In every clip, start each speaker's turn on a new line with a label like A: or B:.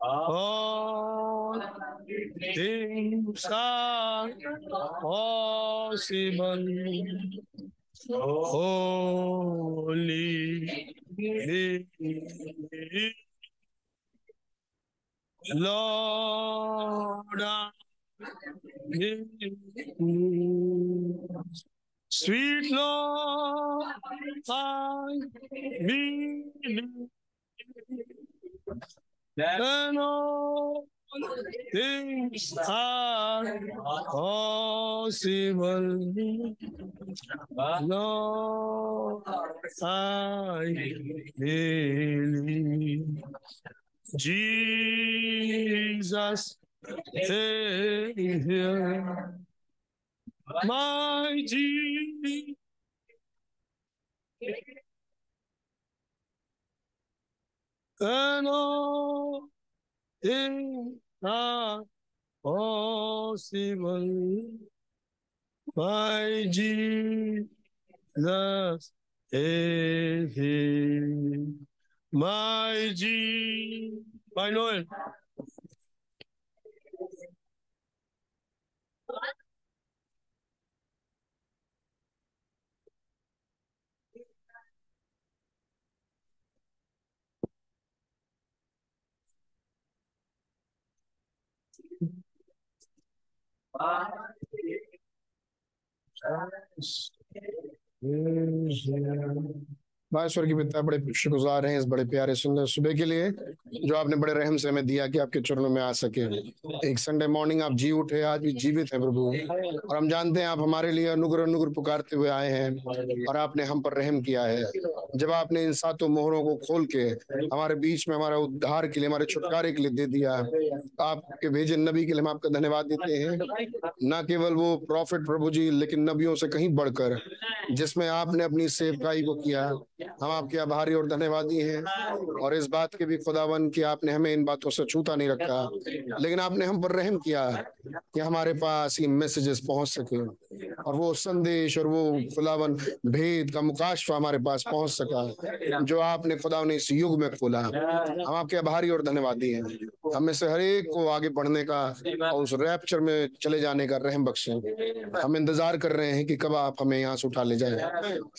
A: All things are possible. Holy Lord, Sweet Lord, I believe that all things are possible. Lord, I believe. Jesus, Savior, my Jesus. Eno is not possible. My Jesus is here. My Jesus, my Lord.
B: Is बाईश्वर की पिता बड़े शुक्रगुजार हैं इस बड़े प्यारे सुंदर सुबह के लिए, जो आपने बड़े रहम से हमें दिया कि आपके चरणों में आ सके। एक संडे मॉर्निंग आप जी उठे, आज भी जीवित हैं प्रभु। और हम जानते हैं आप हमारे लिए अनुग्रह अनुग्रह पुकारते हुए आए हैं और आपने हम पर रहम किया है। जब आपने इन सातों मोहरों को खोल के हमारे बीच में हमारा उद्धार के लिए, हमारे छुटकारे के लिए दे दिया, आपके भेजे नबी के लिए हम आपका धन्यवाद देते हैं। न केवल वो प्रॉफिट प्रभु जी, लेकिन नबियों से कहीं बढ़कर, जिसमें आपने अपनी सेवकाई को किया हम आपके आभारी और धन्यवादी हैं। और इस बात के भी खुदावन कि आपने हमें इन बातों से छूता नहीं रखा। लेकिन आपने हम पर रहम किया कि हमारे पास ये मैसेजेस पहुँच सके। और वो संदेश और वो खुदावन भेद का मुकाशफा हमारे पास पहुँच सका जो आपने खुदा ने इस युग में खोला। हम आपके आभारी और धन्यवादी हैं। हमें से हर एक को आगे बढ़ने का और उस रैप्चर में चले जाने का रहम बख्शे। हम इंतज़ार कर रहे हैं कि कब आप हमें यहाँ से उठा ले जाए।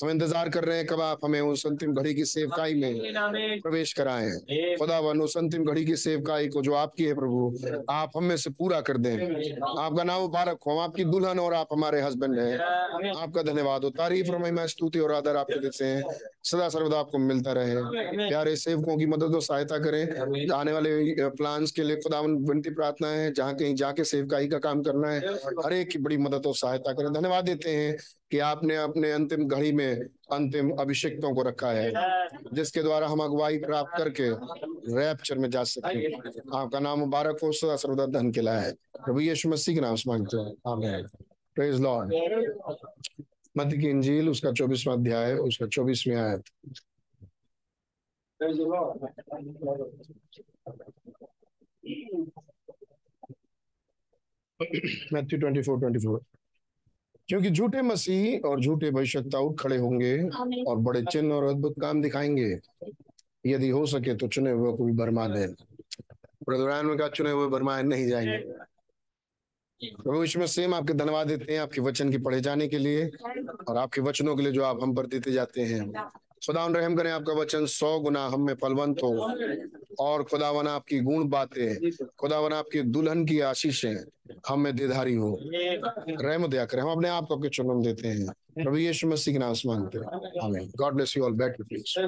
B: हम इंतज़ार कर रहे हैं कब आप हमें उस अंतिम घड़ी की सेवकाई में प्रवेश कराए खुदा खुदावन उस अंतिम घड़ी की सेवकाई को जो आपकी है प्रभु आप हमें से पूरा कर दें। आपका नाम मुबारक हो हम आपकी दुल्हन और आप हमारे हस्बैंड हैं। आपका धन्यवाद हो। तारीफ़ और महिमा स्तुति और आदर आपको देते हैं। सदा सर्वदा आपको मिलता रहे। प्यारे सेवकों की मदद और सहायता करें। आने वाले प्लान्स के लिए खुदावन विनती प्रार्थना है जहाँ कहीं जाके सेवकाई का काम करना है। हर एक की बड़ी मदद और सहायता करें। धन्यवाद देते हैं कि आपने अपने अंतिम घड़ी में अंतिम अभिषेकों को रखा है जिसके द्वारा हम अगुवाई प्राप्त करके रैप्चर में जा सके। आपका नाम मुबारक हो सदा सर्वदा धन के लाए प्रभु यीशु मसीह के नाम से मांगते हैं। आमीन। प्रेज लॉर्ड मध्य की इंजील उसका चौबीसवां अध्याय उसका चौबीसवीं आयत। Matthew twenty four twenty four. क्योंकि झूठे मसीह और झूठे भविष्यता उठ खड़े होंगे और बड़े चिन्ह और अद्भुत काम दिखाएँगे। यदि हो सके तो चुने हुए को भी बरमा दे। ब्रदरान में कहा चुने हुए बरमाए नहीं जाएँगे। प्रभु इसमें सेम आपके धन्यवाद देते हैं आपके वचन के पढ़े जाने के लिए और आपके वचनों के लिए जो आप हम पर देते जाते हैं। खुदावन रहम करें आपका वचन, सौ गुना हम में फलवंत हो और खुदावन आपकी गुण बातें खुदावन आपकी दुल्हन की आशीषें हम में देधारी हो। रहम दया करें, हम अपने आप को चुनम देते हैं। प्रभु यीशु मसीह के नाम से मांगते हैं। आमीन। God bless you all back please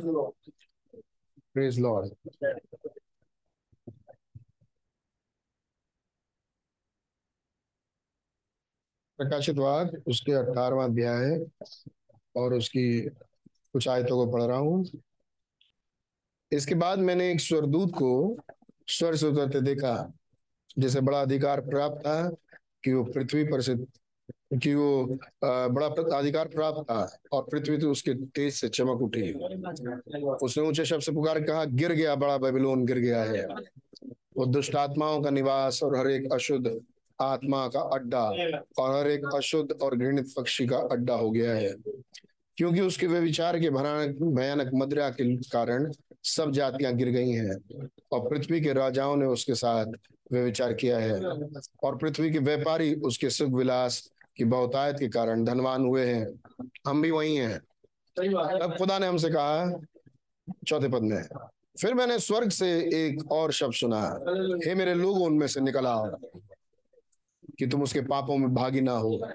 B: praise Lord प्रकाशित वाद उसके अठारवा अध्याय है, और उसकी कुछ आयतों को पढ़ रहा हूँ। इसके बाद मैंने एक स्वरदूत को स्वर से उतरते देखा, जिसे बड़ा अधिकार प्राप्त था कि वो पृथ्वी पर से, कि वो बड़ा अधिकार प्राप्त था, और पृथ्वी तो उसके तेज से चमक उठी। उसने ऊँचे शब्द से पुकार कहा, गिर गया बड़ा बेबीलोन, गिर गया है। वो दुष्ट आत्माओं का निवास और हर एक अशुद्ध आत्मा का अड्डा, और हर एक अशुद्ध और घृणित पक्षी का अड्डा हो गया है। क्योंकि उसके वे विचार के भयानक मदिरा के कारण सब जातियाँ गिर गई हैं, और पृथ्वी के राजाओं ने उसके साथ वे विचार किया है, और पृथ्वी के व्यापारी उसके सुख विलास की बहुतायत के कारण धनवान हुए हैं। हम भी वही हैं। अब खुदा ने हमसे कहा, चौथे पद में, फिर मैंने स्वर्ग से एक और शब्द सुना, हे मेरे लोग, उनमें से निकल कि तुम उसके पापों में भागी ना हो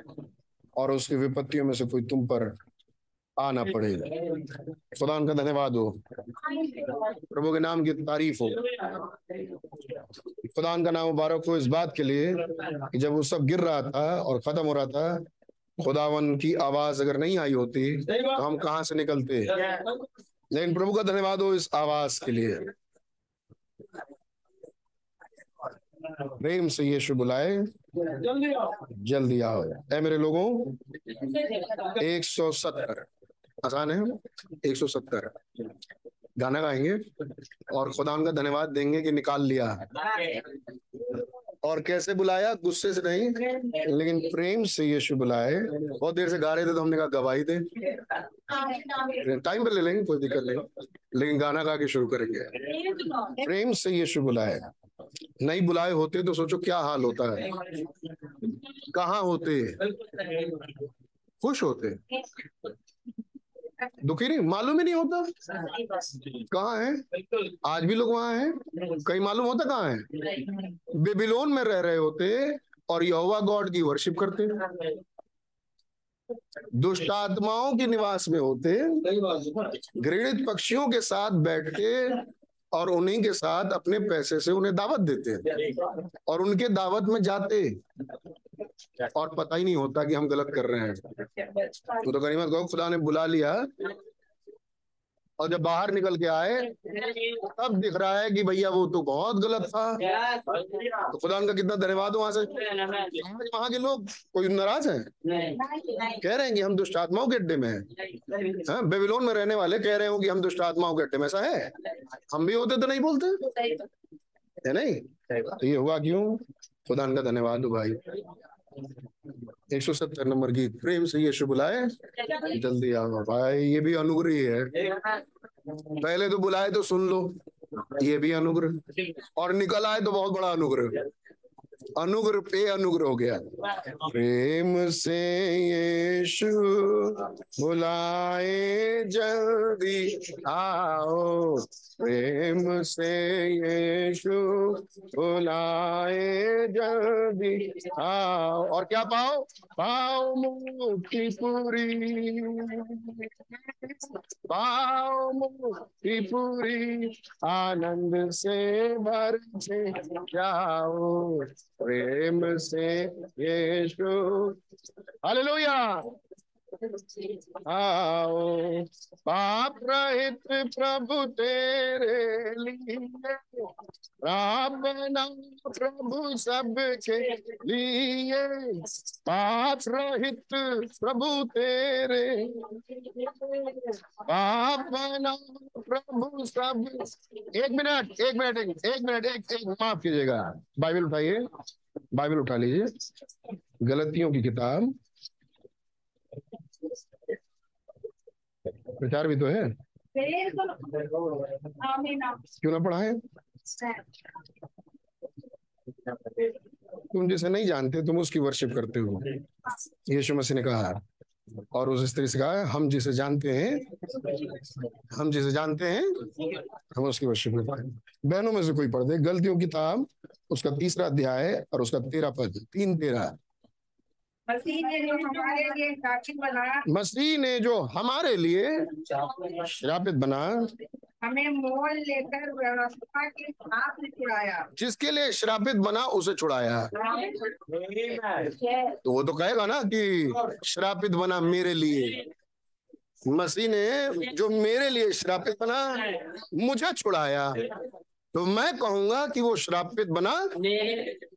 B: और उसकी विपत्तियों में से कोई तुम पर आना पड़े। खुदा उनका धन्यवाद हो। प्रभु के नाम की तारीफ़ हो। खुदा का नाम मुबारक हो इस बात के लिए कि जब वो सब गिर रहा था और खत्म हो रहा था, खुदावन की आवाज़ अगर नहीं आई होती तो हम कहाँ से निकलते? लेकिन प्रभु का धन्यवाद हो इस आवाज़ के लिए। प्रेम से यीशु बुलाए। जल्दी आओ। ऐ मेरे लोगों एक सौ सत्तर। आसान है। एक सौ सत्तर। गाना गाएँगे और खुदा उनका धन्यवाद देंगे कि निकाल लिया। और कैसे बुलाया? गुस्से से नहीं लेकिन प्रेम से यीशु बुलाए। बहुत देर से गा रहे थे तो हमने कहा गवाही दे। टाइम पे ले लेंगे कोई दिक्कत नहीं। लेकिन गाना गा के शुरू करेंगे। प्रेम से यीशु बुलाए। नहीं बुलाए होते तो सोचो क्या हाल होता है। कहाँ होते? खुश होते। दुखी नहीं, मालूम ही नहीं होता। कहाँ है? आज भी लोग वहाँ हैं। कहीं मालूम होता कहाँ है? बेबीलोन में रह रहे होते और यहोवा गॉड की वर्शिप करते। दुष्ट आत्माओं के निवास में होते। घृणित पक्षियों के साथ बैठ के और उन्हीं के साथ अपने पैसे से उन्हें दावत देते हैं। और उनके दावत में जाते। और पता ही नहीं होता कि हम गलत कर रहे हैं। तो, तो गनीमत गौ खुदा ने बुला लिया। और जब बाहर निकल के आए तब दिख रहा है कि भैया वो तो बहुत गलत था। तो खुदा उनका कितना धन्यवाद वहाँ से। वहाँ के लोग कोई नाराज़ है? कह रहे हैं कि हम दुष्ट आत्माओं के अड्डे में हैं। हाँ, बेबीलोन में रहने वाले कह रहे हो कि हम दुष्ट आत्माओं के अड्डे में ऐसा है? हम भी होते तो नहीं बोलते। है नहीं? तो ये हुआ क्यों? खुदा उनका धन्यवाद भाई। एक सौ सत्तर नंबर गीत प्रेम से यीशु बुलाए जल्दी आओ भाई, ये भी अनुग्रह है। पहले तो बुलाए तो सुन लो, ये भी अनुग्रह। और निकल आए तो बहुत बड़ा अनुग्रह। अनुग्रह पे अनुग्रह हो गया। प्रेम से यीशु बुलाए, जल्दी आओ। प्रेम से यीशु बुलाए, जल्दी आओ। और क्या पाओ? पाओ मुक्ति पूरी। पाओ मुक्ति पूरी। आनंद से भर जाओ। प्रेम से यीशु। हालेलुया। आओ पाप रहित प्रभु तेरे लिए। बना प्रभु सबके लिए। पाप रहित प्रभु तेरे पाप बना प्रभु सब एक मिनट एक मिनट एक, एक मिनट एक, एक माफ़ कीजिएगा। बाइबल उठाइए बाइबल उठा लीजिए। गलतियों की किताब। प्रचार भी तो है। क्यों ना पढ़ाए? तुम जिसे नहीं जानते, तुम उसकी वर्शिप करते हो। यीशु मसीह ने कहा, और उस स्त्री से कहा, हम जिसे जानते हैं, हम जिसे जानते हैं, हम उसकी वर्षिप करते हैं। बहनों में से कोई पढ़ दे, गलतियों किताब, उसका तीसरा अध्याय और उसका तेरा पद, तीन तेरह
C: मसीह ने जो हमारे लिए श्रापित बना।
B: मसीह ने जो हमारे लिए श्रापित बना।
C: हमें मोल लेकर व्यवस्था के हाथ से छुड़ाया।
B: जिसके लिए श्रापित बना उसे छुड़ाया। तो वो तो कहेगा ना कि श्रापित बना मेरे लिए। मसीह ने जो मेरे लिए श्रापित बना मुझे छुड़ाया। तो मैं कहूँगा कि वो श्रापित बना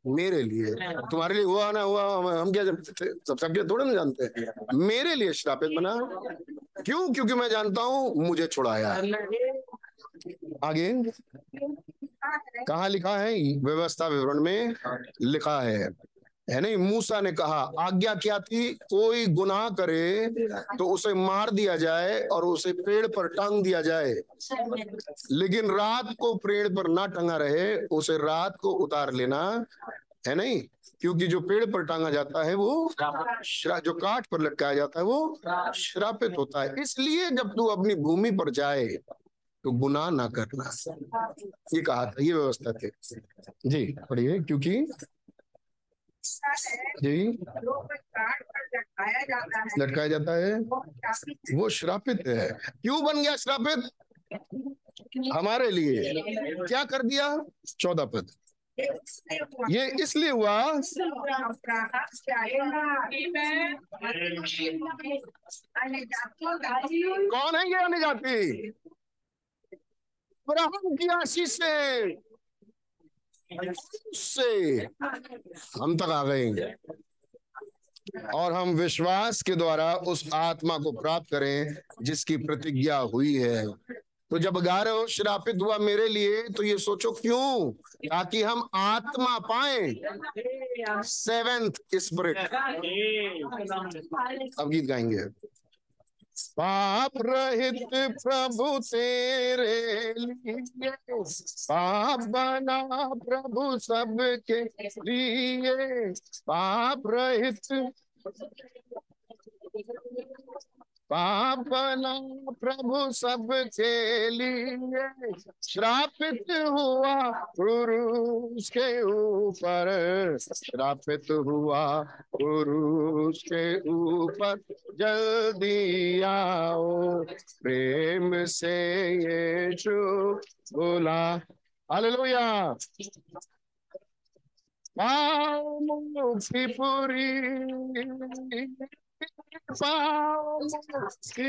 B: मेरे लिए। तुम्हारे लिए हुआ ना हुआ हम क्या सब सब थोड़े ना जानते हैं। मेरे लिए श्रापित बना। क्यों? क्योंकि मैं जानता हूँ मुझे छुड़ाया। आगे। कहा लिखा है? व्यवस्था विवरण में लिखा है। है नहीं? मूसा ने कहा, आज्ञा क्या थी? कोई गुनाह करे तो उसे मार दिया जाए और उसे पेड़ पर टांग दिया जाए। लेकिन रात को पेड़ पर ना टंगा रहे, उसे रात को उतार लेना, है नहीं? क्योंकि जो पेड़ पर टांगा जाता है वो श्रा- जो काठ पर लटकाया जाता है वो श्रापित होता है। इसलिए जब तू अपनी भूमि पर जाए तो गुनाह ना करना। ये कहा था, ये व्यवस्था थी। जी, पढ़िए, क्योंकि जी।
C: लटकाया जाता है। वो
B: श्रापित है। क्यों बन गया श्रापित? हमारे लिए। क्या कर दिया? चौदह पद। ये इसलिए हुआ। कौन है ये जाति अब्राहम की आशीष से। उससे हम तक आ गए और हम विश्वास के द्वारा उस आत्मा को प्राप्त करें जिसकी प्रतिज्ञा हुई है। तो जब गा रहे हो श्रापित हुआ मेरे लिए तो ये सोचो क्यों? ताकि हम आत्मा पाए। सेवेंथ स्पिरिट अब गीत गाएँगे। पाप रहित प्रभु तेरे लिए। पाप बना प्रभु सबके लिए। पाप रहित पाप बना प्रभु सबके लिए श्रापित हुआ पुरुष के ऊपर। श्रापित हुआ पुरुष के ऊपर। जल्दी आओ, प्रेम से ये यीशु बोला। हालेलुया। पाओ मुक्ति पूरी।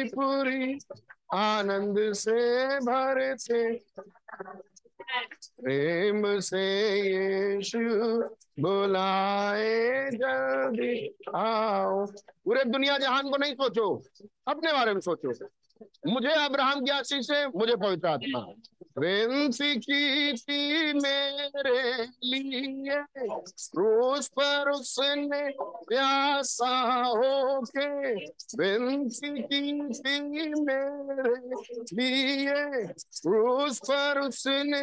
B: पूरी आनंद से भरते प्रेम से यीशु बुलाए जल्दी आओ। पूरे दुनिया जहान को नहीं सोचो, अपने बारे में सोचो। मुझे अब्राहम की आशीष से मुझे पवित्र आत्मा। विनती की मेरे लिए। क्रूस पर उसने प्यासा होके विनती की मेरे लिए। क्रूस पर उसने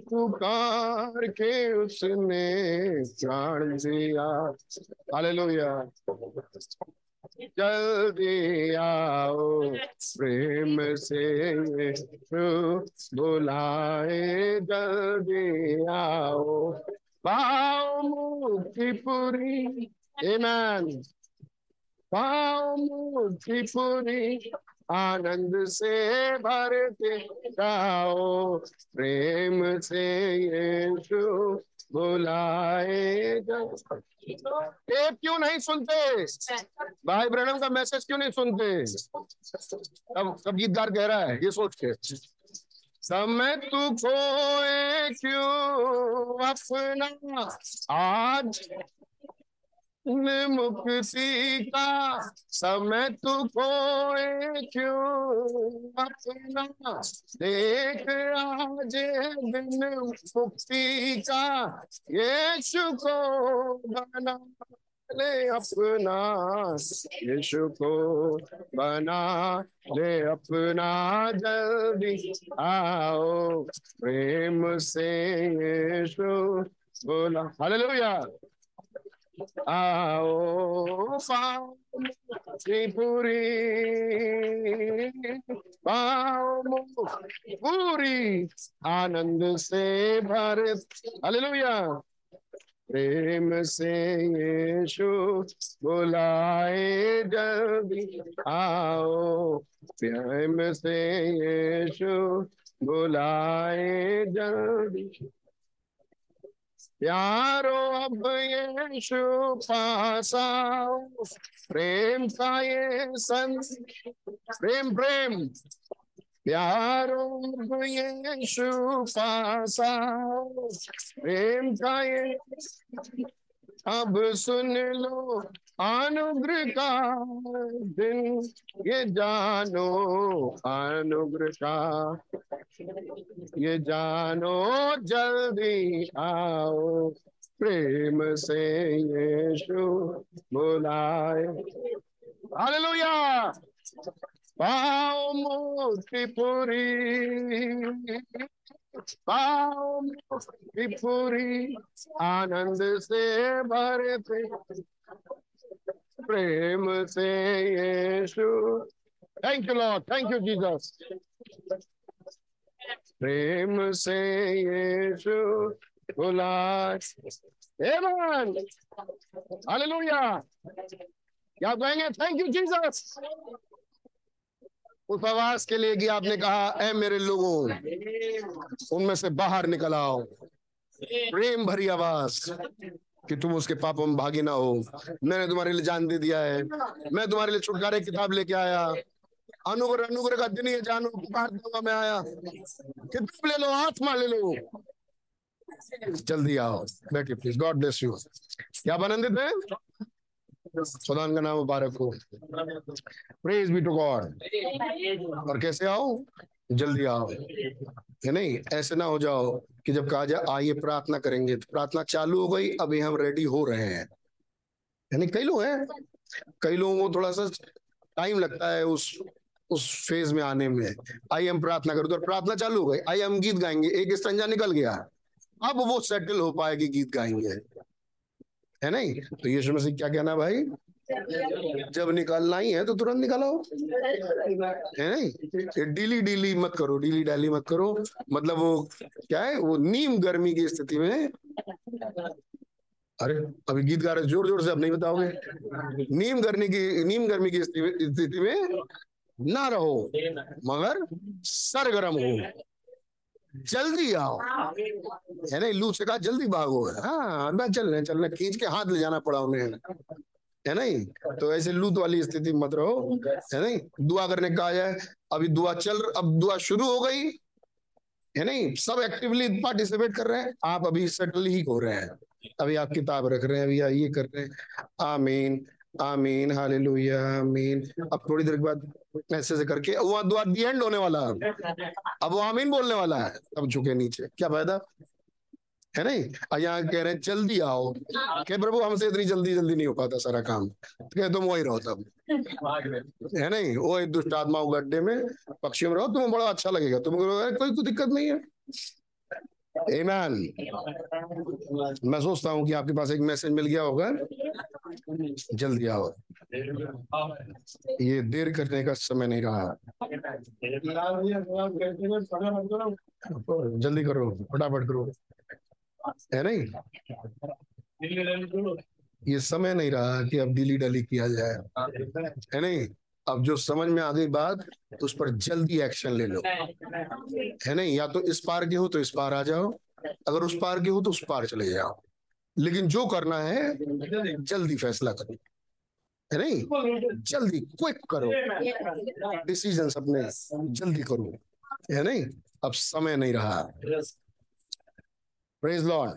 B: पुकार के उसने प्राण दिया। हालेलुया। जल्दी आओ, प्रेम से बुलाए, जल्दी आओ। पाओ मुक्ति पूरी। Amen. पाओ मुक्ति पूरी। आनंद से भरते जाओ, प्रेम से यीशु बुलाए टेप क्यों नहीं सुनते? भाई ब्रणम का मैसेज क्यों नहीं सुनते? अब कब गीतकार कह रहा है, ये सोच के। समय तू खोए क्यों अपना? आज मुक्ति का समय तू खोए क्यों अपना? देख आज दिन मुक्ति का यीशु को बना ले अपना। यीशु को बना ले अपना। जल्दी आओ, प्रेम से यीशु बोला। हालेलुया। आओ पाओ त्रिपुरी पाओ पूरी आनंद से भरत हालेलुया प्रेम से यीशु बुलाए जल्दी आओ प्रेम से यीशु बुलाए जल्दी प्यारो अब यीशु पास आओ प्रेम का ये सन प्रेम प्रेम। प्यारो अब यीशु पास आओ प्रेम का ये अब सुन लो, अनुग्रह का दिन, ये जानो, अनुग्रह का। ये जानो, जल्दी आओ, प्रेम से यीशु बुलाए। हालेलुया! पाओ मुक्ति पूरी। पाओ मुक्ति पूरी आनंद से भरे थे प्रेम से यीशु thank you Lord thank you Jesus प्रेम से यीशु बुलाए Amen. Hallelujah. क्या कहेंगे थैंक यू जीसस आवाज़ के लिए आपने कहा, ऐ मेरे लोगों, उनमें से बाहर निकल आओ। प्रेम भरी आवाज़ कि तुम उसके पापों में भागी ना हो। मैंने तुम्हारे लिए जान दे दिया है। मैं तुम्हारे लिए छुटकारे किताब लेके आया। अनुग्रह अनुग्रह का दिन ये जानो पुकार दूँगा मैं आया। किताब ले लो, आत्मा ले लो। जल्दी आओ, बैठिए प्लीज़ गॉड ब्लेस यू क्या आनंदित है? खुदान का नाम मुबारक हो। प्रेज बी टू गॉड और कैसे आओ? जल्दी आओ। है नहीं? ऐसे ना हो जाओ कि जब कहा जाए, आइए, प्रार्थना करेंगे। तो प्रार्थना चालू हो गई, अभी हम रेडी हो रहे हैं। यानी कई लोग हैं। कई लोगों को थोड़ा सा टाइम लगता है उस उस फ़ेज़ में आने में। आई हम प्रार्थना करो। तो प्रार्थना चालू हो गई। आई हम गीत गाएँगे। एक स्टंजा निकल गया। अब वो सेटल हो पाएगी, गीत गाएँगे। है नहीं? तो यीशु मसीह क्या कहना भाई? जब निकालना ही है तो तुरंत निकालो है नहीं? डीली डीली मत करो, डीली डाली मत करो। मतलब वो क्या है? वो नीम गर्मी की स्थिति में अरे, अभी गीत गा रहे ज़ोर ज़ोर से अब नहीं बताओगे। नीम गर्मी की, नीम गर्मी की स्थिति में ना रहो, मगर सरगरम हो। जल्दी आओ। है। नहीं लू से कहा जल्दी भागो। हाँ मैं चल रहे चल रहे खींच के हाथ ले जाना पड़ा उन्हें। है नहीं? तो ऐसे लूत वाली स्थिति मत रहो। है नहीं? दुआ करने कहा जाए अभी दुआ चल अब दुआ शुरू हो गई। है नहीं? सब एक्टिवली पार्टिसिपेट कर रहे हैं। आप अभी सेटल ही हो रहे हैं। अभी आप किताब रख रहे हैं अभी ये कर रहे हैं। आमीन। आमीन, हालेलुया, आमीन। अब थोड़ी देर के बाद ऐसे से करके वहाँ दुआ दी एंड होने वाला। अब वो आमीन बोलने वाला है। अब झुके नीचे। क्या फ़ायदा? है नहीं? यहाँ कह रहे हैं, जल्दी आओ। कह, प्रभु, हमसे इतनी जल्दी जल्दी नहीं हो पाता सारा काम। कह, तुम वही रहो तब। है नहीं? वो एक दुष्ट आत्मा गड्ढे में पक्षियों में रहो। तुम्हें बड़ा अच्छा लगेगा। तुम्हें कोई कोई दिक्कत नहीं है। Amen. मैं सोचता हूँ कि आपके पास एक मैसेज मिल गया होगा। जल्दी आओ। ये देर करने का समय नहीं रहा। जल्दी करो, फटाफट करो। है नहीं? ये समय नहीं रहा कि अब दिली डली किया जाए। है नहीं? अब जो समझ में आ गई बात तो उस पर जल्दी एक्शन ले लो। है नहीं? या तो इस पार के हो तो इस पार आ जाओ। अगर उस पार के हो तो उस पार चले जाओ। लेकिन जो करना है, जल्दी फैसला करो। है नहीं? जल्दी क्विक करो। डिसीज़न अपने जल्दी करो। है नहीं? अब समय नहीं रहा। प्रेज लॉर्ड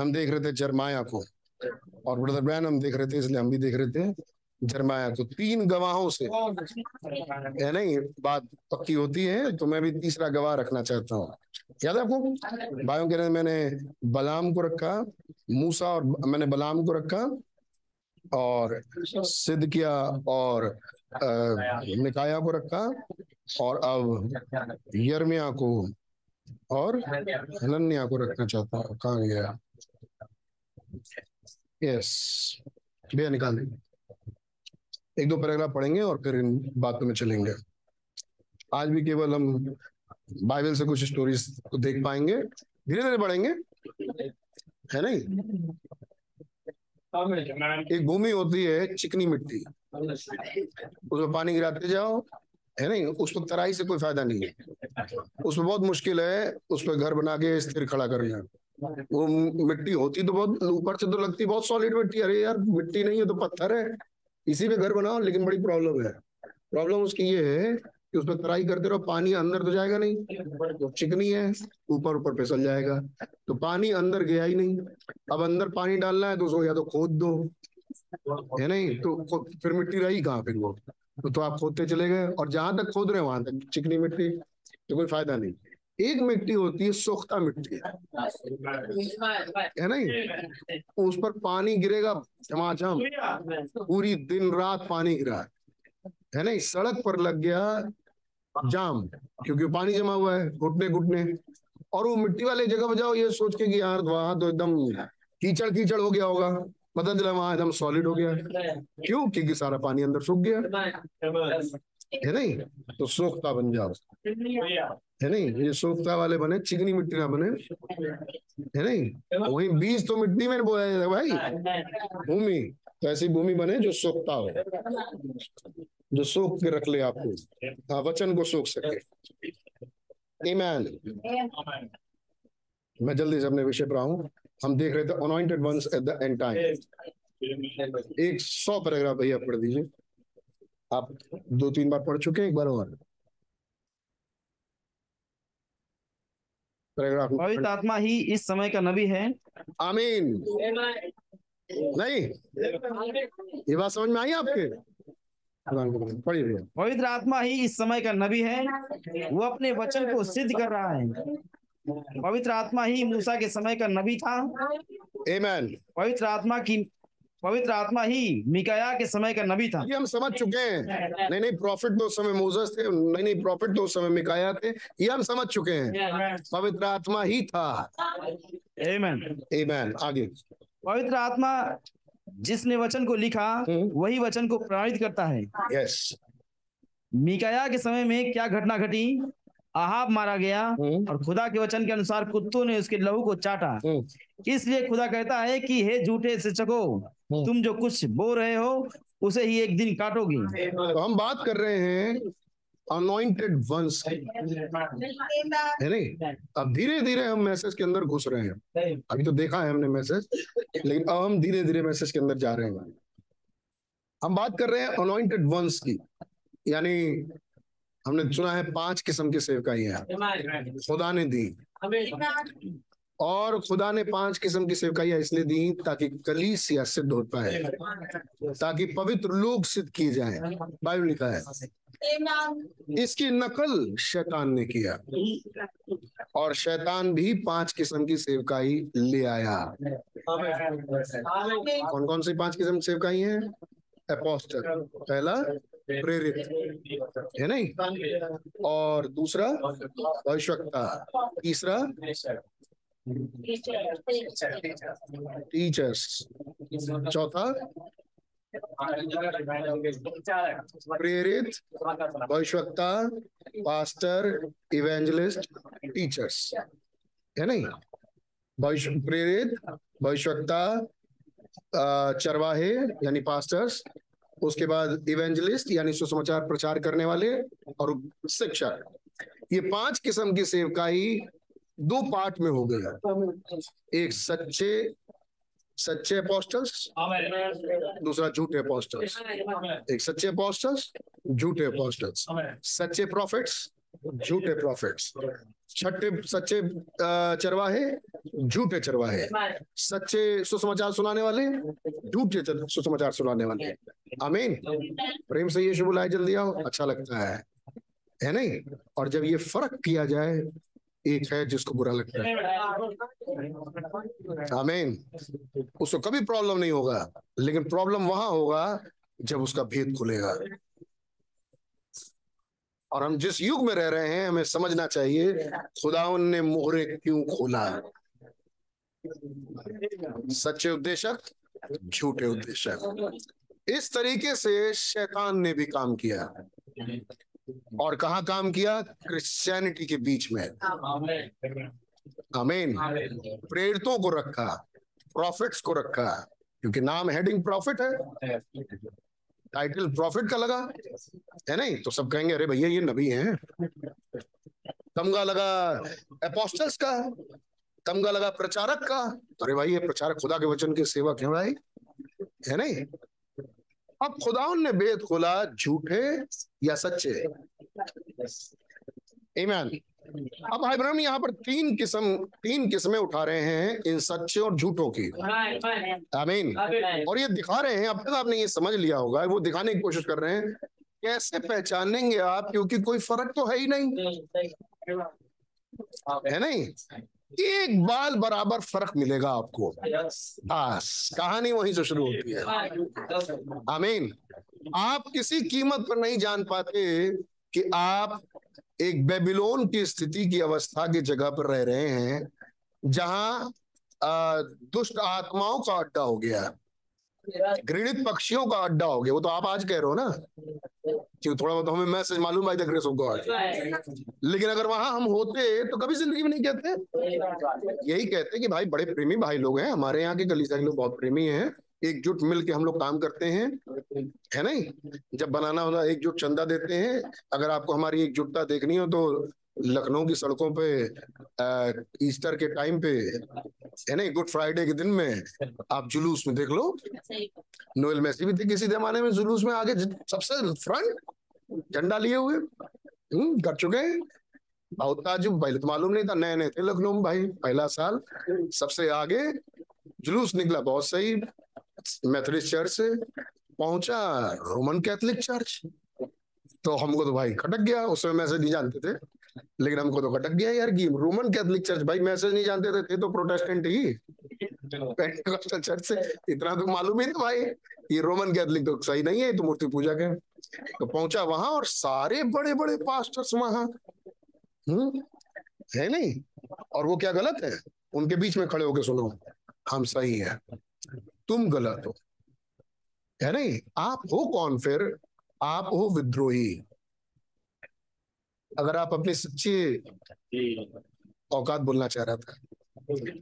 B: हम देख रहे थे जरमाया को। और ब्रदर ब्रैन हम देख रहे थे, इसलिए हम भी देख रहे थे। जरमाया तो तीन गवाहों से। है नहीं बात पक्की होती है तो मैं भी तीसरा गवाह रखना चाहता हूँ। याद आपको? भाइयों रहे मैंने बलाम को रखा, मूसा और मैंने बलाम को रखा और सिद्ध किया और निकाया को रखा और अब यर्मिया को और हनन्या को रखना चाहता हूँ। कहा गया? यस, भैया निकाल देंगे एक दो पैराग्राफ पढ़ेंगे और फिर इन बातों में चलेंगे। आज भी केवल हम बाइबल से कुछ स्टोरीज को देख पाएँगे धीरे धीरे बढ़ेंगे। है नहीं एक भूमि होती है चिकनी मिट्टी। उसमें पानी गिराते जाओ, है नहीं उस पर तराई से कोई फ़ायदा नहीं है। उसमें बहुत मुश्किल है उस पर घर बना के स्थिर खड़ा करना। वो मिट्टी होती तो बहुत, ऊपर से तो लगती बहुत सॉलिड मिट्टी। अरे यार, मिट्टी नहीं है तो पत्थर है। इसी पे घर बनाओ लेकिन बड़ी प्रॉब्लम है। प्रॉब्लम उसकी ये है कि उसमें तराई करते रहो पानी अंदर तो जाएगा नहीं चिकनी है ऊपर ऊपर फिसल जाएगा। तो पानी अंदर गया ही नहीं। अब अंदर पानी डालना है तो उसको या तो खोद दो है नहीं? तो फिर मिट्टी रही कहाँ फिर वो? तो, तो आप खोदते चले गए और जहाँ तक खोद रहे वहाँ तक। चिकनी मिट्टी तो कोई फ़ायदा नहीं। एक मिट्टी होती है, सोख्ता मिट्टी। है नहीं? उस पर पानी गिरेगा झमाझम पूरी दिन रात पानी गिरा है। नहीं? सड़क पर लग गया जाम, क्योंकि पानी जमा हुआ है, घुटने घुटने। और वो मिट्टी वाले जगह पर जाओ, ये सोच के कि यार वहाँ तो एकदम कीचड़ कीचड़ हो गया होगा। पता चला वहाँ एकदम सॉलिड हो गया। क्यों? क्योंकि सारा पानी अंदर सूख गया। है नहीं? तो सोखता बन जाओ। है नहीं? ये सोखता वाले बने, चिकनी मिट्टी ना बने। है नहीं? वही बीज तो मिट्टी में बोया जाता भाई। भूमि तो ऐसी भूमि बने जो सोखता हो। जो सोख के रख ले आपको। हाँ वचन को सोख सके। ईमान मैं जल्दी से अपने विषय पर आऊँ। हम देख रहे थे anointed ones at the end time एक सौ पैराग्राफ भैया पढ़ दीजिए। आप दो तीन बार पढ़ चुके हैं, एक बार और।
D: पवित्र आत्मा ही इस समय का नबी है।
B: आमीन। नहीं? ये बात समझ में आई आपके?
D: पवित्र आत्मा ही इस समय का नबी है। वो अपने वचन को सिद्ध कर रहा है। पवित्र आत्मा ही मूसा के समय का नबी था। पवित्र आत्मा की पवित्र आत्मा ही मिकाया के समय का नबी था।
B: ये हम समझ चुके हैं। नहीं नहीं प्रॉफिट तो उस समय मोजस थे नहीं नहीं प्रॉफिट तो उस समय मिकाया थे ये हम समझ चुके हैं। पवित्र आत्मा ही था।
D: आमेन
B: आमेन आगे।
D: पवित्र आत्मा जिसने वचन को लिखा
B: हम्म।
D: वही वचन को प्रमाणित करता है।
B: यस
D: मिकाया के समय में क्या घटना घटी? आहाब मारा गया
B: हम्म।
D: और खुदा के वचन के अनुसार कुत्तों ने उसके लहू को चाटा।
B: हम्म।
D: इसलिए खुदा कहता है कि हे झूठे शिक्षको। तुम जो कुछ बोल रहे हो उसे ही एक दिन काटोगे।
B: तो हम बात कर रहे हैं अनॉइंटेड वंस की। है नहीं? अब धीरे धीरे हम मैसेज के अंदर घुस रहे हैं। अभी तो देखा है हमने मैसेज लेकिन अब हम धीरे धीरे मैसेज के अंदर जा रहे हैं। हम बात कर रहे हैं अनॉइंटेड वंस की। यानी हमने सुना है पाँच किस्म की सेवकाइयाँ खुदा ने दी। और खुदा ने पाँच किस्म की सेवकाइयाँ इसलिए दी ताकि कलीसिया सिद्ध हो पाए ताकि पवित्र लोग सिद्ध किए जाएँ। बाइबल लिखा है इसकी नकल शैतान ने किया और शैतान भी पाँच किस्म की सेवकाई ले आया। कौन कौन सी पाँच किस्म की सेवकाई है? अपोस्टल पहला प्रेरित है नहीं? और दूसरा भविष्यवक्ता तीसरा टीचर्स चौथा? प्रेरित भविष्यवक्ता पास्टर, इवेंजलिस्ट, टीचर्स। है नहीं? भविष्य प्रेरित भविष्यवक्ता चरवाहे, यानी पास्टर्स उसके बाद इवेंजलिस्ट यानी सुसमाचार प्रचार करने वाले, और शिक्षक। ये पाँच किस्म की सेवकाई दो पार्ट में हो गया। एक सच्चे सच्चे अपोस्टल्स दूसरा झूठे अपोस्टल्स एक सच्चे अपोस्टल्स झूठे अपोस्टल्स सच्चे प्रॉफिट्स झूठे प्रॉफिट्स छठे, सच्चे चरवाहे, झूठे चरवाहे। सच्चे सुसमाचार सुनाने वाले, झूठे सुसमाचार सुनाने वाले। आमीन। प्रेम से ये यीशु बुलाए, जल्दी आओ। अच्छा लगता है। है नहीं? और जब ये फ़र्क किया जाए एक है जिसको बुरा लगता है आमीन उसको कभी प्रॉब्लम नहीं होगा लेकिन प्रॉब्लम वहाँ होगा जब उसका भेद खुलेगा और हम जिस युग में रह रहे हैं हमें समझना चाहिए खुदावन ने मोहरे क्यों खोला सच्चे उद्देशक झूठे उद्देशक इस तरीके से शैतान ने भी काम किया और कहा काम किया? क्रिश्चियनिटी के बीच में। आमीन प्रेरितों को रखा प्रॉफिट्स को रखा, क्योंकि नाम हेडिंग प्रॉफिट है। टाइटल प्रॉफिट का लगा, है नहीं? तो सब कहेंगे, अरे भैया, ये नबी हैं। तमगा लगा अपोस्टल्स का, तमगा लगा प्रचारक का। तो अरे भाई, ये प्रचारक खुदा के वचन के सेवक है भाई, है नहीं? अब खुदाउन ने भेद खोला झूठे या सच्चे? ईमान अब भाई ब्रह्म यहाँ पर तीन किस्म तीन किस्में उठा रहे हैं इन सच्चे और झूठों की। आमीन और ये दिखा रहे हैं अब तक आपने ये समझ लिया होगा वो दिखाने की कोशिश कर रहे हैं कैसे पहचानेंगे आप? क्योंकि कोई फ़र्क तो है ही नहीं। है नहीं? एक बाल बराबर फ़र्क मिलेगा आपको। बस कहानी वहीं से शुरू होती है। आमीन। आप किसी कीमत पर नहीं जान पाते कि आप एक बेबीलोन की स्थिति की अवस्था की जगह पर रह रहे हैं जहाँ दुष्ट आत्माओं का अड्डा हो गया। है घृणित पक्षियों का अड्डा हो गया, वो तो आप आज कह रहे हो ना। कि थोड़ा बहुत हमें मैसेज मालूम द ग्रेस ऑफ़ गॉड लेकिन अगर वहाँ हम होते तो कभी ज़िंदगी में नहीं कहते। यही कहते कि भाई, बड़े प्रेमी भाई लोग हैं, हमारे यहाँ के कलीसिया के लोग बहुत प्रेमी हैं, एकजुट मिल के हम लोग काम करते हैं, है नहीं? जब बनाना होता, एकजुट चंदा देते हैं, अगर आपको हमारी एकजुटता देखनी हो तो लखनऊ की सड़कों पे ईस्टर के टाइम पे, है नहीं, गुड फ्राइडे के दिन में आप जुलूस में देख लो। नोएल मैसी भी थे किसी जमाने में जुलूस में आगे सबसे फ्रंट झंडा लिए हुए हम्म कर चुके हैं। बहुत ताजुब, पहले तो मालूम नहीं था, नए नए थे लखनऊ में भाई, पहला साल, सबसे आगे, जुलूस निकला बहुत सही मेथोडिस्ट चर्च से पहुँचा रोमन कैथोलिक चर्च तो हमको तो भाई खटक गया, उस समय मैसेज नहीं जानते थे। लेकिन हमको तो खटक गया यार कि रोमन कैथोलिक चर्च भाई मैसेज नहीं जानते थे, थे तो प्रोटेस्टेंट ही। चर्च से इतना तो मालूम ही था भाई। ये रोमन कैथोलिक तो सही नहीं है तो मूर्ति पूजा के। तो पहुँचा वहाँ और सारे बड़े बड़े पास्टर्स वहाँ। हम्म है नहीं? और वो क्या गलत है? उनके बीच में खड़े होके सुनो हम सही है। तुम गलत हो। है नहीं? आप हो कौन फिर? आप हो विद्रोही। अगर आप अपनी सच्ची औकात बोलना चाह रहा था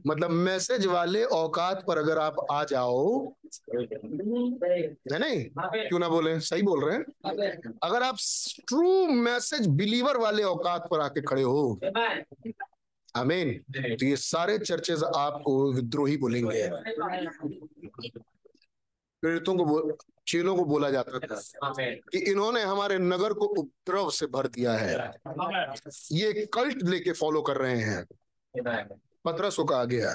B: मतलब मैसेज वाले औकात पर अगर आप आ जाओ, है नहीं? क्यों ना बोले? सही बोल रहे हैं? अगर आप ट्रू मैसेज बिलीवर वाले औकात पर आके खड़े हो, आमीन तो ये सारे चर्चेज आपको विद्रोही बोलेंगे। प्रेरितों को चेलों को बोला जाता था कि इन्होंने हमारे नगर को उपद्रव से भर दिया है। ये कल्ट लेके फॉलो कर रहे हैं। पत्रस को कहा गया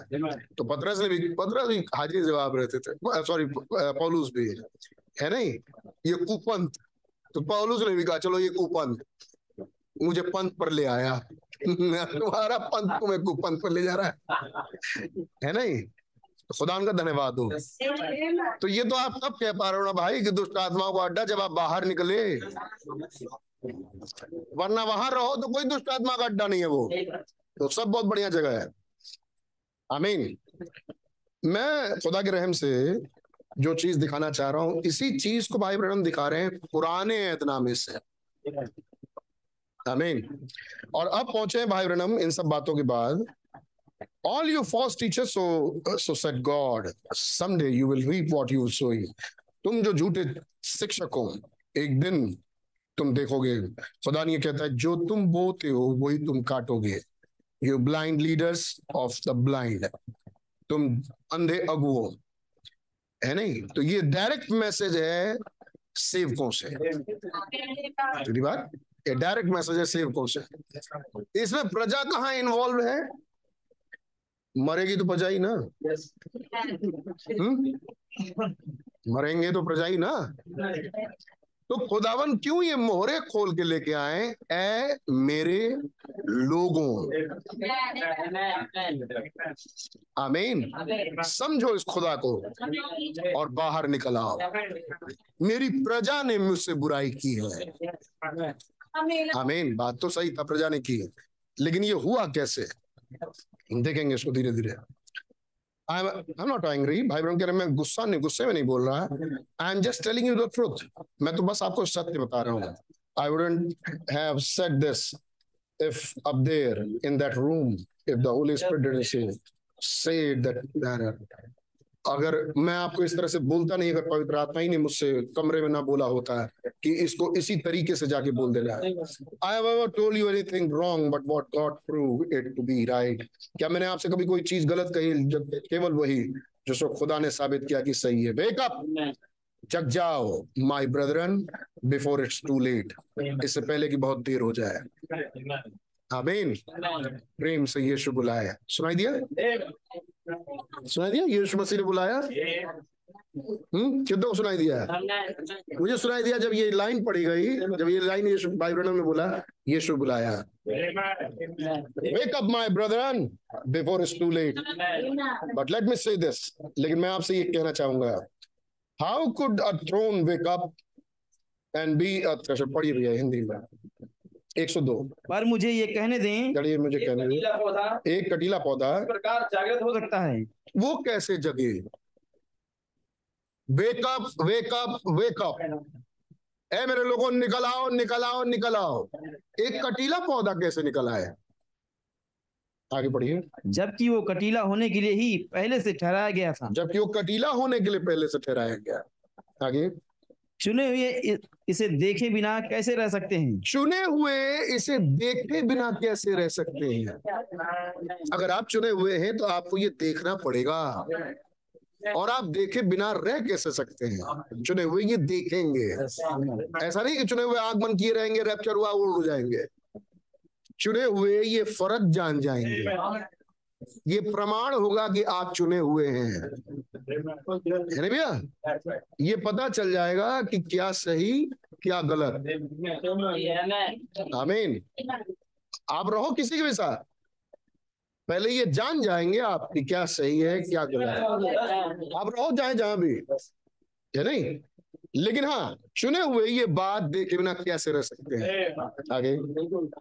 B: तो पत्रस ने भी पत्रस भी हाजिर जवाब रहते थे। सॉरी पौलुस भी है। नहीं? ये कुपंथ तो पौलुस ने भी कहा चलो ये कुपंथ मुझे पंथ पर ले आया। तुम्हारा पंथ तुम्हें कुपंथ पर ले जा रहा है। है नहीं? तो खुदा का धन्यवाद हो। तो ये तो आप कब कह पा रहे हो ना भाई कि दुष्ट आत्माओं का अड्डा जब आप बाहर निकले। वरना वहाँ रहो तो कोई दुष्ट आत्मा का अड्डा नहीं है वो। तो सब बहुत बढ़िया जगह है। आमीन। मैं खुदा के रहम से जो चीज़ दिखाना चाह रहा हूँ इसी चीज़ को भाई ब्रहण दिखा रहे हैं पुराने ऐतनामे से। आमीन। और अब पहुँचे भाई ब्रहणम इन सब बातों के बाद। All you false teachers, so so said god, someday you will reap what you sow. तुम जो झूठे शिक्षक हो, एक दिन तुम देखोगे, खुदा ने कहता है, जो तुम बोते हो, वही तुम काटोगे। You blind leaders of the blind तुम अंधे अगुओ। है नहीं? तो ये डायरेक्ट मैसेज है सेवकों से। बात, ये डायरेक्ट मैसेज है सेवकों से। इसमें प्रजा कहाँ इन्वॉल्व है? मरेगी तो प्रजा ही ना हम्म? मरेंगे तो प्रजा ही ना? तो खुदावन क्यों ये मोहरे खोल के लेके आए? ए मेरे लोगों। आमीन। समझो इस खुदा को और बाहर निकल आओ। मेरी प्रजा ने मुझसे बुराई की है। आमीन। बात तो सही था प्रजा ने की लेकिन ये हुआ कैसे? देखेंगे इसको धीरे धीरे। आई एम नॉट एंग्री भाई बहन कह रहे मैं गुस्सा नहीं, गुस्से में नहीं बोल रहा। I am just telling you the truth मैं तो बस आपको सत्य बता रहा हूँ। I wouldn't have said this if up there in that room, if the holy spirit didn't say say that अगर मैं आपको इस तरह से बोलता नहीं अगर पवित्र आत्मा ही नहीं मुझसे कमरे में ना बोला होता है कि इसको इसी तरीके से जाके बोल देना। है I have told you anything wrong but what God prove it to be right क्या मैंने आपसे कभी कोई चीज़ गलत कही जब केवल वही जो सो खुदा ने साबित किया कि सही है? वेकअप जग जाओ my brethren before it's too late इससे पहले कि बहुत देर हो जाए। आमीन। प्रेम से यीशु बुलाया। सुनाई दिया? सुनाई दिया? यीशु मसीह ने बुलाया? हम्म कितनों सुनाई दिया? मुझे सुनाई दिया, जब ये लाइन पढ़ी गई, जब ये लाइन यीशु भाई ब्रदर ने बोला, यीशु बुलाया। Wake up my brethren before it's too late but let me say this लेकिन मैं आपसे ये कहना चाहूँगा। How could a throne wake up and be a thresher पढ़िए भैया, हिंदी में। 102
D: पर मुझे ये कहने दें
B: चलिए मुझे कहने दे। एक कटीला पौधा
D: प्रकार जागृत हो सकता है।
B: वो कैसे जगे? वेकअप वेकअप वेकअप ए मेरे लोगों निकल आओ निकल आओ निकल आओ। एक कटीला पौधा कैसे निकल आया? आगे बढ़िए
D: जबकि वो कटीला होने के लिए ही पहले से ठहराया गया था।
B: जबकि वो कटीला होने के लिए पहले से ठहराया गया। आगे।
D: चुने हुए इसे देखे बिना कैसे रह सकते हैं?
B: चुने हुए, इसे देखे बिना कैसे रह सकते हैं? अगर आप चुने हुए हैं तो आपको ये देखना पड़ेगा। और आप देखे बिना रह कैसे सकते हैं? चुने हुए ये देखेंगे। ऐसा नहीं कि चुने हुए आग बंद किए रहेंगे, रैप्चर हुआ उड़ जाएँगे। चुने हुए ये फ़र्क जान जाएँगे। ये प्रमाण होगा कि आप चुने हुए हैं। है ना भैया? ये पता चल जाएगा कि क्या सही क्या गलत। आमीन आप रहो किसी के भी साथ। पहले ये जान जाएँगे आप कि क्या सही है क्या गलत है। आप रहो जाए जहाँ भी। है नहीं? लेकिन हाँ चुने हुए ये बात देखे बिना कैसे रह सकते हैं? आगे।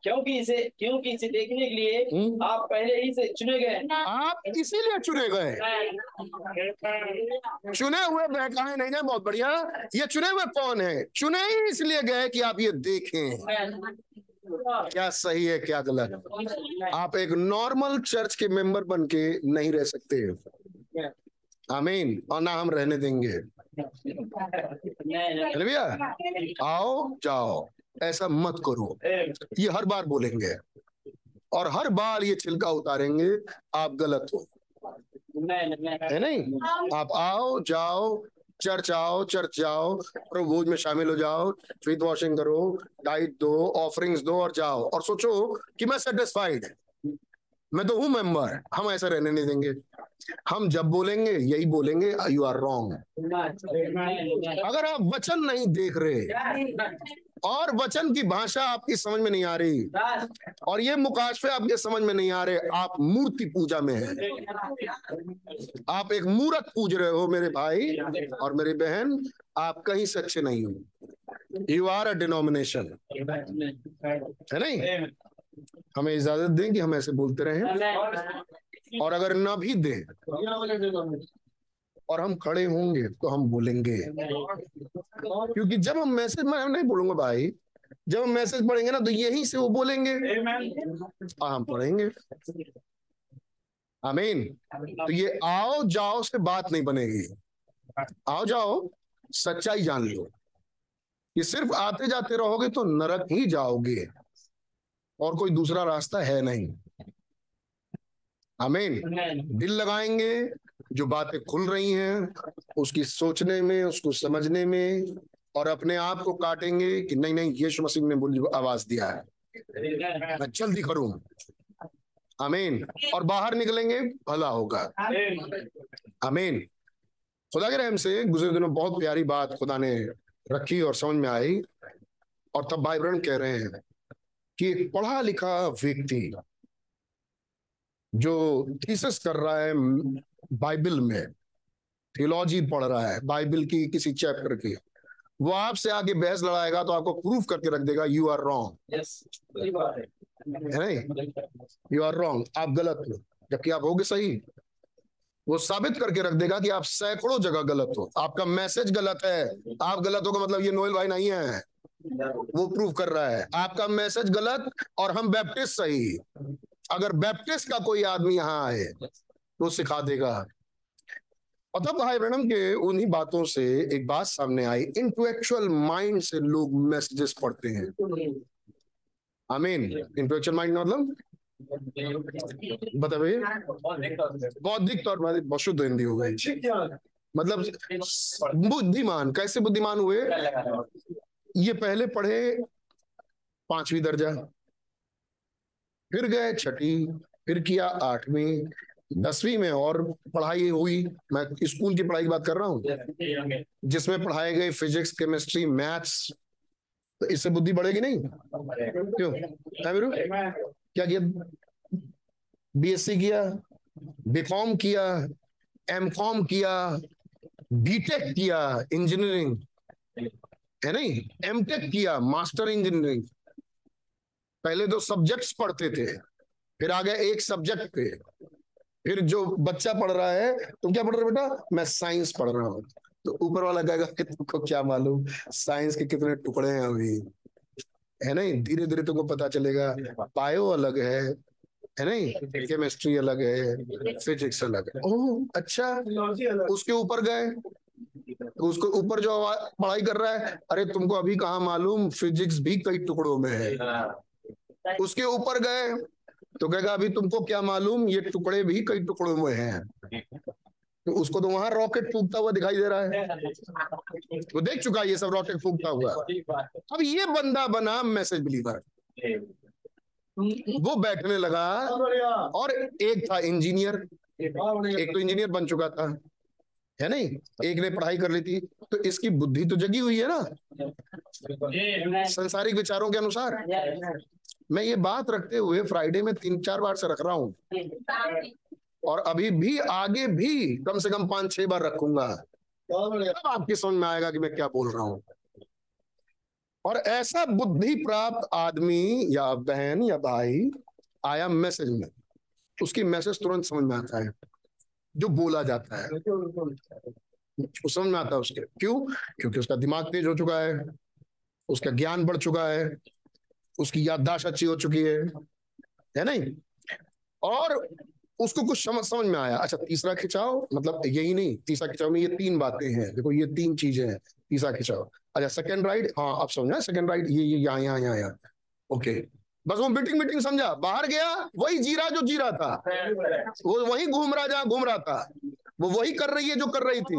D: क्योंकि इसे क्योंकि इसे देखने के लिए
B: हम्म?
D: आप पहले ही से चुने गए
B: आप इसीलिए चुने गए चुने हुए बहकाए नहीं ना बहुत बढ़िया। ये चुने हुए कौन है? चुने ही इसलिए गए कि आप ये देखें। क्या सही है क्या गलत? आप एक नॉर्मल चर्च के मेंबर बन के नहीं रह सकते। आमीन और ना हम रहने देंगे। ना भैया आओ, जाओ। ऐसा मत करो। ये हर बार बोलेंगे और हर बार ये छिलका उतारेंगे, आप गलत हो। है नहीं? आप आओ, जाओ, चर्च आओ, चर्च जाओ प्रभु भोज में शामिल हो जाओ फेथ वॉशिंग करो डाइट दो ऑफरिंग्स दो और जाओ। और सोचो कि मैं सेटिस्फाइड मैं तो हूँ मेंबर हम ऐसा रहने नहीं देंगे। हम जब बोलेंगे, यही बोलेंगे यू आर रॉन्ग अगर आप वचन नहीं देख रहे, और वचन की भाषा आपकी समझ में नहीं आ रही, और ये मुकाशफे आपके समझ में नहीं आ रहे, आप मूर्ति पूजा में हैं। आप एक मूर्त पूज रहे हो, मेरे भाई और मेरी बहन, आप कहीं से अच्छे नहीं हो। यू आर अ डिनोमिनेशन है नहीं? हमें इजाज़त दें कि हम ऐसे बोलते रहें और अगर ना भी दें और हम खड़े होंगे तो हम बोलेंगे। क्योंकि जब हम मैसेज मैं नहीं बोलूँगा भाई। जब हम मैसेज पढ़ेंगे ना तो यहीं से वो बोलेंगे। हम पढ़ेंगे। आमीन तो ये आओ जाओ से बात नहीं बनेगी। आओ जाओ सच्चाई जान लो। ये सिर्फ़ आते जाते रहोगे तो नरक ही जाओगे। और कोई दूसरा रास्ता है नहीं। आमीन। दिल लगाएँगे, जो बातें खुल रही हैं, उसकी सोचने में, उसको समझने में, और अपने आप को काटेंगे कि नहीं नहीं, यीशु मसीह ने मुझे आवाज़ दिया है। मैं जल्दी करूँ। आमीन। और बाहर निकलेंगे, भला होगा। आमीन। खुदा के रहम से गुजरे दिनों बहुत प्यारी बात खुदा ने रखी और समझ में आई, और तब भाई कह रहे हैं कि एक पढ़ा लिखा व्यक्ति जो थीसिस कर रहा है बाइबल में थियोलॉजी पढ़ रहा है बाइबल की किसी चैप्टर की वो आपसे आगे बहस लड़ाएगा तो आपको प्रूफ करके रख देगा यू आर रॉन्ग है। नहीं? यू आर रॉन्ग आप गलत हो। जबकि आप होगे सही। वो साबित करके रख देगा कि आप सैकड़ों जगह गलत हो। आपका मैसेज गलत है। आप गलत हो का मतलब ये नोएल भाई नहीं है। वो प्रूव कर रहा है। आपका मैसेज गलत और हम बैप्टिस्ट सही। अगर बैप्टिस्ट का कोई आदमी यहाँ आए तो सिखा देगा। और तब भाई ब्रहणम के उन्हीं बातों से एक बात सामने आई। इंटेलेक्चुअल माइंड से लोग मैसेजेस पढ़ते हैं। आमीन इंटेलेक्चुअल माइंड मतलब? बता भैया बौद्धिक तौर पर बहुत शुद्ध हिंदी हो गई। मतलब बुद्धिमान, कैसे बुद्धिमान हुए? ये पहले पढ़े पांचवी दर्जा, फिर गए छठी, फिर किया आठवीं, दसवीं में और पढ़ाई हुई। मैं स्कूल की पढ़ाई की बात कर रहा हूँ? जिसमें पढ़ाए गए फिजिक्स, केमिस्ट्री, मैथ्स तो इससे बुद्धि बढ़ेगी नहीं? क्यों? क्या किया? बीएससी किया बीकॉम किया एमकॉम किया बीटेक किया इंजीनियरिंग है नहीं? एमटेक किया मास्टर इंजीनियरिंग पहले दो सब्जेक्ट्स पढ़ते थे, फिर आ गए एक सब्जेक्ट पे। फिर जो बच्चा पढ़ रहा है, तुम क्या पढ़ रहे हो बेटा? मैं साइंस पढ़ रहा हूँ। तो ऊपर वाला कहेगा कि तुमको क्या मालूम? साइंस के कितने टुकड़े हैं अभी? है नहीं? धीरे धीरे तुमको पता चलेगा बायो अलग है। है नहीं? केमिस्ट्री अलग है फिजिक्स अलग है। ओह अच्छा। उसके ऊपर गए। उसको ऊपर जो पढ़ाई कर रहा है, अरे तुमको अभी कहा मालूम, फिजिक्स भी कई टुकड़ों में है। उसके ऊपर गए तो कहेगा, अभी तुमको क्या मालूम, ये टुकड़े भी कई टुकड़ों में हैं। तो उसको तो वहाँ रॉकेट फूकता हुआ दिखाई दे रहा है। वो देख चुका है ये सब रॉकेट फूकता हुआ। अब ये बंदा बना मैसेज बिलीवर। वो बैठने लगा, और एक था इंजीनियर। एक तो इंजीनियर बन चुका था। है नहीं? एक ने पढ़ाई कर ली थी तो इसकी बुद्धि तो जगी हुई है ना? संसारिक विचारों के अनुसार। मैं ये बात रखते हुए फ्राइडे में तीन चार बार से रख रहा हूँ। और अभी भी, आगे भी कम से कम पाँच छह बार रखूँगा। तब आपकी समझ में आएगा कि मैं क्या बोल रहा हूँ। और ऐसा बुद्धि प्राप्त आदमी या बहन या भाई आया मैसेज में। उसकी मैसेज तुरंत समझ में आता है। जो बोला जाता है। वो समझ में आता है उसके। क्यों? क्योंकि उसका दिमाग तेज हो चुका है उसका ज्ञान बढ़ चुका है उसकी याददाश्त अच्छी हो चुकी है है नहीं? और उसको कुछ समझ समझ में आया। अच्छा तीसरा खिंचाव मतलब यही नहीं तीसरा खिंचाव में ये तीन बातें हैं। देखो ये तीन चीज़ें हैं तीसरा खिंचाव। अच्छा सेकंड राइड हाँ आप समझा सेकंड राइड ये ये यहाँ यहाँ यहाँ यहाँ। ओके बस वो मीटिंग मीटिंग समझा। बाहर गया वही जीरा जो जी रहा था। वो वही घूम रहा जहाँ घूम रहा था। वो वही कर रही है जो कर रही थी।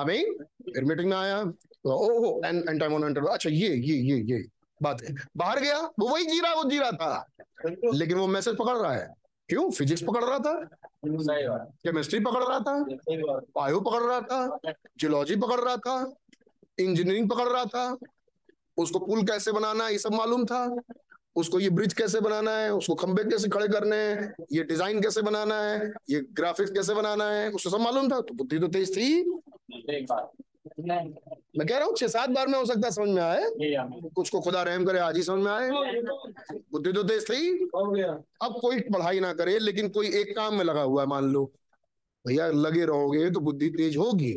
B: अभी फिर मीटिंग में आया। तो ओहो एंड एंड टाइम ऑन अच्छा ये ये ये ये बात है। बाहर गया वो वही जी रहा वो जी रहा था लेकिन वो मैसेज पकड़ रहा है। क्यों? फिजिक्स पकड़ रहा था। केमिस्ट्री पकड़ रहा था। बायो पकड़ रहा था। जियोलॉजी पकड़ रहा था। इंजीनियरिंग पकड़ रहा था। उसको पुल कैसे बनाना है, ये सब मालूम था। उसको ये ब्रिज कैसे बनाना है, उसको खंबे कैसे खड़े करने हैं, ये डिज़ाइन कैसे बनाना है, ये ग्राफिक्स कैसे बनाना है उसको सब मालूम था। तो बुद्धि तो तेज थी। मैं कह रहा हूँ, छह सात बार में हो सकता समझ में आए। कुछ को खुदा रहम करे, आज ही समझ में आए। बुद्धि तो तेज थी। अब कोई पढ़ाई ना करे, लेकिन कोई एक काम में लगा हुआ है, मान लो। भैया, लगे रहोगे तो बुद्धि तेज होगी।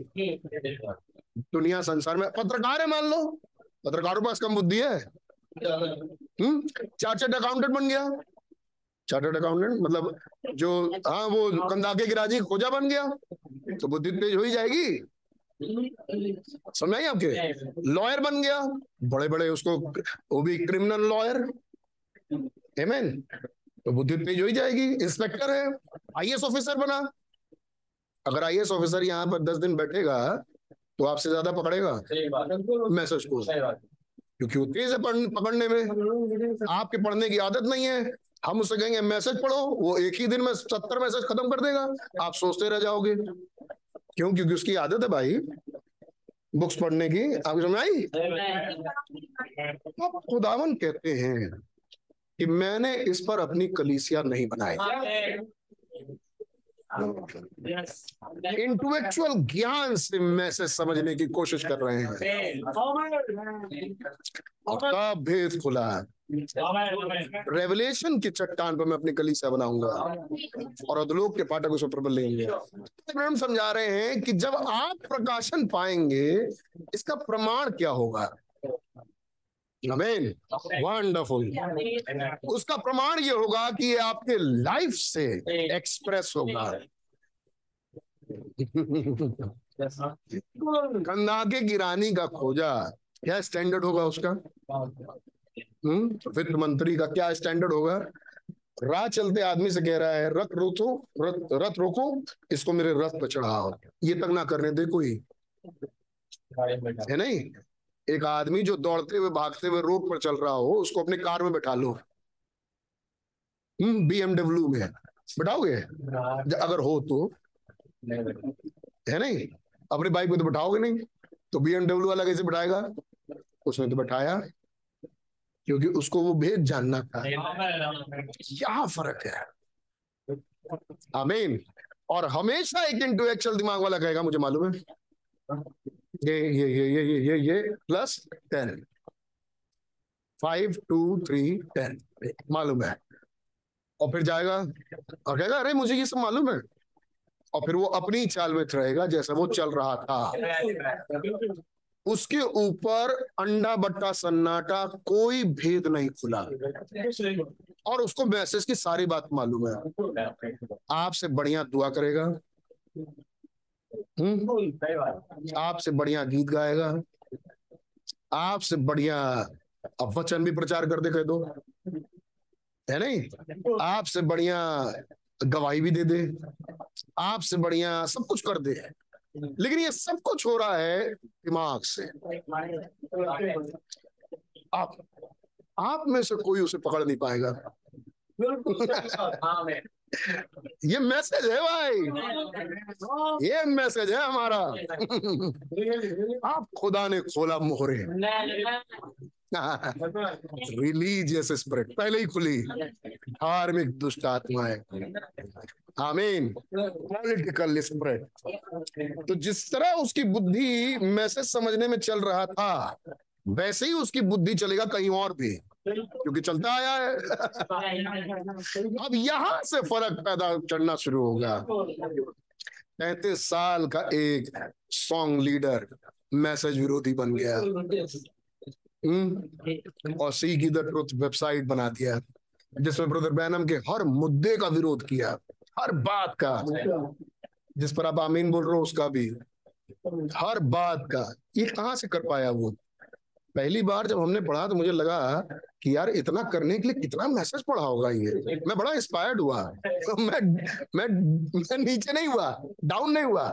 B: दुनिया संसार में पत्रकार है, मान लो। पत्रकारों पास कम बुद्धि है? हम्म? चार्टर्ड अकाउंटेंट बन गया। चार्टर्ड अकाउंटेंट मतलब जो हाँ वो कंदाके की राज़ी खोजा बन गया। तो बुद्धि तेज हो ही जाएगी। समझ आई आपके? लॉयर बन गया। बड़े बड़े उसको, वो भी क्रिमिनल लॉयर। एमेन तो बुद्धि तेज हो ही जाएगी। इंस्पेक्टर है। आईएएस ऑफिसर बना। अगर आईएएस ऑफिसर यहाँ पर दस दिन बैठेगा तो आपसे ज़्यादा पकड़ेगा? मैसेज को क्योंकि वो तेज है पकड़ने में। आपके पढ़ने की आदत नहीं है। हम उससे कहेंगे मैसेज पढ़ो वो एक ही दिन में सत्तर मैसेज खत्म कर देगा। आप सोचते रह जाओगे। क्यों? क्योंकि उसकी आदत है भाई बुक्स पढ़ने की। आपको समझ आई? तो खुदावन कहते हैं कि मैंने इस पर अपनी कलीसिया नहीं बनाई। इंटेलेक्चुअल ज्ञान से मैसेज समझने की कोशिश कर रहे हैं। भेद खुला है। रेवलेशन की चट्टान पर मैं अपनी कली से बनाऊँगा। और अधलोक के पाठक उस प्रबल लेंगे। हम समझा रहे हैं कि जब आप प्रकाशन पाएँगे, इसका प्रमाण क्या होगा? अमेन वंडरफुल उसका प्रमाण ये होगा कि ये आपके लाइफ से एक्सप्रेस होगा। कंधा के गिरानी का खोजा क्या स्टैंडर्ड होगा उसका? हम्म वित्त मंत्री का क्या स्टैंडर्ड होगा? राह चलते आदमी से कह रहा है रथ रोको रथ रथ रोको इसको मेरे रथ पर चढ़ाओ। ये तक ना करने दे कोई। है नहीं? एक आदमी जो दौड़ते हुए भागते हुए रोड पर चल रहा हो उसको अपने कार में बैठा लो। बीएमडब्ल्यू में बैठाओगे? अगर हो तो। है नहीं? अपने बाइक में तो बैठाओगे नहीं। तो बीएमडब्ल्यू वाला कैसे बैठाएगा? उसने तो बैठाया। क्योंकि उसको वो भेद जानना था। यहाँ फ़र्क है? आमीन। और हमेशा एक इंटेलेक्चुअल दिमाग वाला कहेगा मुझे मालूम है। ये ये ये ये ये ये ये plus ten five two three ten मालूम है। और फिर जाएगा और कहेगा, अरे, मुझे ये सब मालूम है। और फिर वो अपनी चाल में रहेगा जैसा वो चल रहा था। उसके ऊपर अंडा, बट्टा, सन्नाटा कोई भेद नहीं खुला। और उसको मैसेज की सारी बात मालूम है। आपसे बढ़िया दुआ करेगा। आपसे बढ़िया गीत गाएगा। आपसे बढ़िया वचन भी प्रचार कर दे कह दो। है नहीं? आपसे बढ़िया गवाही भी दे दे। आपसे बढ़िया सब कुछ कर दे। लेकिन ये सब कुछ हो रहा है दिमाग से। आप आप में से कोई उसे पकड़ नहीं पाएगा। ये मैसेज है भाई। ये मैसेज है हमारा। आप खुदा ने खोला मोहरे। रिलीजियस स्पिरिट पहले ही खुली। धार्मिक दुष्ट आत्माएँ आमीन पॉलिटिकल स्पिरिट तो जिस तरह उसकी बुद्धि मैसेज समझने में चल रहा था वैसे ही उसकी बुद्धि चलेगा कहीं और भी। क्योंकि चलता आया है। अब यहाँ से फ़र्क पैदा करना शुरू होगा पैंतीस साल का एक सॉन्ग लीडर मैसेज विरोधी बन गया। हम्म? और सी की वेबसाइट बना दिया। जिसमें ब्रदर बैनम के हर मुद्दे का विरोध किया। हर बात का। जिस पर आप आमीन बोल रहे हो, उसका भी। हर बात का। ये कहाँ से कर पाया वो? पहली बार जब हमने पढ़ा तो मुझे लगा कि यार इतना करने के लिए कितना मैसेज पढ़ा होगा ये। मैं बड़ा इंस्पायर्ड हुआ। तो मैं मैं मैं नीचे नहीं हुआ डाउन नहीं हुआ।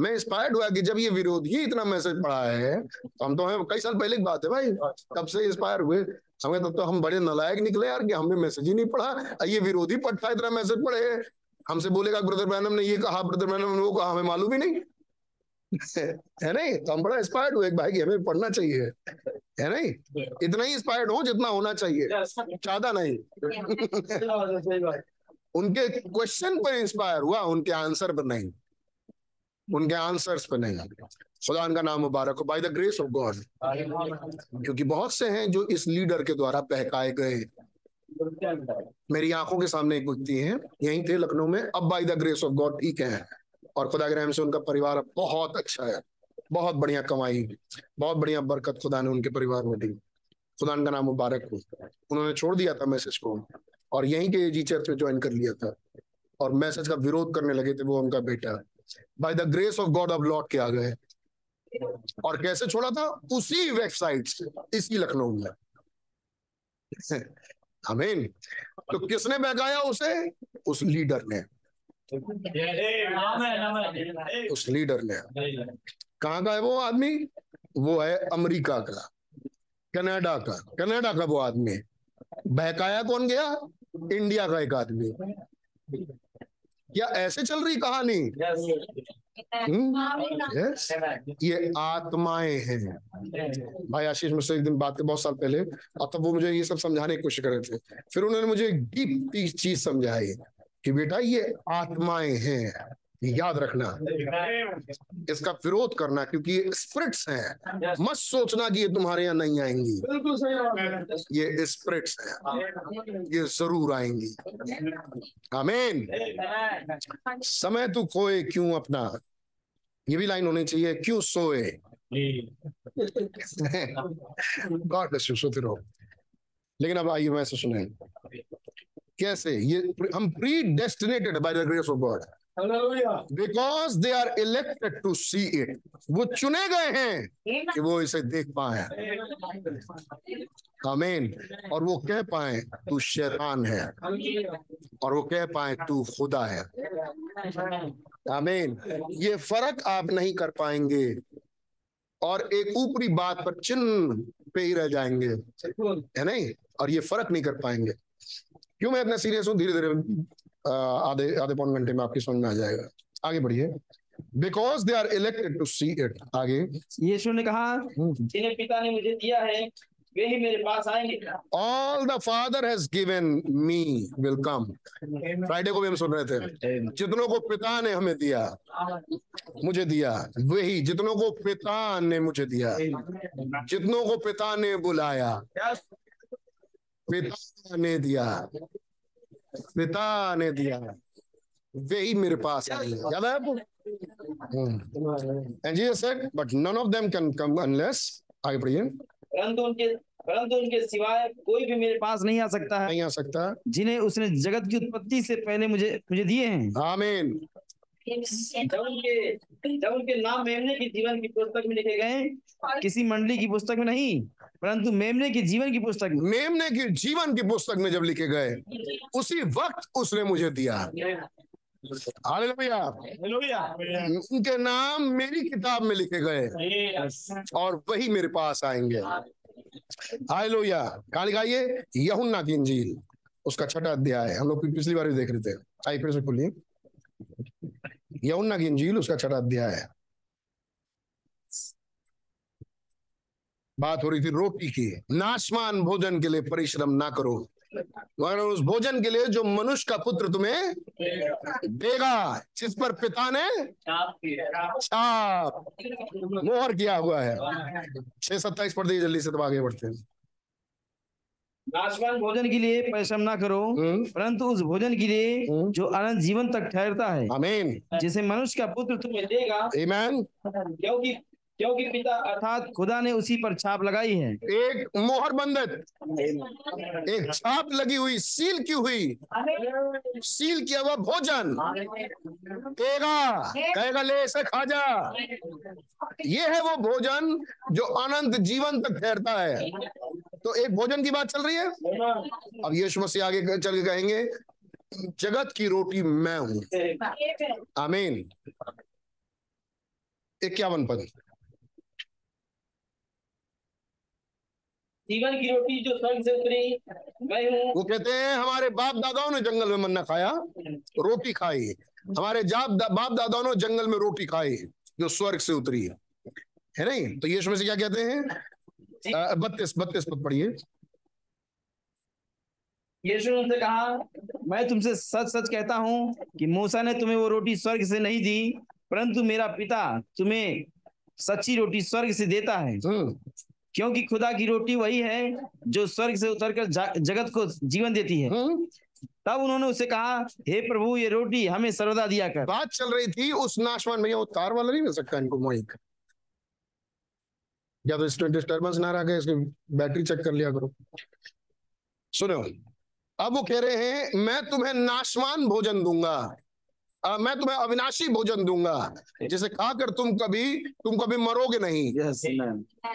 B: मैं इंस्पायर्ड हुआ कि जब ये विरोधी इतना मैसेज पढ़ा है तो हम तो हैं, कई साल पहले की बात है भाई तब से इंस्पायर हुए। हमें तब तो हम बड़े नलायक निकले यार कि हमने मैसेज ही नहीं पढ़ा। ये विरोधी पढ़ता इतना मैसेज पढ़े। हमसे बोलेगा ब्रदर बैनम ने ये कहा ब्रदर बैनम ने वो कहा, हमें मालूम ही नहीं। है नहीं? तो हम बड़ा इंस्पायर्ड हुए भाई कि हमें पढ़ना चाहिए। है नहीं? इतना ही इंस्पायर्ड हो जितना होना चाहिए। ज़्यादा नहीं। उनके क्वेश्चन पर इंस्पायर हुआ, उनके आंसर पर नहीं। उनके आंसर्स पर नहीं। खुदा का नाम मुबारक हो। By the grace of God क्योंकि बहुत से हैं जो इस लीडर के द्वारा बहकाए गए मेरी आँखों के सामने एक व्यक्ति है, यहीं थे लखनऊ में। अब by the grace of God ठीक है। और खुदा के रहम से उनका परिवार बहुत अच्छा है। बहुत बढ़िया कमाई बहुत बढ़िया बरकत खुदा ने उनके परिवार में दी। खुदा का नाम मुबारक हो। उन्होंने छोड़ दिया था मैसेज को। और यहीं के जी चर्च में ज्वाइन कर लिया था। और मैसेज का विरोध करने लगे थे वो उनका बेटा। By the grace of God अब लौट के आ गए। और कैसे छोड़ा था? उसी वेबसाइट से। इसी लखनऊ में। आमीन तो किसने बहकाया उसे? उस लीडर ने। उस लीडर ने। कहाँ का है वो आदमी? वो है अमेरिका का। कनाडा का। कनाडा का वो आदमी। बहकाया कौन गया? इंडिया का एक आदमी। क्या ऐसे चल रही कहानी? यस ये आत्माएँ हैं। भाई आशीष मुझसे एक दिन बात के बहुत साल पहले। और तब वो मुझे ये सब समझाने की कोशिश कर रहे थे। फिर उन्होंने मुझे डीप चीज़ समझाई। कि बेटा ये आत्माएँ हैं याद रखना। इसका विरोध करना क्योंकि ये स्पिरिट्स हैं। मत सोचना कि ये तुम्हारे यहाँ नहीं आएँगी। ये स्पिरिट्स हैं। ये ज़रूर आएँगी। आमीन। समय तू खोए क्यों अपना? ये भी लाइन होनी चाहिए क्यों सोए? गॉड ब्लेस यू सोते रहो। लेकिन अब आइए मैं सुने। कैसे? ये हम predestinated by the grace of God because they are elected to see it वो चुने गए हैं कि वो इसे देख पाए। आमीन और वो कह पाए तू शैतान है। और वो कह पाए तू खुदा है। आमीन ये फ़र्क आप नहीं कर पाएँगे। और एक ऊपरी बात पर चिन्ह पे ही रह जाएँगे। है नहीं? और ये फ़र्क नहीं कर पाएँगे। क्यों मैं इतना सीरियस हूँ? धीरे धीरे आधे आधे पौन घंटे में आपकी समझ में आ जाएगा। आगे बढ़िए। Because they are elected to see it आगे।
D: यीशु ने कहा जिन्हें पिता ने मुझे दिया है वे ही मेरे पास आएँगे।
B: All the father has given me will come Friday को भी हम सुन रहे थे। जितनों को पिता ने हमें दिया मुझे दिया वही जितनों को पिता ने मुझे दिया। जितनों को पिता ने बुलाया पिता ने दिया। पिता ने दिया। वही मेरे पास आएँगे याद है आपको? And Jesus said but none of them can come unless आगे पढ़िए।
D: परंतु उनके परंतु उनके सिवाय कोई भी मेरे पास नहीं आ सकता है।
B: नहीं आ सकता।
D: जिन्हें उसने जगत की उत्पत्ति से पहले मुझे मुझे दिए हैं।
B: आमीन
D: उनके नाम मेमने की जीवन की पुस्तक में लिखे गए किसी मंडली की पुस्तक में नहीं परंतु मेमने की जीवन की पुस्तक
B: मेमने की जीवन की पुस्तक में जब लिखे गए उसी वक्त उसने मुझे दिया उनके नाम मेरी किताब में लिखे गए और वही मेरे पास आएँगे हालेलुया कहा लिखा ये यहुन्ना की इंजील उसका छठा अध्याय हम लोग पिछली बार भी देख रहे थे आइए फिर से खोलिए यहुन्ना की इंजील उसका छठा अध्याय है। बात हो रही थी रोटी की। नाशमान भोजन के लिए परिश्रम ना करो। मगर उस भोजन के लिए जो मनुष्य का पुत्र तुम्हें देगा, जिस पर पिता ने छाप, मोहर किया हुआ है। छह सत्ताईस पढ़ दीजिए, जल्दी से तब आगे बढ़ते हैं।
D: नाशवान भोजन के लिए परिश्रम ना करो
B: हम्म,
D: परंतु उस भोजन के लिए
B: हम्म।
D: जो अनंत जीवन तक ठहरता है
B: आमीन।
D: जिसे मनुष्य का पुत्र तुम्हें देगा
B: आमीन
D: क्योंकि क्योंकि पिता अर्थात खुदा ने उसी पर छाप लगाई है।
B: एक मोहर बंधत एक छाप लगी हुई सील की हुई सील किया हुआ भोजन। देगा कहेगा ले इसे खा जा। ये है वो भोजन जो अनंत जीवन तक ठहरता है। तो एक भोजन की बात चल रही है? अब यीशु मसीह आगे चल के कहेंगे जगत की रोटी मैं हूँ। आमीन। इक्यावन पद।
D: जीवन की रोटी जो स्वर्ग से उतरी मैं हूँ।
B: वो कहते हैं हमारे बाप दादाओं ने जंगल में मन्ना खाया रोटी खाई। हमारे जाप दा, बाप दादाओं ने जंगल में रोटी खाई जो स्वर्ग से उतरी है। है नहीं? तो यीशु मसीह क्या कहते हैं? बत्तीस बत्तीस पद पढ़िए।
D: यीशु ने उनसे कहा मैं तुमसे सच सच कहता हूँ कि मूसा ने तुम्हें वो रोटी स्वर्ग से नहीं दी परंतु मेरा पिता तुम्हें सच्ची रोटी स्वर्ग से देता है।
B: हम्म,
D: क्योंकि खुदा की रोटी वही है जो स्वर्ग से उतरकर जगत को जीवन देती है।
B: हम्म।
D: तब उन्होंने उसे कहा हे प्रभु ये रोटी हमें सर्वदा दिया कर।
B: बात चल रही थी उस नाशवान भैया वो तार वाला नहीं मिल सकता इनको मोइक या तो इसमें डिस्टर्बेंस ना रहा इसकी बैटरी चेक कर लिया करो। सुनो अब वो कह रहे हैं मैं तुम्हें नाशवान भोजन दूँगा। अ, मैं तुम्हें अविनाशी भोजन दूँगा। जिसे खाकर तुम कभी तुम कभी मरोगे नहीं।
D: यस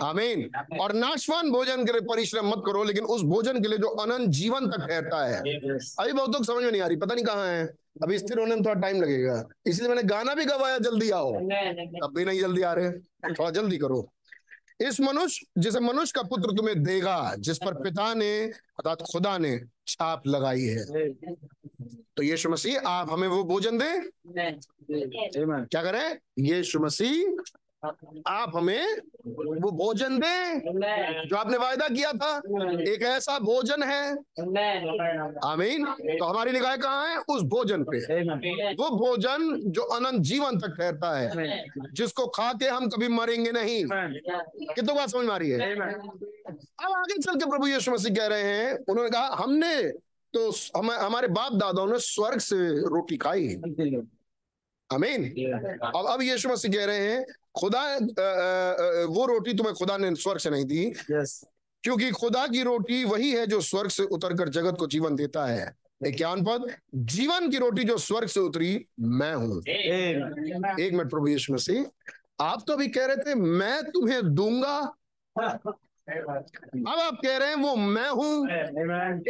B: आमीन और नाशवान भोजन के लिए परिश्रम मत करो लेकिन उस भोजन के लिए जो अनंत जीवन तक ठहरता है। अभी बहुत लोग समझ में नहीं आ रही पता नहीं कहाँ है। अभी स्थिर होने में थोड़ा टाइम लगेगा। इसलिए मैंने गाना भी गवाया जल्दी आओ। अब भी नहीं जल्दी आ रहे थोड़ा जल्दी करो। इस मनुष्य जिसे मनुष्य का पुत्र तुम्हें देगा जिस पर पिता ने अर्थात खुदा ने छाप लगाई है। तो यीशु मसीह आप हमें वो भोजन दे? क्या करें? यीशु मसीह आप हमें वो भोजन दें, जो आपने वायदा किया था। एक ऐसा भोजन है। आमीन। तो हमारी निगाह कहाँ है? उस भोजन पे। वो भोजन जो अनंत जीवन तक ठहरता है। जिसको खा के हम कभी मरेंगे नहीं। कितनों बात समझ में आ रही है? अब आगे चल के प्रभु यीशु मसीह कह रहे हैं, उन्होंने कहा, हमने तो हम, हमारे बाप दादाओं ने स्वर्ग से रोटी खाई। अमीन अब अब यीशु मसीह कह रहे हैं खुदा वो रोटी तुम्हें खुदा ने स्वर्ग से नहीं दी। क्योंकि खुदा की रोटी वही है जो स्वर्ग से उतरकर जगत को जीवन देता है। इक्यावन पद जीवन की रोटी जो स्वर्ग से उतरी मैं हूँ। एक मिनट प्रभु यीशु मसीह आप तो अभी कह रहे थे मैं तुम्हें दूँगा। अब आप कह रहे हैं वो मैं हूँ।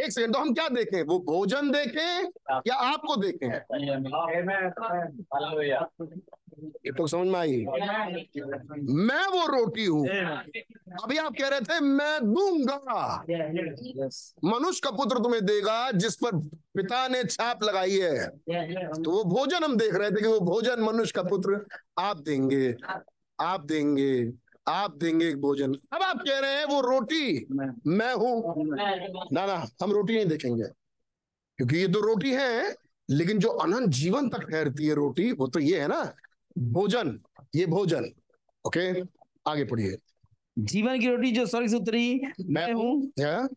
B: एक सेकंड तो हम क्या देखें? वो भोजन देखें या आपको देखें? ये तो समझ में आई। मैं वो रोटी हूँ। अभी आप कह रहे थे मैं दूँगा। मनुष्य का पुत्र तुम्हें देगा जिस पर पिता ने छाप लगाई है। तो वो भोजन हम देख रहे थे कि वो भोजन मनुष्य का पुत्र आप देंगे आप देंगे। आप देंगे एक भोजन। अब आप कह रहे हैं वो रोटी मैं हूँ। ना ना हम रोटी नहीं देखेंगे। क्योंकि ये तो रोटी है लेकिन जो अनंत जीवन तक ठहरती है रोटी वो तो ये है ना भोजन ये भोजन। ओके? आगे पढ़िए।
D: जीवन की रोटी जो स्वर्ग से उतरी मैं हूँ।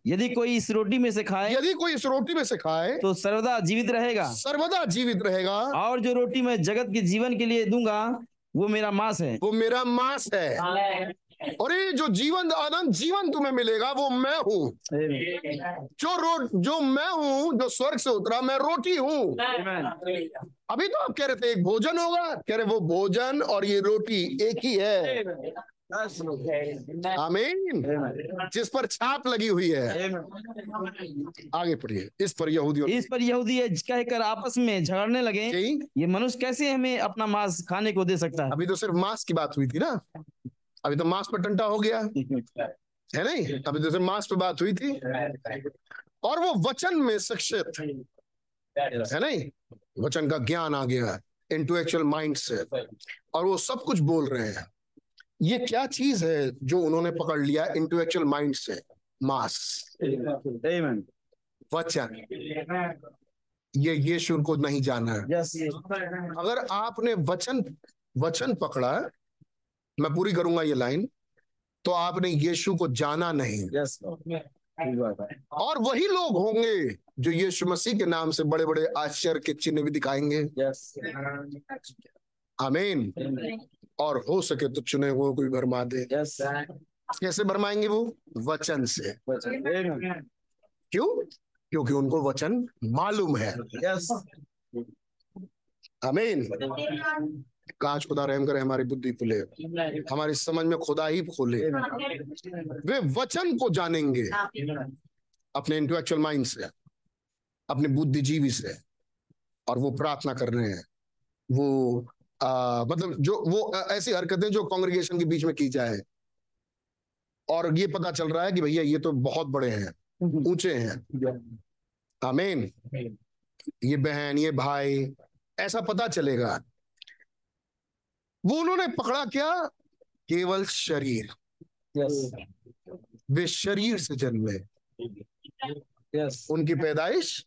D: यदि कोई इस रोटी में से खाए
B: यदि कोई इस रोटी में से खाए
D: तो सर्वदा जीवित रहेगा।
B: सर्वदा जीवित रहेगा।
D: और जो रोटी मैं जगत के जीवन के लिए दूँगा वो मेरा मांस है।
B: वो मेरा मांस है। और ये जो जीवन अनंत जीवन तुम्हें मिलेगा वो मैं हूँ। जो रो जो मैं हूँ जो स्वर्ग से उतरा मैं रोटी हूँ। अभी तो आप कह रहे थे एक भोजन होगा। कह रहे वो भोजन और ये रोटी एक ही है। आमीन जिस पर छाप लगी हुई है। आगे पढ़िए। इस पर यहूदियों
D: इस पर यहूदी कहकर आपस में झगड़ने लगे। ये मनुष्य कैसे हमें अपना मांस खाने को दे सकता है?
B: अभी तो सिर्फ़ मांस की बात हुई थी ना। अभी तो मांस पर टंटा हो गया। है नहीं? अभी तो सिर्फ़ मांस पे बात हुई थी। और वो वचन में शिक्षित। है नहीं? वचन का ज्ञान आ गया इंटेलेक्चुअल माइंड से और वो सब कुछ बोल रहे हैं। ये क्या चीज़ है जो उन्होंने पकड़ लिया इंटेलेक्चुअल माइंड से? मास
D: Amen.
B: वचन ये यीशु को नहीं जाना है।
D: Yes.
B: अगर आपने वचन वचन पकड़ा मैं पूरी करूँगा ये लाइन तो आपने यीशु को जाना नहीं।
D: Yes.
B: और वही लोग होंगे जो यीशु मसीह के नाम से बड़े बड़े आश्चर्य के चिन्ह भी दिखाएँगे।
D: Yes.
B: और हो सके तो चुने हुए कोई भरमा दे।
D: Yes.
B: कैसे भरमाएँगे वो? वचन से. क्यों? क्योंकि उनको वचन मालूम है।
D: Yes.
B: आमीन काश खुदा रहम करे हमारी बुद्धि खुले। हमारी समझ में खुदा ही खोले। वे वचन को जानेंगे। अपने इंटेलेक्चुअल माइंड से अपने बुद्धिजीवी से। और वो प्रार्थना कर रहे हैं। वो आ, मतलब जो वो ऐसी हरकतें जो कांग्रेगेशन के बीच में की जाए। और ये पता चल रहा है कि भैया ये तो बहुत बड़े हैं ऊँचे हैं। आमीन। ये बहन ये भाई ऐसा पता चलेगा। वो उन्होंने पकड़ा क्या? केवल शरीर।
D: Yes.
B: वे शरीर से जन्मे।
D: Yes.
B: उनकी पैदाइश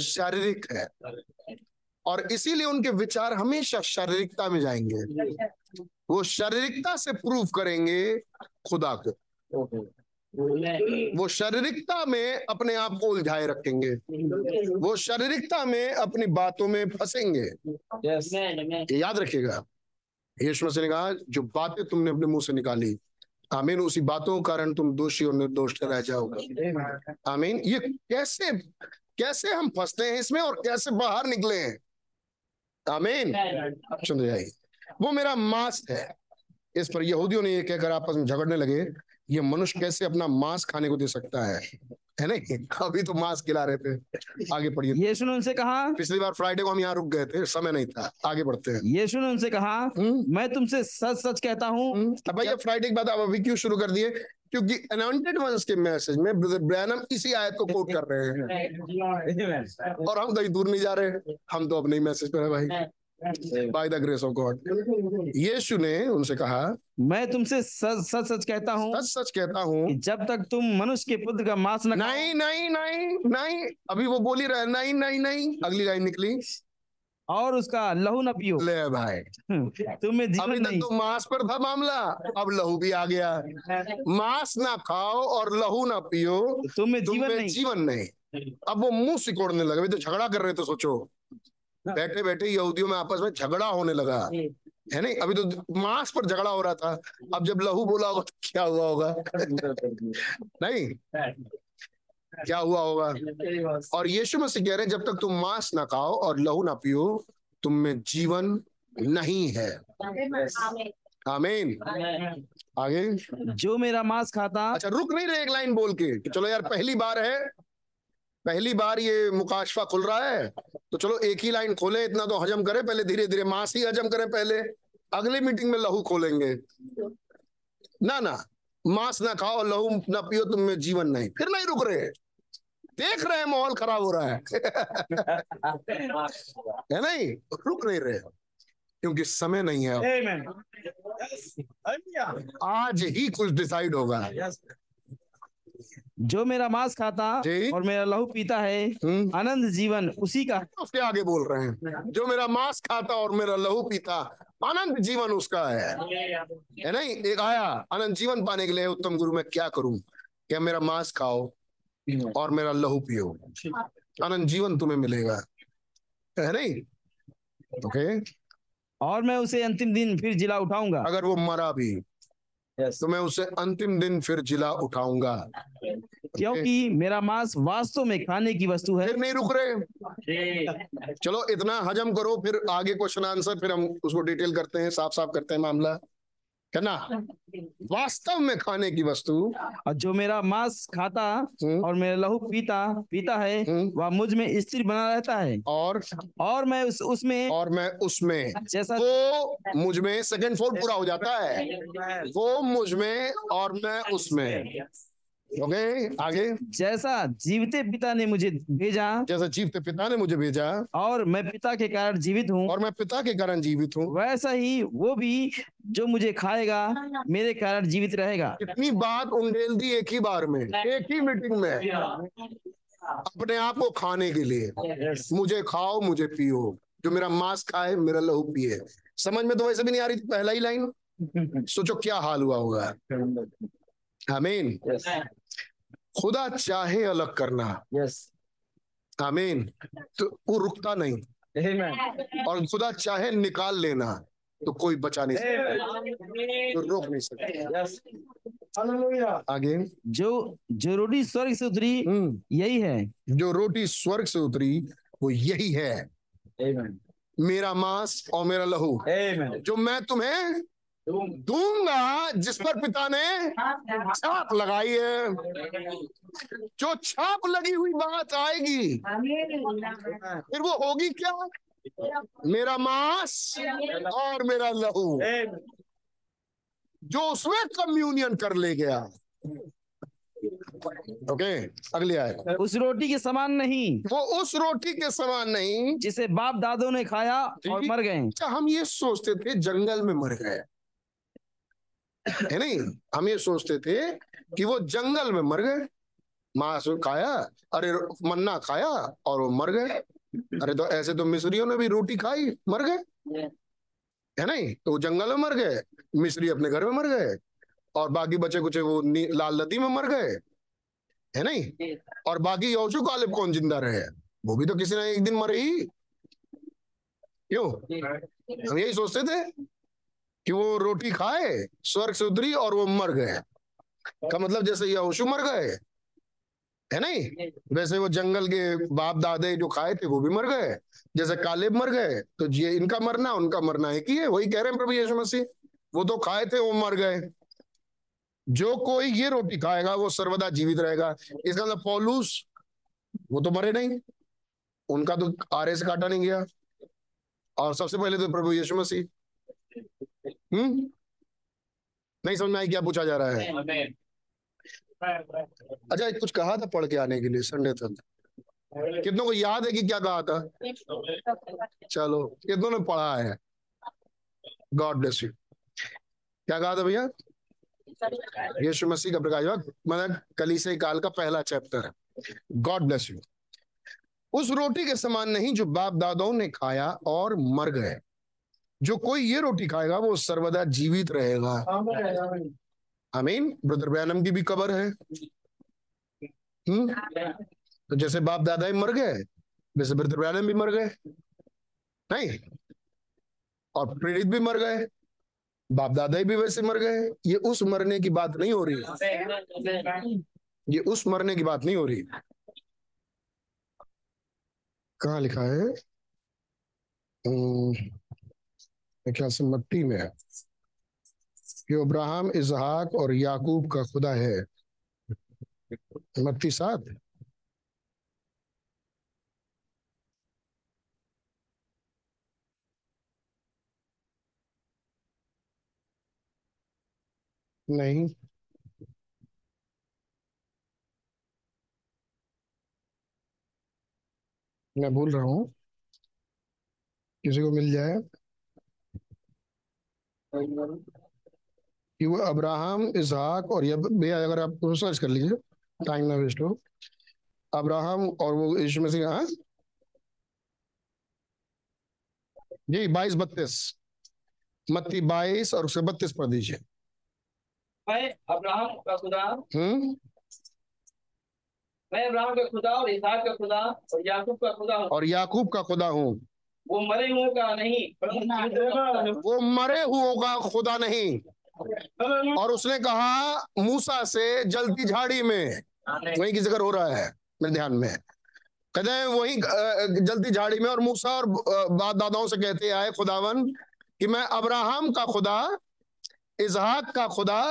B: शारीरिक है। और इसीलिए उनके विचार हमेशा शारीरिकता में जाएँगे। वो शारीरिकता से प्रूव करेंगे खुदा को। वो शारीरिकता में अपने आप को उलझाए रखेंगे। वो शारीरिकता में अपनी बातों में फंसेंगे। याद रखिएगा, यीशु मसीह ने कहा, जो बातें तुमने अपने मुँह से निकाली, आमीन, उसी बातों के कारण तुम दोषी और निर्दोष रह जाओगे। आमीन, ये कैसे कैसे हम फंसते हैं इसमें और कैसे बाहर निकले हैं? आमीन। सुन जाएगी वो मेरा मांस है। इस पर यहूदियों ने ये कहकर आपस में झगड़ने लगे। ये मनुष्य कैसे अपना मांस खाने को दे सकता है? है नहीं? अभी तो मांस खिला रहे थे। आगे पढ़िए।
D: यीशु ने उनसे कहा
B: पिछली बार फ्राइडे को हम यहाँ रुक गए थे समय नहीं था। आगे बढ़ते हैं।
D: यीशु ने उनसे कहा
B: हम्म।
D: मैं तुमसे सच सच कहता हूँ।
B: हम्म, अब भैया फ्राइडे के बाद आप अभी क्यों शुरू कर दिए? क्योंकि अनॉइंटेड वंस के मैसेज में ब्रदर ब्रैनम इसी आयत को कोट कर रहे हैं। और हम कहीं दूर नहीं जा रहे हम तो अपने ही मैसेज पर है भाई। By the grace of God यीशु ने उनसे कहा
D: मैं तुमसे सच सच सच कहता हूँ
B: सच सच कहता हूँ।
D: जब तक तुम मनुष्य के पुत्र का मांस न
B: नहीं नहीं नहीं नहीं। अभी वो बोल रहा नहीं नहीं नहीं। अगली लाइन निकली।
D: और उसका लहू न पियो।
B: ले भाई।
D: तुम्हें जीवन अभी
B: तक
D: नहीं।
B: तो मांस पर था मामला। अब लहू भी आ गया। मांस ना खाओ और लहू ना पियो।
D: तुम्हें जीवन
B: तुम्हें
D: नहीं।
B: जीवन नहीं। अब वो मुँह सिकोड़ने लगे। तो झगड़ा कर रहे थे सोचो। बैठे बैठे यहूदियों में आपस में झगड़ा होने लगा। है नहीं? अभी तो मांस पर झगड़ा हो रहा था। अब जब लहू बोला होगा तो क्या हुआ होगा? नहीं? क्या हुआ होगा? और यीशु मसीह कह रहे हैं जब तक तुम मांस ना खाओ और लहू ना पियो तुम में जीवन नहीं है। आमीन। आगे
D: जो मेरा मांस खाता
B: अच्छा रुक नहीं रहे एक लाइन बोल के चलो यार पहली बार है। पहली बार ये मुकाशफा खुल रहा है तो चलो एक ही लाइन खोले इतना तो हजम करें पहले धीरे धीरे मांस ही हजम करें पहले अगली मीटिंग में लहू खोलेंगे। ना ना मांस ना खाओ लहू ना पियो तुम में जीवन नहीं फिर नहीं रुक रहे। देख रहे हैं माहौल खराब हो रहा है। है नहीं? रुक नहीं रहे क्योंकि समय नहीं है. आज ही कुछ डिसाइड होगा.
D: जो मेरा मांस खाता और मेरा लहू पीता है
B: हम्म।
D: आनंद जीवन उसी का। है।
B: उसके आगे बोल रहे हैं जो मेरा मांस खाता और मेरा लहू पीता आनंद जीवन उसका है। है नहीं? एक आया आनंद जीवन पाने के लिए उत्तम गुरु मैं क्या करूँ? क्या मेरा मांस खाओ और मेरा लहू पियो? आनंद जीवन तुम्हें मिलेगा। है नहीं? ओके।
D: और मैं उसे अंतिम दिन फिर जिला उठाऊँगा।
B: अगर वो मरा भी
D: Yes.
B: तो मैं उसे अंतिम दिन फिर जिला उठाऊँगा।
D: क्योंकि मेरा मांस वास्तव में खाने की वस्तु है।
B: फिर नहीं रुक रहे। चलो इतना हजम करो फिर आगे क्वेश्चन आंसर फिर हम उसको डिटेल करते हैं साफ़ साफ़ करते हैं मामला। है ना वास्तव में खाने की वस्तु।
D: और जो मेरा मांस खाता
B: हम्म,
D: और मेरा लहू पीता पीता है
B: हम्म,
D: वह मुझमें स्थिर बना रहता है।
B: और?
D: और मैं उस उसमें
B: और मैं उसमें।
D: जैसा
B: वो मुझमें सेकंड फोर पूरा हो जाता है। वो मुझमें और मैं उसमें। ओके आगे।
D: जैसा जीवते पिता ने मुझे भेजा
B: जैसा जीवते पिता ने मुझे भेजा।
D: और मैं पिता के कारण जीवित हूँ
B: और मैं पिता के कारण जीवित हूँ।
D: वैसा ही वो भी जो मुझे खाएगा मेरे कारण जीवित रहेगा।
B: कितनी बात उंडेल दी एक ही बार में एक ही मीटिंग में। अपने आप को खाने के लिए। मुझे खाओ मुझे पियो। जो मेरा मांस खाए मेरा लहू पिए। समझ में तो वैसे भी नहीं आ रही थी पहला ही लाइन? सोचो क्या हाल हुआ होगा। आमीन खुदा चाहे अलग करना।
D: यस
B: आमीन तो वो रुकता नहीं। Amen. और खुदा चाहे निकाल लेना तो कोई बचा नहीं सकता। तो रोक नहीं सकता। Yes. आगे।
D: जो जो रोटी स्वर्ग से उतरी
B: हम्म।
D: यही है।
B: जो रोटी स्वर्ग से उतरी वो यही है। Amen. मेरा मांस और मेरा लहू। जो मैं तुम्हें दूँगा जिस पर पिता ने छाप लगाई है। जो छाप लगी हुई बात आएगी फिर वो होगी क्या? मेरा मांस और मेरा लहू। जो उसमें कम्युनियन कर ले गया। ओके अगली आए
D: उस रोटी के समान नहीं।
B: वो उस रोटी के समान नहीं।
D: जिसे बाप दादों ने खाया और मर गए।
B: अच्छा हम ये सोचते थे जंगल में मर गए। है नहीं? हम ये सोचते थे कि वो जंगल में मर गए। मांस खाया, अरे मन्ना खाया और वो मर गए। अरे तो ऐसे तो मिस्रियों ने भी रोटी खाई, मर गए। है नहीं? तो वो जंगल में मर गए, मिस्री अपने घर में मर गए और बाकी बचे कुछ वो लाल नदी में मर गए। है नहीं? और बाकी यौशु कालिब कौन ज़िंदा रहे? वो भी तो किसी ने एक दिन मरे ही। क्यों? हम यही सोचते थे। कि वो रोटी खाए, स्वर्ग से उतरी और वो मर गए। का मतलब जैसे यहोशू मर गए, है नहीं? वैसे वो जंगल के बाप दादे जो खाए थे, वो भी मर गए। जैसे कालेब मर गए तो ये इनका मरना, उनका मरना ही है, वही कह रहे हैं प्रभु यीशु मसीह। वो तो खाए थे, वो मर गए। जो कोई ये रोटी खाएगा, वो सर्वदा जीवित रहेगा। इसका मतलब पौलूस, वो तो मरे नहीं। उनका तो आरे से काटा नहीं गया। और सबसे पहले तो प्रभु यीशु मसीह। हम्म। नहीं, समझ में आई क्या पूछा जा रहा है? अच्छा कुछ कहा था पढ़ के आने के लिए, संडे तक कितनों को याद है कि क्या कहा था? चलो, कितनों ने पढ़ा है? गॉड ब्लेस यू क्या कहा था भैया? यीशु मसीह का प्रकाश मतलब कलीसिया काल का पहला चैप्टर है। गॉड ब्लेस यू उस रोटी के समान नहीं जो बाप दादाओं ने खाया और मर गए। जो कोई ये रोटी खाएगा, वो सर्वदा जीवित रहेगा। आमीन। ब्रदर बैनम की भी कबर है। हम्म? तो जैसे बाप दादा ही मर गए, वैसे ब्रदर बैनम भी मर गए। नहीं? और प्रेरित भी मर गए। बाप दादा भी वैसे मर गए। ये उस मरने की बात नहीं हो रही। ये उस मरने की बात नहीं हो रही। कहा लिखा है? क्या से मट्टी में है। कि अब्राहम इजहाक और याकूब का खुदा है। मट्टी साथ? नहीं। मैं भूल रहा हूँ। किसी को मिल जाए। कि वो अब्राहम इसहाक और यब भैया अगर आप सर्च कर लीजिए टाइम ना वेस्ट हो। अब्राहम और वो यीशु मसीह हाँ? जी बाईस बत्तीस। मत्ती बाईस और उसके बत्तीस पढ़ दीजिए।
D: मैं अब्राहम का खुदा।
B: हम्म?
D: मैं अब्राहम का खुदा और इसहाक का खुदा और याकूब का खुदा हूँ।
B: और याकूब का खुदा हूँ।
D: वो मरे हुओं का नहीं।
B: वो मरे हुओं का खुदा नहीं। और उसने कहा मूसा से जलती झाड़ी में वही की ज़िक्र हो रहा है मेरे ध्यान में। कहते हैं वही जलती झाड़ी में और मूसा और बाप दादाओं से कहते आए खुदावन कि मैं अब्राहम का खुदा इजहाक का खुदा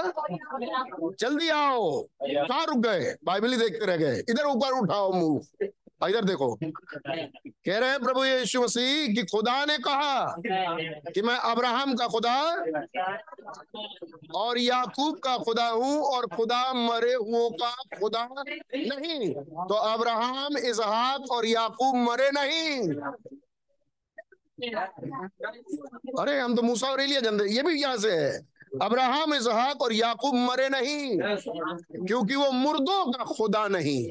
B: जल्दी आओ। कहा रुक गए? बाइबल ही देखते रह गए। इधर ऊपर उठाओ मुँह। इधर देखो। कह रहे हैं प्रभु यीशु मसीह कि खुदा ने कहा कि मैं अब्राहम का खुदा और याकूब का खुदा हूँ और खुदा मरे हुओं का खुदा नहीं। तो अब्राहम, इसहाक और याकूब मरे नहीं। अरे, हम तो मूसा और एलिया जानते ये भी यहाँ से है। अब्राहम, इसहाक और याकूब मरे नहीं, क्योंकि वो मुर्दों का खुदा नहीं।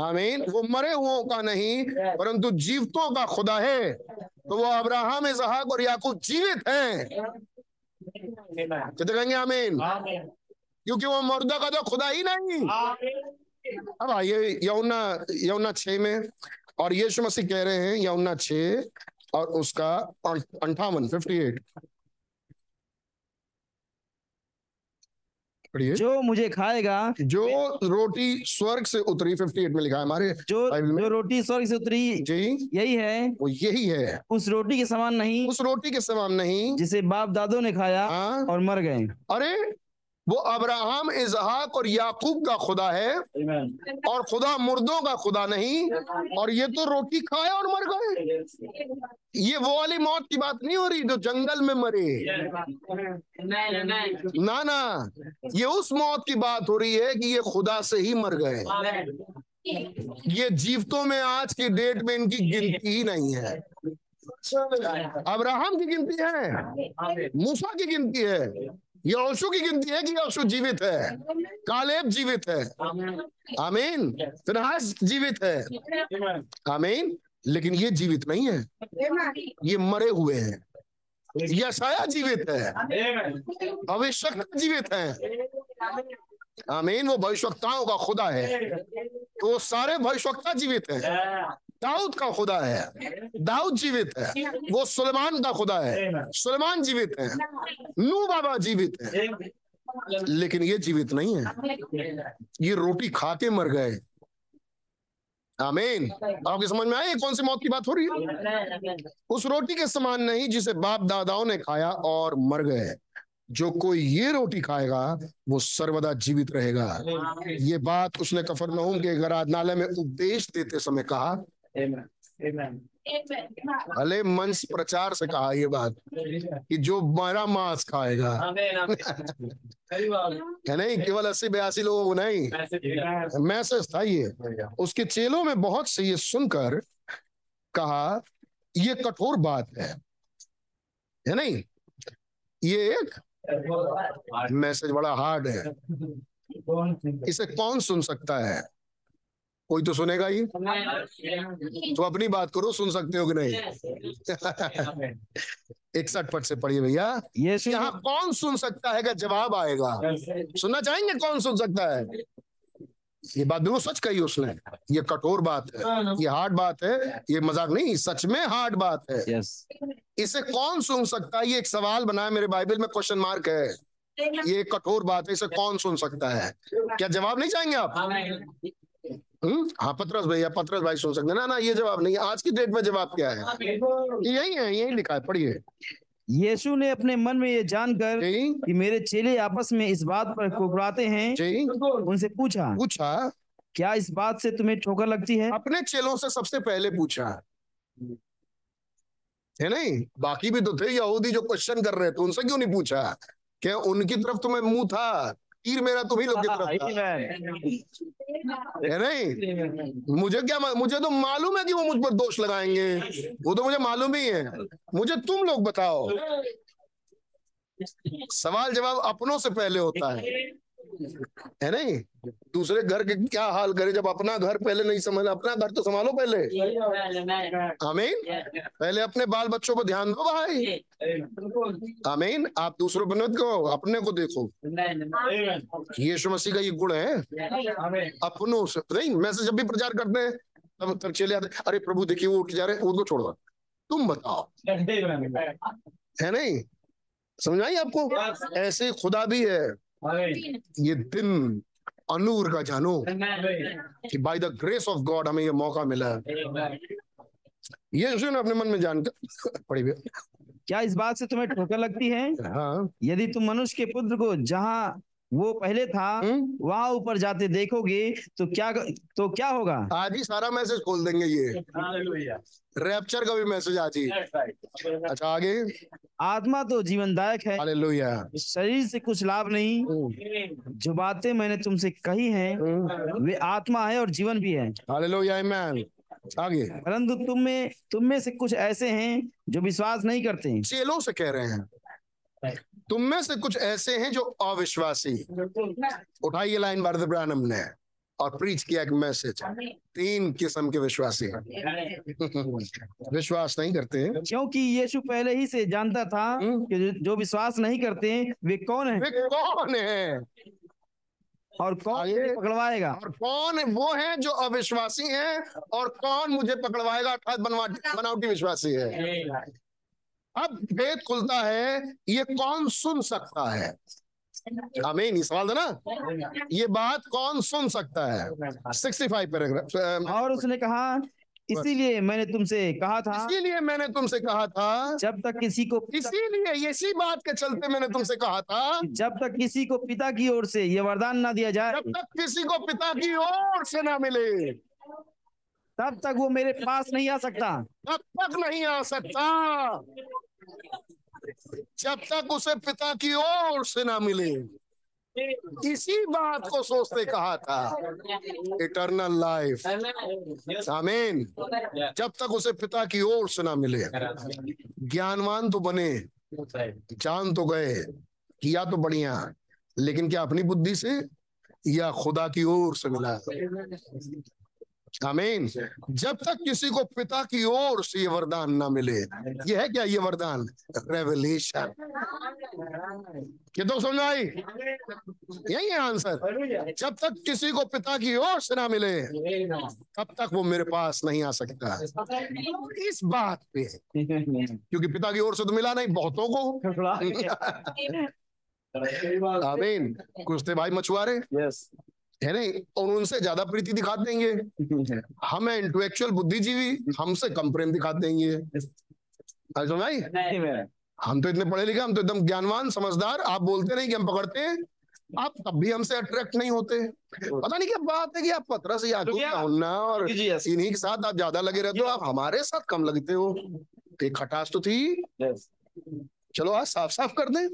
B: आमीन। वो मरे हुओं का नहीं परंतु जीवतों का खुदा है। तो वो अब्राहम इसहाक और याकूब जीवित हैं। कहते कहेंगे आमीन? क्योंकि वो मुर्दा का तो खुदा ही नहीं। अब आइए यमुना यमुना छह में। और यीशु मसीह कह रहे हैं यमुना छह और उसका अंठावन फिफ्टी एट पढ़िए।
D: जो मुझे खाएगा
B: जो रोटी स्वर्ग से उतरी 58 में लिखा है हमारे
D: जो जो रोटी स्वर्ग से उतरी
B: जी।
D: यही है।
B: वो यही है।
D: उस रोटी के समान नहीं।
B: उस रोटी के समान नहीं।
D: जिसे बाप दादो ने खाया
B: आ?
D: और मर गए।
B: अरे वो अब्राहम इजहाक और याकूब का खुदा है और खुदा मुर्दों का खुदा नहीं और ये तो रोटी खाए और मर गए। ये वो वाली मौत की बात नहीं हो रही जो जंगल में मरे। ना ना ये उस मौत की बात हो रही है कि ये खुदा से ही मर गए। ये जीवतों में आज की डेट में इनकी गिनती ही नहीं है। अब्राहम की गिनती है मूसा की गिनती है। यहोशू की गिनती है कि यहोशू जीवित है। कालेब जीवित है। आमीन। फिनहास जीवित है। आमीन। लेकिन ये जीवित नहीं है। ये मरे हुए हैं। यशाया जीवित है। भविष्यवक्ता जीवित है। आमीन। वो भविष्यताओं का खुदा है। तो वो सारे भविष्यता जीवित हैं। दाऊद का खुदा है। दाऊद जीवित है। वो सुलेमान का खुदा है। सुलेमान जीवित है। नू बाबा जीवित है। लेकिन ये जीवित नहीं है। ये रोटी खा के मर गए। आमीन। आपके समझ में आए कौन सी मौत की बात हो रही है? उस रोटी के समान नहीं जिसे बाप दादाओं ने खाया और मर गए। जो कोई ये रोटी खाएगा, वो सर्वदा जीवित रहेगा। ये बात उसने कफरनहूम के गराधनालय में उपदेश देते समय कहा भले मंच प्रचार से कहा ये बात कि जो मेरा मांस खाएगा। है नहीं? केवल अस्सी बयासी लोगों को नहीं। मैसेज था ये। उसके चेलों में बहुत से ये सुनकर कहा ये कठोर बात है। है नहीं? ये एक मैसेज बड़ा हार्ड है। इसे कौन सुन सकता है? कोई तो सुनेगा ही। तो अपनी बात करो सुन सकते हो कि नहीं। इकसठ पट से पढ़िए भैया। यहाँ कौन सुन सकता है का जवाब आएगा? सुनना चाहेंगे कौन सुन सकता है? ये बात बिल्कुल सच कही उसने। ये कठोर बात है। ये हार्ड बात है। ये मज़ाक नहीं सच में हार्ड बात है।
D: यस
B: इसे कौन सुन सकता है? ये एक सवाल बना है मेरे बाइबल में क्वेश्चन मार्क है। ये कठोर बात है इसे कौन सुन सकता है? क्या जवाब नहीं चाहेंगे आप? हम्म? हाँ पत्रस भैया पत्रस भाई सुन सकते ना ना ये जवाब नहीं आज की डेट में जवाब क्या है? यही है यही लिखा है पढ़िए।
D: यीशु ने अपने मन में ये जानकर कि मेरे चेले आपस में इस बात पर कुकराते हैं। उनसे पूछा
B: पूछा।
D: क्या इस बात से तुम्हें ठोकर लगती है?
B: अपने चेलों से सबसे पहले पूछा। है नहीं? बाकी भी तो थे यहूदी जो क्वेश्चन कर रहे थे उनसे क्यों नहीं पूछा? क्या उनकी तरफ़ तुम्हें मुँह था? तीर मेरा तुम्ही लोग की तरफ़ है नहीं? मुझे क्या मुझे तो मालूम है कि वो मुझ पर दोष लगाएँगे। वो तो मुझे मालूम ही है। मुझे तुम लोग बताओ। सवाल जवाब अपनों से पहले होता है। है नहीं? दूसरे घर के क्या हाल करे जब अपना घर पहले नहीं समझ अपना घर तो संभालो पहले। आमीन। पहले अपने बाल बच्चों पर ध्यान दो भाई। आमीन। आप दूसरों पर मत अपने को देखो। यीशु मसीह का ये गुण है। अपनों से नहीं मैसेज जब भी प्रचार करते हैं, तब तब चले आते अरे प्रभु, देखिए, वो उठ जा रहे उनको छोड़ो। तुम बताओ। है नहीं? समझ आई आपको? ऐसे खुदा भी है। ये दिन अनूर का जानो कि by the grace of God हमें ये मौका मिला। है ये यीशु ने अपने मन में जानकर पड़ी
D: क्या इस बात से तुम्हें ठोकर लगती है?
B: हाँ।
D: यदि तुम मनुष्य के पुत्र को जहाँ वो पहले था
B: हम्म?
D: वहाँ ऊपर जाते देखोगे तो क्या तो क्या होगा?
B: आज ही सारा मैसेज खोल देंगे ये। रैप्चर का भी मैसेज आज ही। अच्छा आगे?
D: आत्मा तो जीवनदायक है।
B: हालेलुया।
D: शरीर से कुछ लाभ नहीं। जो बातें मैंने तुमसे कही हैं वे आत्मा है और जीवन भी है।
B: हालेलुया आमेन आगे।
D: परंतु तुम में तुम में से कुछ ऐसे हैं जो विश्वास नहीं करते।
B: चेलों से कह रहे हैं। तुम में से कुछ ऐसे हैं जो अविश्वासी उठाई ये लाइन भारत ब्रानम ने और प्रीच किया एक मैसेज। तीन किस्म के विश्वासी विश्वास नहीं करते हैं।
D: क्योंकि यीशु पहले ही से जानता था
B: हम्म।
D: कि जो- विश्वास नहीं करते हैं वे कौन है?
B: वे कौन है?
D: और कौन। उन्हें पकड़वाएगा?
B: और कौन वो है जो अविश्वासी है और कौन मुझे पकड़वाएगा? अर्थात बनवा बनावटी विश्वासी है। अब भेद खुलता है ये कौन सुन सकता है? आमीन सवाल ना? ये बात कौन सुन सकता है? सिक्सटी फाइव पैराग्राफ
D: और उसने कहा इसीलिए मैंने तुमसे कहा था
B: इसीलिए मैंने तुमसे कहा था
D: जब तक किसी को
B: इसीलिए इसी बात के चलते मैंने तुमसे कहा था
D: जब तक किसी को पिता की ओर से ये वरदान ना दिया जाए
B: जब तक किसी को पिता की ओर से ना मिले।
D: तब तक वो मेरे पास नहीं आ सकता।
B: तब तक नहीं आ सकता। जब तक उसे पिता की ओर से ना मिले। इसी बात को सोचते कहा था। इटर्नल लाइफ आमीन जब तक उसे पिता की ओर से ना मिले। ज्ञानवान तो बने। जान तो गए। किया तो बढ़िया। लेकिन क्या अपनी बुद्धि से? या खुदा की ओर से मिला? आमीन जब तक किसी को पिता की ओर से ये वरदान ना मिले ये है क्या ये वरदान? रेवलेशन ये तो समझ आई? यही है आंसर जब तक किसी को पिता की ओर से ना मिले तब तक वो मेरे पास नहीं आ सकता। इस बात पे क्योंकि पिता की ओर से तो मिला नहीं बहुतों को। आमीन कुछ थे भाई मछुआरे?
D: यस
B: है नहीं और उनसे ज़्यादा प्रीति दिखा देंगे। हम है इंटेलेक्चुअल बुद्धिजीवी हमसे कम प्रेम दिखा देंगे। समझ आई हम तो इतने पढ़े लिखे हम तो एकदम ज्ञानवान समझदार आप बोलते नहीं कि हम पकड़ते हैं आप तब भी हमसे अट्रैक्ट नहीं होते। पता नहीं क्या बात है कि आप पत्र से याकूब
D: क्या?
B: और इन्हीं के साथ आप ज़्यादा लगे रहते हो आप हमारे साथ कम लगते हो। तो एक खटास तो थी। चलो आज साफ़ साफ़ कर दें।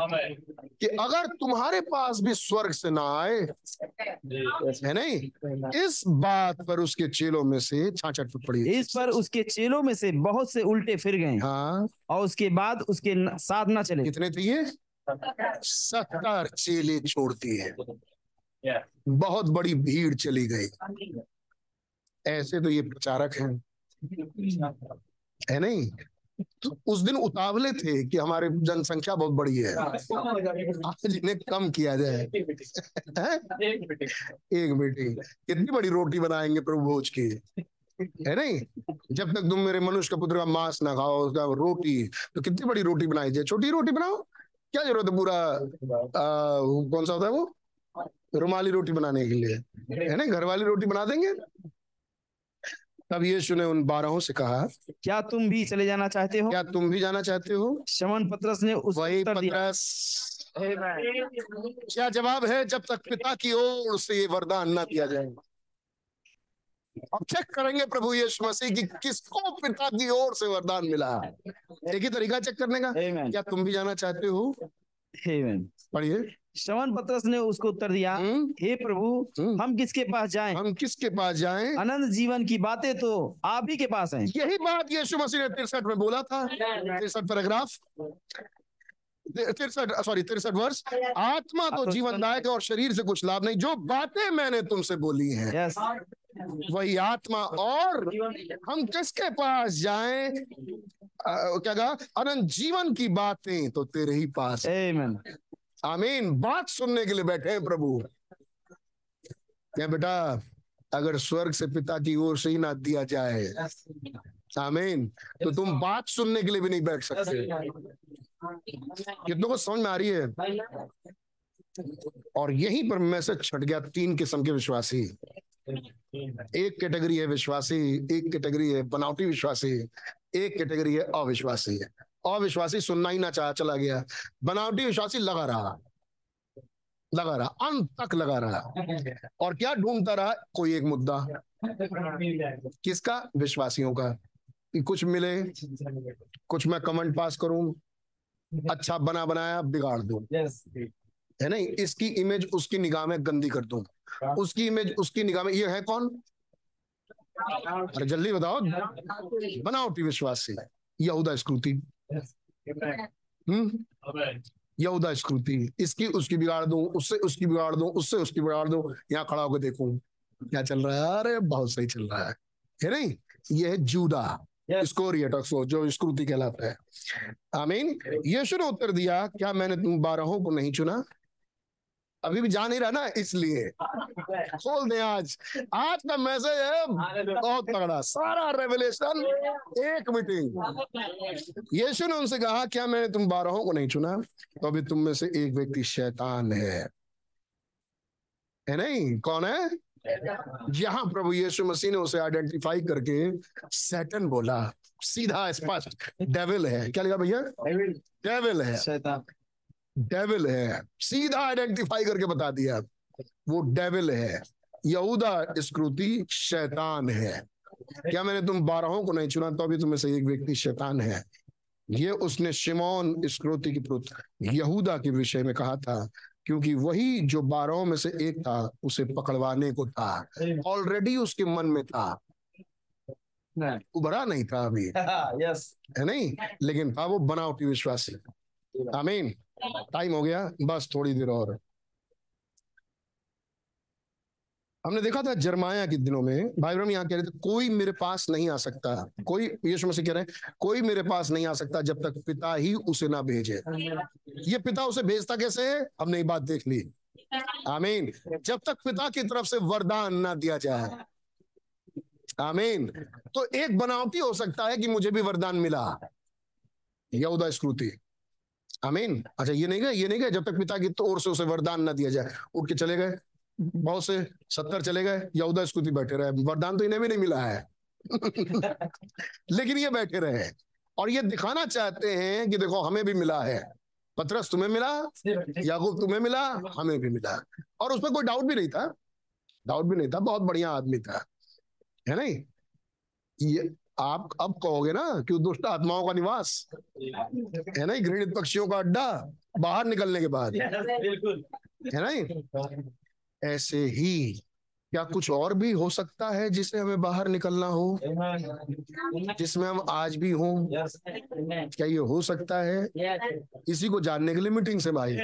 B: कि अगर तुम्हारे पास भी स्वर्ग से ना आए है नहीं? इस बात पर उसके चेलों में से छाछट पड़ी
D: इस पर उसके चेलों में से बहुत से उल्टे फिर गए।
B: हाँ।
D: और उसके बाद उसके साथ ना चले।
B: कितने थे ये? सत्तर चेले छोड़ती है। बहुत बड़ी भीड़ चली गई। ऐसे तो ये प्रचारक हैं। है नहीं? तो उस दिन उतावले थे कि हमारे जनसंख्या बहुत बड़ी है। आज इन्हें कम किया जाए। एक मीटिंग कितनी बड़ी रोटी बनाएँगे प्रभु भोज की? है नहीं? जब तक तुम मेरे मनुष्य का पुत्र का मांस ना खाओ उसका रोटी तो कितनी बड़ी रोटी बनाई जाए? छोटी रोटी बनाओ। क्या ज़रूरत है पूरा? आ, कौन सा होता है वो? रुमाली रोटी बनाने के लिए। है ना घर वाली रोटी बना देंगे? तब यीशु ने उन बारहों से कहा
D: क्या तुम भी चले जाना चाहते हो?
B: क्या तुम भी जाना चाहते हो?
D: शमन पत्रस ने उस
B: वही
D: उत्तर दिया।
B: पत्रस। क्या जवाब है जब तक पिता की ओर से ये वरदान ना दिया जाए? अब चेक करेंगे प्रभु यीशु मसीह की किसको पिता की ओर से वरदान मिला। एक ही तरीका चेक करने का। क्या तुम भी जाना चाहते हो. पढ़िए।
D: श्रवण पत्रस ने उसको उत्तर दिया
B: हम्म,
D: हे प्रभु
B: हम्म।
D: हम किसके पास जाएँ?
B: हम किसके पास जाएँ?
D: अनंत जीवन की बातें तो आप ही के पास हैं।
B: यही बात यीशु मसीह ने तिरसठ में बोला था। तिरसठ पैराग्राफ। तिरसठ सॉरी तिरसठ वर्ष। आत्मा तो जीवनदायक है और शरीर से कुछ लाभ नहीं। जो बातें मैंने तुमसे बोली हैं। वही आत्मा और हम किसके पास जाएँ? क्या कहा? अनंत जीवन की बातें तो तेरे ही पास।
D: आमीन।
B: बात सुनने के लिए बैठे हैं प्रभु। क्या बेटा अगर स्वर्ग से पिता की ओर से ही ना दिया जाए। आमीन। तो तुम बात सुनने के लिए भी नहीं बैठ सकते। कितनों को समझ में आ रही है? और यहीं पर मैसेज छट गया तीन किस्म के विश्वासी। एक कैटेगरी है विश्वासी, एक कैटेगरी है बनावटी विश्वासी, एक कैटेगरी है अविश्वासी। अविश्वासी सुनना ही ना चाह चला गया। बनावटी विश्वासी लगा रहा। लगा रहा, अंत तक लगा रहा। और क्या ढूंढता रहा? कोई एक मुद्दा। किसका? विश्वासियों का। कि कुछ मिले, कुछ मैं कमेंट पास करूँ। अच्छा बना बनाया बिगाड़ दूँ। है ना इसकी इमेज उसकी निगाह में गंदी कर दूँ। उसकी इमेज उसकी निगाह में ये है कौन? अरे जल्दी बताओ। बनावटी विश्वासी यहूदा स्क्रूति हम्म। यहूदा स्क्रूति इसकी उसकी बिगाड़ दूँ उससे उसकी बिगाड़ दूँ उससे उसकी बिगाड़ दूँ। यहाँ खड़ा होकर देखूँ क्या चल रहा है? अरे बहुत सही चल रहा है। है नहीं? ये है जूदा।
D: Yes.
B: स्कोरियटक्स जो स्क्रूति कहलाता है। आमीन। यीशु ने उत्तर दिया क्या मैंने तुम बारहों को नहीं चुना? अभी भी जा नहीं रहा ना इसलिए। खोल दे आज। आज का मैसेज है बहुत तगड़ा। सारा रेवलेशन एक मीटिंग यीशु ने उनसे कहा क्या मैंने तुम बारहों को नहीं चुना? तो अभी तुम में से एक व्यक्ति शैतान है। है नहीं? कौन है? जहाँ प्रभु यीशु मसीह ने उसे आइडेंटिफाई करके सैटन बोला। सीधा स्पष्ट डेविल है। क्या लिखा भैया? डेविल है।
D: शैतान।
B: डेविल है। सीधा आइडेंटिफाई करके बता दिया। वो डेविल है। यहूदा स्क्रूति शैतान है। क्या मैंने तुम बारहों को नहीं चुना? तो अभी तुम्हें से एक व्यक्ति शैतान है। ये उसने शिमोन स्क्रूति की पुत्र यहूदा के विषय में कहा था क्योंकि वही जो बारहों में से एक था उसे पकड़वाने को था। ऑलरेडी उसके मन में था। उभरा नहीं था अभी।
D: यस
B: है नहीं? लेकिन था वो बनावटी विश्वासी। आमीन टाइम हो गया, बस थोड़ी देर और। हमने देखा था जरमाया के दिनों में, भाई ब्रह्म यहाँ कह रहे थे, कोई मेरे पास नहीं आ सकता। कोई यीशु मसीह कह रहे हैं, कोई मेरे पास नहीं आ सकता जब तक पिता ही उसे ना भेजे। ये पिता उसे भेजता कैसे? है हमने ये बात देख ली। आमीन। जब तक पिता की तरफ़ से वरदान ना दिया जाए। आमीन। तो एक बनावटी हो सकता है कि मुझे भी वरदान मिला। यहूदा स्क्रूति आमीन। अच्छा ये नहीं गए ये नहीं गए जब तक पिता की ओर से उसे वरदान ना दिया जाए। उठ के चले गए। बहुत से सत्तर चले गए यहूदा स्कूती बैठे रहे। वरदान तो इन्हें भी नहीं मिला है। लेकिन ये बैठे रहे। और ये दिखाना चाहते हैं कि देखो हमें भी मिला है। पत्रस तुम्हें मिला याकूब तुम्हें मिला हमें भी मिला। और उसमें कोई डाउट भी नहीं था। डाउट भी नहीं था बहुत बढ़िया आदमी था। है नहीं? ये आप अब कहोगे ना कि दुष्ट आत्माओं का निवास है नहीं घृणित पक्षियों का अड्डा बाहर निकलने के बाद। है नहीं ऐसे ही क्या कुछ और भी हो सकता है जिसे हमें बाहर निकलना हो? जिसमें हम आज भी हों? क्या ये हो सकता है? इसी को जानने के लिए मीटिंग से भाई।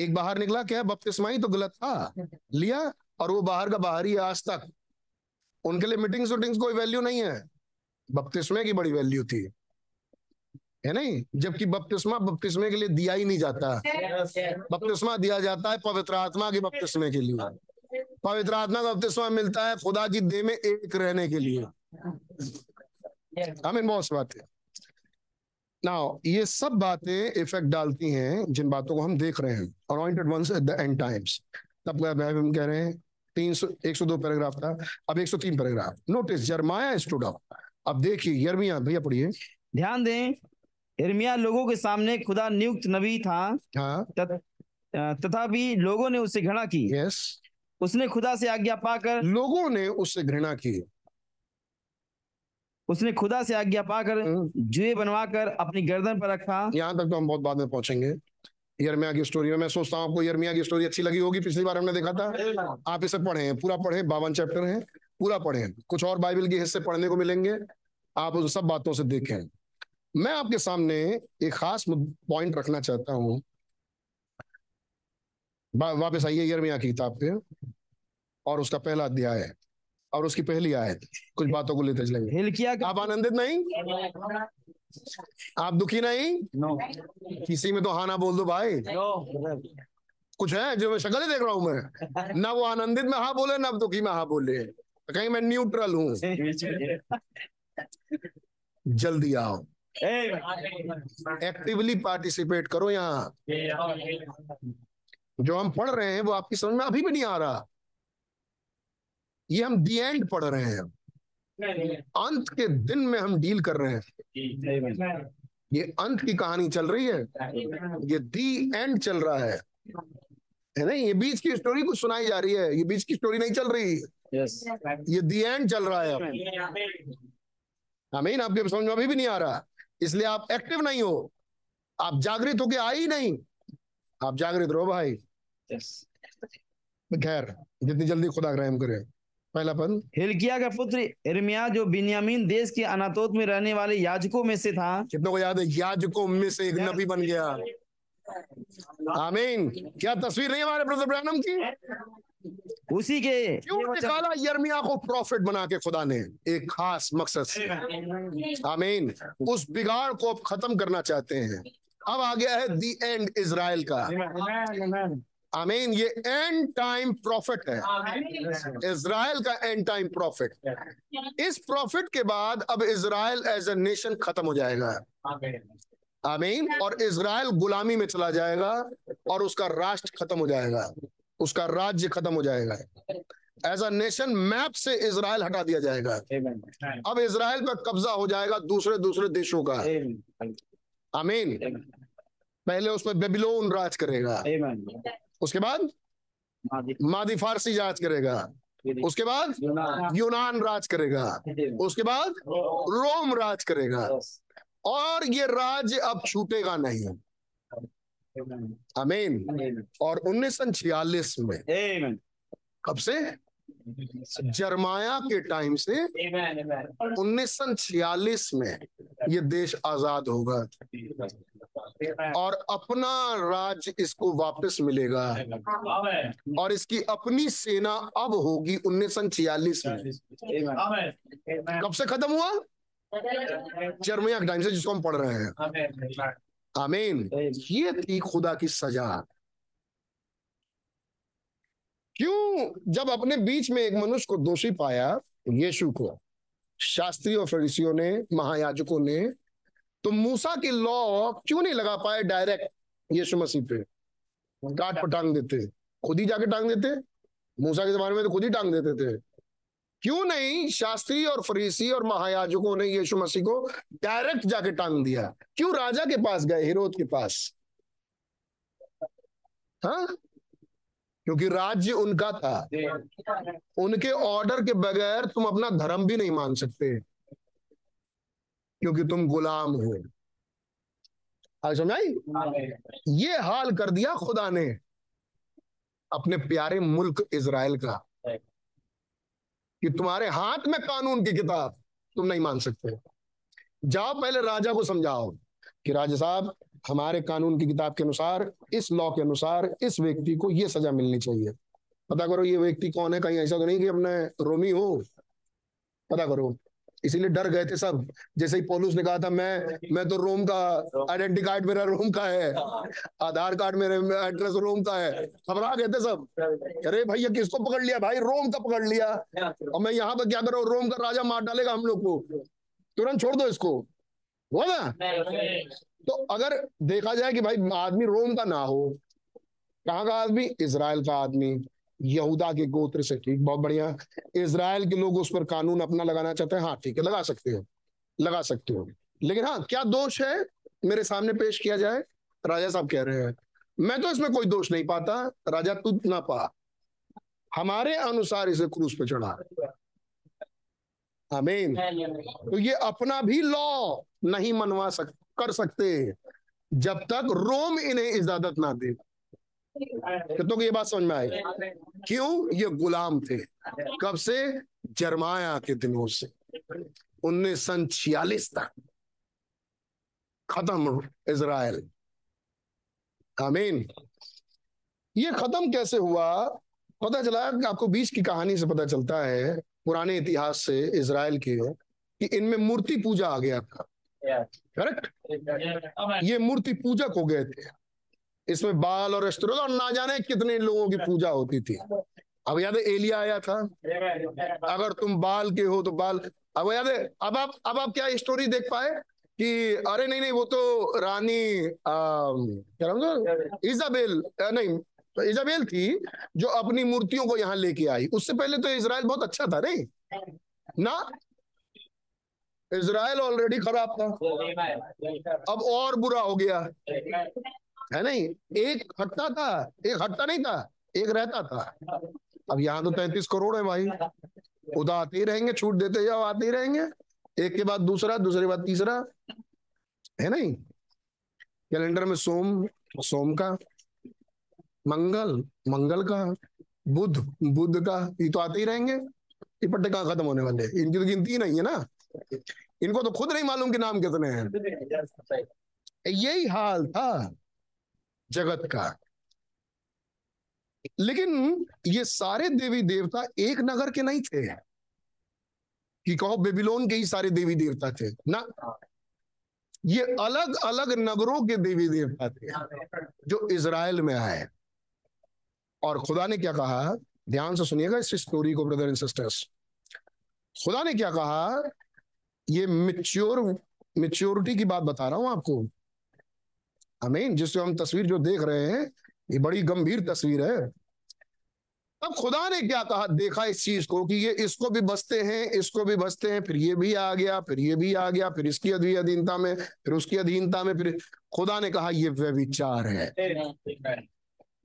B: एक बाहर निकला क्या? बपतिस्मा ही तो गलत था। लिया और वो बाहर का बाहर ही आज तक। उनके लिए मीटिंग शूटिंग कोई वैल्यू नहीं है। बपतिस्मे की बड़ी वैल्यू थी। है नहीं? जबकि बपतिस्मा बपतिस्मे के लिए दिया ही नहीं जाता। बपतिस्मा दिया जाता है पवित्र आत्मा के बपतिस्मे के लिए। पवित्र आत्मा का बपतिस्मा मिलता है खुदा की देह में एक रहने के लिए। हमें बहुत बातें। नाउ ये सब बातें इफ़ेक्ट डालती हैं जिन बातों को हम देख रहे हैं। Anointed ones at the end times तब हम कह रहे हैं? तीन सौ एक सौ दो पैराग्राफ था अब एक सौ तीन paragraph. Notice Jeremiah stood up अब देखिए यर्मिया भैया पढ़िए।
D: ध्यान दें लोगों के सामने खुदा नियुक्त नबी था।
B: हाँ।
D: तथापि लोगों ने उससे घृणा की।
B: यस
D: उसने खुदा से आज्ञा पाकर
B: लोगों ने उससे घृणा की।
D: उसने खुदा से आज्ञा पाकर
B: हम्म।
D: जुए बनवाकर अपनी गर्दन पर रखा।
B: यहाँ तक तो हम बहुत बाद में पहुँचेंगे। यर्मिया की स्टोरी में मैं सोचता हूँ आपको यरमिया की स्टोरी अच्छी लगी होगी पिछली बार हमने देखा था। आप इसे पढ़े हैं पूरा पढ़े बावन चैप्टर है पूरा पढ़े। कुछ और बाइबल के हिस्से पढ़ने को मिलेंगे आप उस सब बातों से देखें। मैं आपके सामने एक खास पॉइंट रखना चाहता हूँ। वापस आइए यरमिया की किताब पे और उसका पहला अध्याय है। और उसकी पहली आयत कुछ बातों को लेते चलेंगे।
D: हिलकिया
B: आप आनंदित नहीं? आप दुखी नहीं?
D: नो
B: किसी में तो हाँ ना बोल दो भाई। कुछ है? जो मैं शक्ल ही देख रहा हूँ मैं। ना वो आनंदित में हाँ बोले ना दुखी में हाँ बोले। कहीं मैं न्यूट्रल हूँ। जल्दी आओ। एक्टिवली पार्टिसिपेट करो यहाँ। जो हम पढ़ रहे हैं वो आपकी समझ में अभी भी नहीं आ रहा। ये हम दी एंड पढ़ रहे हैं। अंत के दिन में हम डील कर रहे हैं। ये अंत की कहानी चल रही है। ये दी एंड चल रहा है। है ना? ये बीच की स्टोरी कुछ सुनाई जा रही है। ये बीच की स्टोरी नहीं चल रही। ये दी एंड चल रहा है आमीन आपके समझ में अभी भी नहीं आ रहा। इसलिए आप एक्टिव नहीं हो। आप जागृत होके आई नहीं। आप जागृत रहो भाई। खैर जितनी जल्दी खुदा रहम करे। पहला पद
D: हिलकिया का पुत्र इर्मिया जो बिन्यामीन देश के अनातोत में रहने वाले याजकों में से था।
B: कितनों को याद है? याजकों में से एक नबी बन गया। आमीन। क्या तस्वीर नहीं हमारे ब्रदर ब्रैनम की?
D: उसी के।
B: क्यों निकाला? यर्मिया को प्रॉफिट बना के खुदा ने। एक खास मकसद से। आमीन। उस बिगाड़ को अब खत्म करना चाहते हैं। अब आ गया है दी एंड इज़राइल का। आमीन ये एंड टाइम प्रॉफिट है। इज़राइल का एंड टाइम प्रॉफिट इस प्रॉफिट के बाद अब इज़राइल एज ए नेशन खत्म हो जाएगा। आमीन और इज़राइल गुलामी में चला जाएगा और उसका राष्ट्र खत्म हो जाएगा। उसका राज्य खत्म हो जाएगा। एज अ नेशन मैप से इज़राइल हटा दिया जाएगा। अब इज़राइल पर कब्जा हो जाएगा दूसरे दूसरे देशों का। आमीन। पहले उसमें बेबीलोन राज करेगा। उसके बाद? मादी। फारसी राज करेगा। उसके बाद? यूनान। राज करेगा। उसके बाद? रोम। राज करेगा। और ये राज्य अब छूटेगा नहीं। अमीन और उन्नीस सौ छियालीस में कब से? जरमाया के टाइम से उन्नीस सौ छियालीस में ये देश आज़ाद होगा। और अपना राज इसको वापस मिलेगा। और इसकी अपनी सेना अब होगी उन्नीस में। कब से खत्म हुआ? जर्मिया के टाइम से, जिसको हम पढ़ रहे हैं। आमीन। ये थी खुदा की सजा। क्यों? जब अपने बीच में एक मनुष्य को दोषी पाया, यीशु को शास्त्री और फरीसियों ने, महायाजकों ने तो मूसा की लॉ क्यों नहीं लगा पाए डायरेक्ट यीशु मसीह पे? काट पर टांग देते। खुद ही जाके टांग देते। मूसा के जमाने में तो खुद ही टांग देते थे। क्यों नहीं? शास्त्री और फरीसी और महायाजकों ने यीशु मसीह को डायरेक्ट जाके टांग दिया। क्यों राजा के पास गए हिरोद के पास? हाँ? क्योंकि राज्य उनका था। उनके ऑर्डर के बगैर तुम अपना धर्म भी नहीं मान सकते। क्योंकि तुम गुलाम हो। आज समझाई? ये हाल कर दिया खुदा ने अपने प्यारे मुल्क इज़राइल का कि तुम्हारे हाथ में कानून की किताब तुम नहीं मान सकते। जाओ पहले राजा को समझाओ कि राजा साहब, हमारे कानून की किताब के अनुसार, इस लॉ के अनुसार, इस व्यक्ति को ये सजा मिलनी चाहिए। पता करो ये व्यक्ति कौन है? कहीं ऐसा तो नहीं कि अपने रोमी हो। पता करो। इसीलिए डर गए थे सब। जैसे ही पोलूस ने कहा था, मैं मैं तो रोम का आइडेंटिटी कार्ड मेरा रोम का है। आधार कार्ड मेरे एड्रेस रोम का है। घबरा गए थे सब। अरे भैया, किसको पकड़ लिया भाई? रोम का पकड़ लिया। और मैं यहाँ पर क्या करूँ? रोम का राजा मार डालेगा हम लोग को। तुरंत छोड़ दो इसको। हुआ ना? तो अगर देखा जाए कि भाई आदमी रोम का ना हो, कहाँ का आदमी? इसराइल का आदमी। यहूदा के गोत्र से, ठीक? बहुत बढ़िया। इसराइल के लोग उस पर कानून अपना लगाना चाहते हैं। हाँ ठीक है, लगा सकते हो। लगा सकते हो। लेकिन हाँ क्या दोष है मेरे सामने पेश किया जाए? राजा साहब कह रहे हैं, मैं तो इसमें कोई दोष नहीं पाता। राजा, तू ना पा। हमारे अनुसार इसे क्रूज पे चढ़ा। आमीन। तो ये अपना भी लॉ नहीं मनवा सक, कर सकते। जब तक रोम इन्हें इजाज़त ना दे। कितनों को ये बात समझ में आई? क्यों? ये गुलाम थे। कब से? जरमाया के दिनों से। उन्नीस सन छियालीस तक। खत्म इज़राइल। आमीन। ये खत्म कैसे हुआ? पता चला कि आपको बीच की कहानी से पता चलता है पुराने इतिहास से इसराइल के कि इनमें मूर्ति पूजा आ गया था। Correct yeah. yeah. ये मूर्ति पूजक हो गए थे। इसमें बाल और अस्त्रोत और ना जाने कितने लोगों की पूजा होती थी। अब याद है, एलिया आया था। अगर तुम बाल के हो तो बाल। अब याद है, अब आप अब आप क्या स्टोरी देख पाए कि, अरे नहीं नहीं, वो तो रानी क्या नाम इजाबेल नहीं इजाबेल थी जो अपनी मूर्तियों को यहाँ लेके आई। उससे पहले तो इसराइल बहुत अच्छा था, नहीं? ना? इसराइल ऑलरेडी खराब था। अब और बुरा हो गया। है नहीं, एक हटता था, एक हटता नहीं था, एक रहता था। अब यहाँ तो तैतीस करोड़ है भाई। उधर आते ही रहेंगे, छूट देते जाओ, आते ही रहेंगे। एक के बाद दूसरा, दूसरे बाद तीसरा। है नहीं? कैलेंडर में सोम सोम का। मंगल मंगल का। बुध बुध का। ये तो आते ही रहेंगे। ये पट्टे कहाँ खत्म होने वाले इनकी तो गिनती ही नहीं है ना। इनको तो खुद नहीं मालूम कि नाम कितने हैं। यही हाल था। जगत का। लेकिन ये सारे देवी देवता एक नगर के नहीं थे। कि कहो बेबीलोन के ही सारे देवी देवता थे। ना। ये अलग अलग नगरों के देवी देवता थे जो इज़राइल में आए। और खुदा ने क्या कहा? ध्यान से सुनिएगा इस स्टोरी को ब्रदर एंड सिस्टर्स खुदा ने क्या कहा? ये मिच्योर मिच्योरिटी की बात बता रहा हूँ आपको। अमीन जिससे हम तस्वीर जो देख रहे हैं ये बड़ी गंभीर तस्वीर है। अब खुदा ने क्या कहा? देखा इस चीज़ को कि ये इसको भी बसते हैं इसको भी बसते हैं फिर ये भी आ गया फिर ये भी आ गया फिर इसकी अधी अधीनता में फिर उसकी अधीनता में फिर खुदा ने कहा ये व्यविचार है।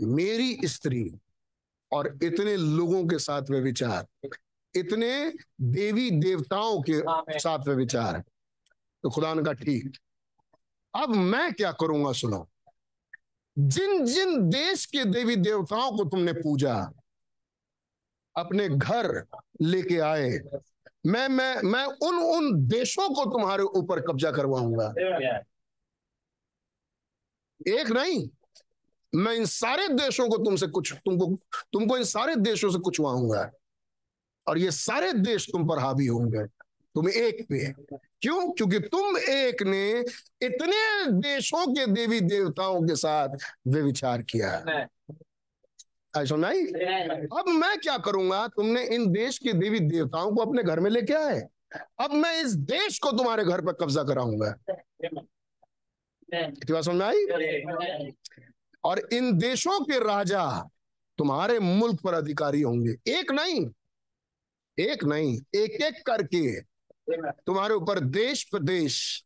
B: मेरी स्त्री और इतने लोगों के साथ व्यविचार इतने देवी देवताओं के साथ व्यविचार तो खुदा ने कहा ठीक। अब मैं क्या करूँगा सुनो। जिन जिन देश के देवी देवताओं को तुमने पूजा, अपने घर लेके आए, मैं मैं मैं उन उन देशों को तुम्हारे ऊपर कब्जा करवाऊँगा। एक नहीं, मैं इन सारे देशों को तुमसे कुछ, तुमको तुमको इन सारे देशों से कुचवाऊँगा और ये सारे देश तुम पर हावी होंगे। तुम एक पे क्यों? क्योंकि तुम एक ने इतने देशों के देवी देवताओं के साथ वे विचार किया ऐसा नहीं अब मैं क्या करूँगा? तुमने इन देश के देवी देवताओं को अपने घर में लेके आए। अब मैं इस देश को तुम्हारे घर पर कब्जा कराऊँगा। समझ में आई? और इन देशों के राजा तुम्हारे मुल्क पर अधिकारी होंगे। एक नहीं एक नहीं एक एक करके तुम्हारे ऊपर देश पर देश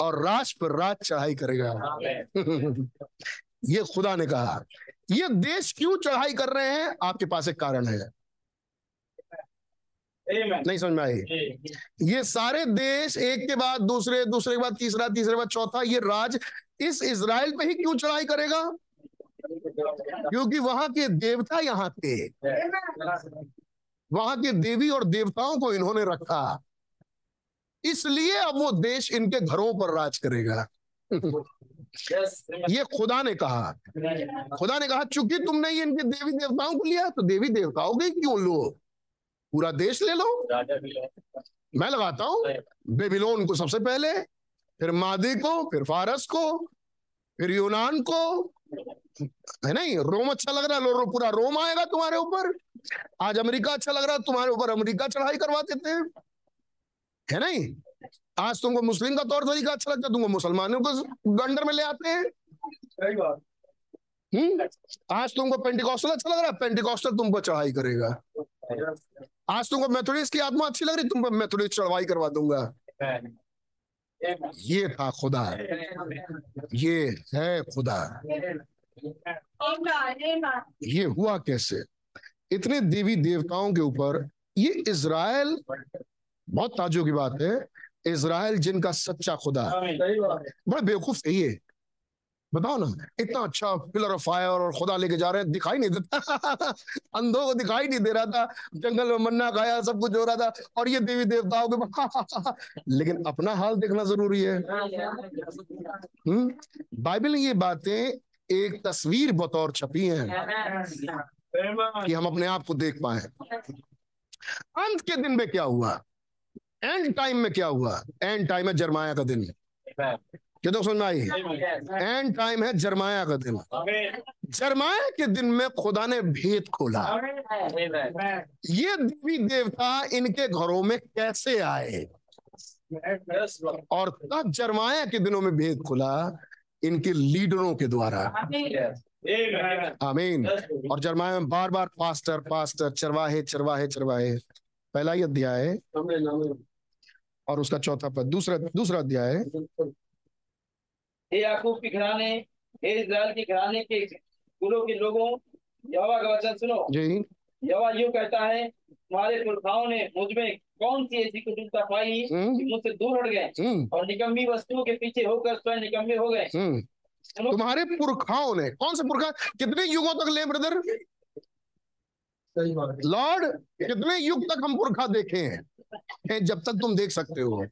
B: और राज पर राज चढ़ाई करेगा। ये खुदा ने कहा। ये देश क्यों चढ़ाई कर रहे हैं? आपके पास एक कारण है। नहीं समझ में आई? ये सारे देश एक के बाद दूसरे दूसरे के बाद तीसरा तीसरे के बाद चौथा ये राज इस इज़राइल पे ही क्यों चढ़ाई करेगा? क्योंकि वहाँ के देवता यहाँ थे। वहाँ के देवी और देवताओं को इन्होंने रखा। इसलिए अब वो देश इनके घरों पर राज करेगा। ये खुदा ने कहा। खुदा ने कहा चूँकि तुमने ये इनके देवी देवताओं को लिया तो देवी देवताओं के क्यों लो? पूरा देश ले लो। मैं लगाता हूँ। बेबीलोन को सबसे पहले फिर मादी को फिर फारस को फिर यूनान को। है नहीं? रोम अच्छा लग रहा है। लो पूरा रोम आएगा तुम्हारे ऊपर। आज अमेरिका अच्छा लग रहा है। तुम्हारे ऊपर अमेरिका चढ़ाई करवा देते हैं। है नहीं आज तुमको मुस्लिम का तौर तरीका अच्छा लगता है तुमको मुसलमानों को अंडर में ले आते हैं? हम्म? आज तुमको पेंटिकॉस्टल अच्छा लग रहा है? पेंटिकॉस्टल तुमको चढ़ाई करेगा। आज तुमको मेथोडिस्ट की आत्मा अच्छी लग रही? तुमको मेथोडिस्ट चढ़ाई करवा दूँगा। ये था खुदा। ये है खुदा। ये हुआ कैसे? इतने देवी देवताओं के ऊपर ये इज़राइल बहुत ताजुब की बात है। इसराइल जिनका सच्चा खुदा बड़ा बेवकूफ़ सही है बताओ ना इतना अच्छा पिलर ऑफ़ फायर और खुदा लेके जा रहे हैं दिखाई नहीं देता। अंधों को दिखाई नहीं दे रहा था। जंगल में मन्ना खाया सब कुछ हो रहा था और ये देवी देवताओं के लेकिन अपना हाल देखना ज़रूरी है। हम्म बाइबल ये बातें एक तस्वीर बतौर छपी हैं कि हम अपने आप को देख पाए। अंत के दिन में क्या हुआ? एंड टाइम में क्या हुआ? एंड टाइम है जरमाया का दिन। क्या तो में आई एंड टाइम है जरमाया का दिन। जरमाया के दिन में खुदा ने भेद खोला। ये देवी देवता इनके घरों में कैसे आए? और तब जरमाया के दिनों में भेद खुला इनके लीडरों के द्वारा। आमीन। और जरमाया में बार बार पास्टर पास्टर, चरवाहे चरवाहे चरवाहे। पहला ही अध्याय। है और उसका चौथा पद दूसरा दूसरा अध्याय है।
D: हे याकूब के घराने हे इस्राएल के घराने के कुलों के लोगों यहोवा का वचन सुनो।
B: जी।
D: यहोवा यूँ कहता है तुम्हारे पुरखाओं ने मुझमें कौन सी ऐसी कुटिलता पाई
B: हम्म।
D: कि मुझसे दूर हट गए?
B: हम्म।
D: और निकम्मी वस्तुओं के पीछे होकर स्वयं निकम्मे हो गए।
B: हम्म। तुम्हारे पुरखाओं ने कौन से पुरखा कितने युगों तक ले ब्रदर? लॉर्ड कितने युग तक हम पुरखा देखे हैं? हैं जब तक तुम देख सकते हो।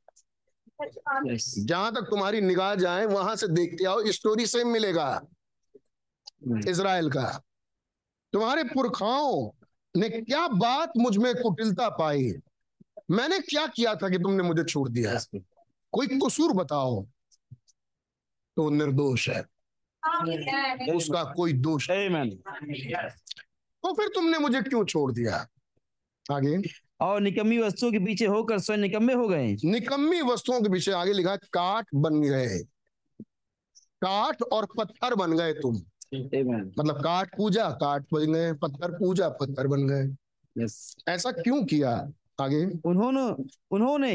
B: जहाँ तक तुम्हारी निगाह जाए वहाँ से देखते आओ स्टोरी सेम मिलेगा इज़राइल का। तुम्हारे पुरखाओं ने क्या बात मुझमें कुटिलता पाई? मैंने क्या किया था कि तुमने मुझे छोड़ दिया? कोई कसूर बताओ। तो निर्दोष है। उसका कोई दोष
D: आमीन
B: तो फिर तुमने मुझे क्यों छोड़ दिया? आगे।
D: और निकम्मी वस्तुओं के पीछे होकर स्वयं निकम्मे हो गए।
B: निकम्मी वस्तुओं के पीछे आगे लिखा काठ बन गए। काठ और पत्थर बन गए तुम। मतलब काठ पूजा काठ बन गए पत्थर पूजा पत्थर बन गए।
D: यस
B: ऐसा क्यों किया आगे?
D: उन्होंने उन्होंने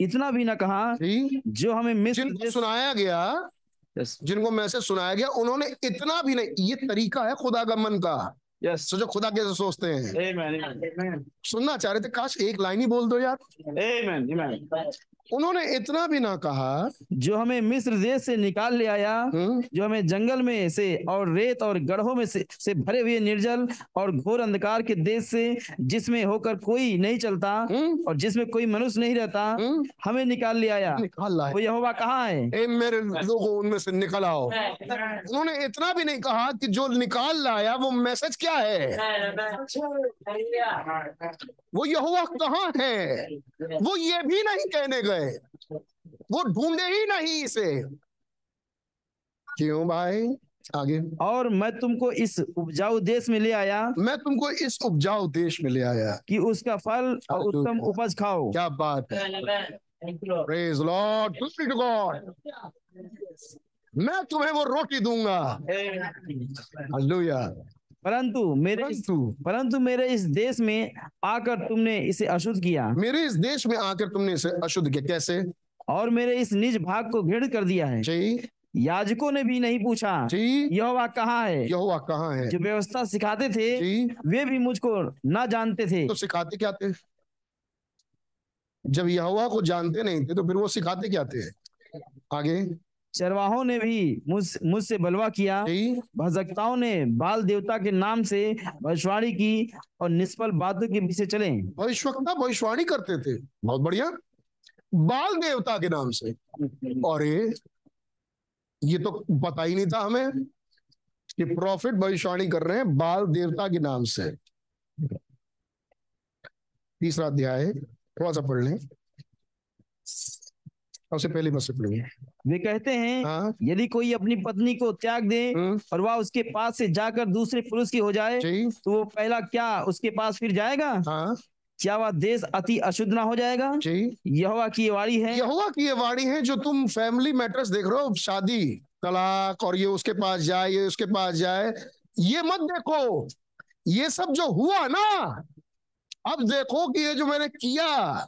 D: इतना भी ना कहा
B: जी।
D: जो हमें मिस्र
B: जिनको
D: देश
B: सुनाया गया जिनको मैसेज सुनाया गया उन्होंने इतना भी नहीं ये तरीका है खुदा का मन का।
D: यस
B: सोचो खुदा कैसे सोचते हैं।
D: आमीन
B: सुनना चाह रहे थे काश एक लाइन ही बोल दो यार।
D: Amen. आमीन
B: उन्होंने इतना भी ना कहा।
D: जो हमें मिस्र देश से निकाल ले आया
B: हम्म,
D: जो हमें जंगल में से और रेत और गढ़ों में से, से भरे हुए निर्जल और घोर अंधकार के देश से जिसमें होकर कोई नहीं चलता
B: हम्म,
D: और जिसमें कोई मनुष्य नहीं रहता
B: हम्म,
D: हमें निकाल ले आया।
B: निकाल
D: वो यहोवा कहाँ है?
B: ए मेरे लोगों उनमें से निकल आओ। उन्होंने इतना भी नहीं कहा कि जो निकाल लाया वो मैसेज क्या है? वो यहोवा कहाँ है? वो ये भी नहीं कहने गए। वो ढूंढे ही नहीं इसे। क्यों भाई? आगे।
D: और मैं तुमको इस उपजाऊ देश में ले आया।
B: मैं तुमको इस उपजाऊ देश में ले आया।
D: कि उसका फल और उत्तम उपज खाओ।
B: क्या बात है। प्रेज लॉर्ड टू गॉड मैं तुम्हें वो रोटी दूँगा। हालेलुया
D: परंतु मेरे
B: परंतु
D: परंतु मेरे इस देश में आकर तुमने इसे अशुद्ध किया।
B: मेरे इस देश में आकर तुमने इसे अशुद्ध किया। कैसे?
D: और मेरे इस निज भाग को घृण कर दिया है।
B: जी।
D: याजकों ने भी नहीं पूछा
B: जी।
D: यहोवा कहाँ है?
B: यहोवा कहाँ है?
D: जो व्यवस्था सिखाते थे
B: जी।
D: वे भी मुझको ना जानते थे।
B: तो सिखाते क्या थे? जब यहोवा को जानते नहीं थे तो फिर वो सिखाते क्या थे? आगे।
D: चरवाहों ने भी मुझ मुझसे बलवा किया। भजकताओं ने बाल देवता के नाम से भविष्यवाणी की और निष्फल बातों के पीछे चले।
B: भविष्यवक्ता भविष्यवाणी करते थे। बहुत बढ़िया। बाल देवता के नाम से। और ये ये तो पता ही नहीं था हमें कि प्रॉफिट भविष्यवाणी कर रहे हैं बाल देवता के नाम से। तीसरा अध्याय थोड़ा सा पढ़ लें। सबसे पहले बस से पढ़ेंगे
D: वे कहते हैं
B: हाँ।
D: यदि कोई अपनी पत्नी को त्याग दे
B: हम्म,
D: और वह उसके पास से जाकर दूसरे पुरुष की हो जाए तो वो पहला क्या उसके पास फिर जाएगा?
B: हाँ।
D: क्या वह देश अति अशुद्ध ना हो जाएगा?
B: जी।
D: यहोवा की ये वाणी है।
B: यहोवा की ये वाणी है जो तुम फैमिली मैटर्स देख रहे हो शादी तलाक और ये उसके पास जाए ये उसके पास जाए ये मत देखो। ये सब जो हुआ ना अब देखो कि ये जो मैंने किया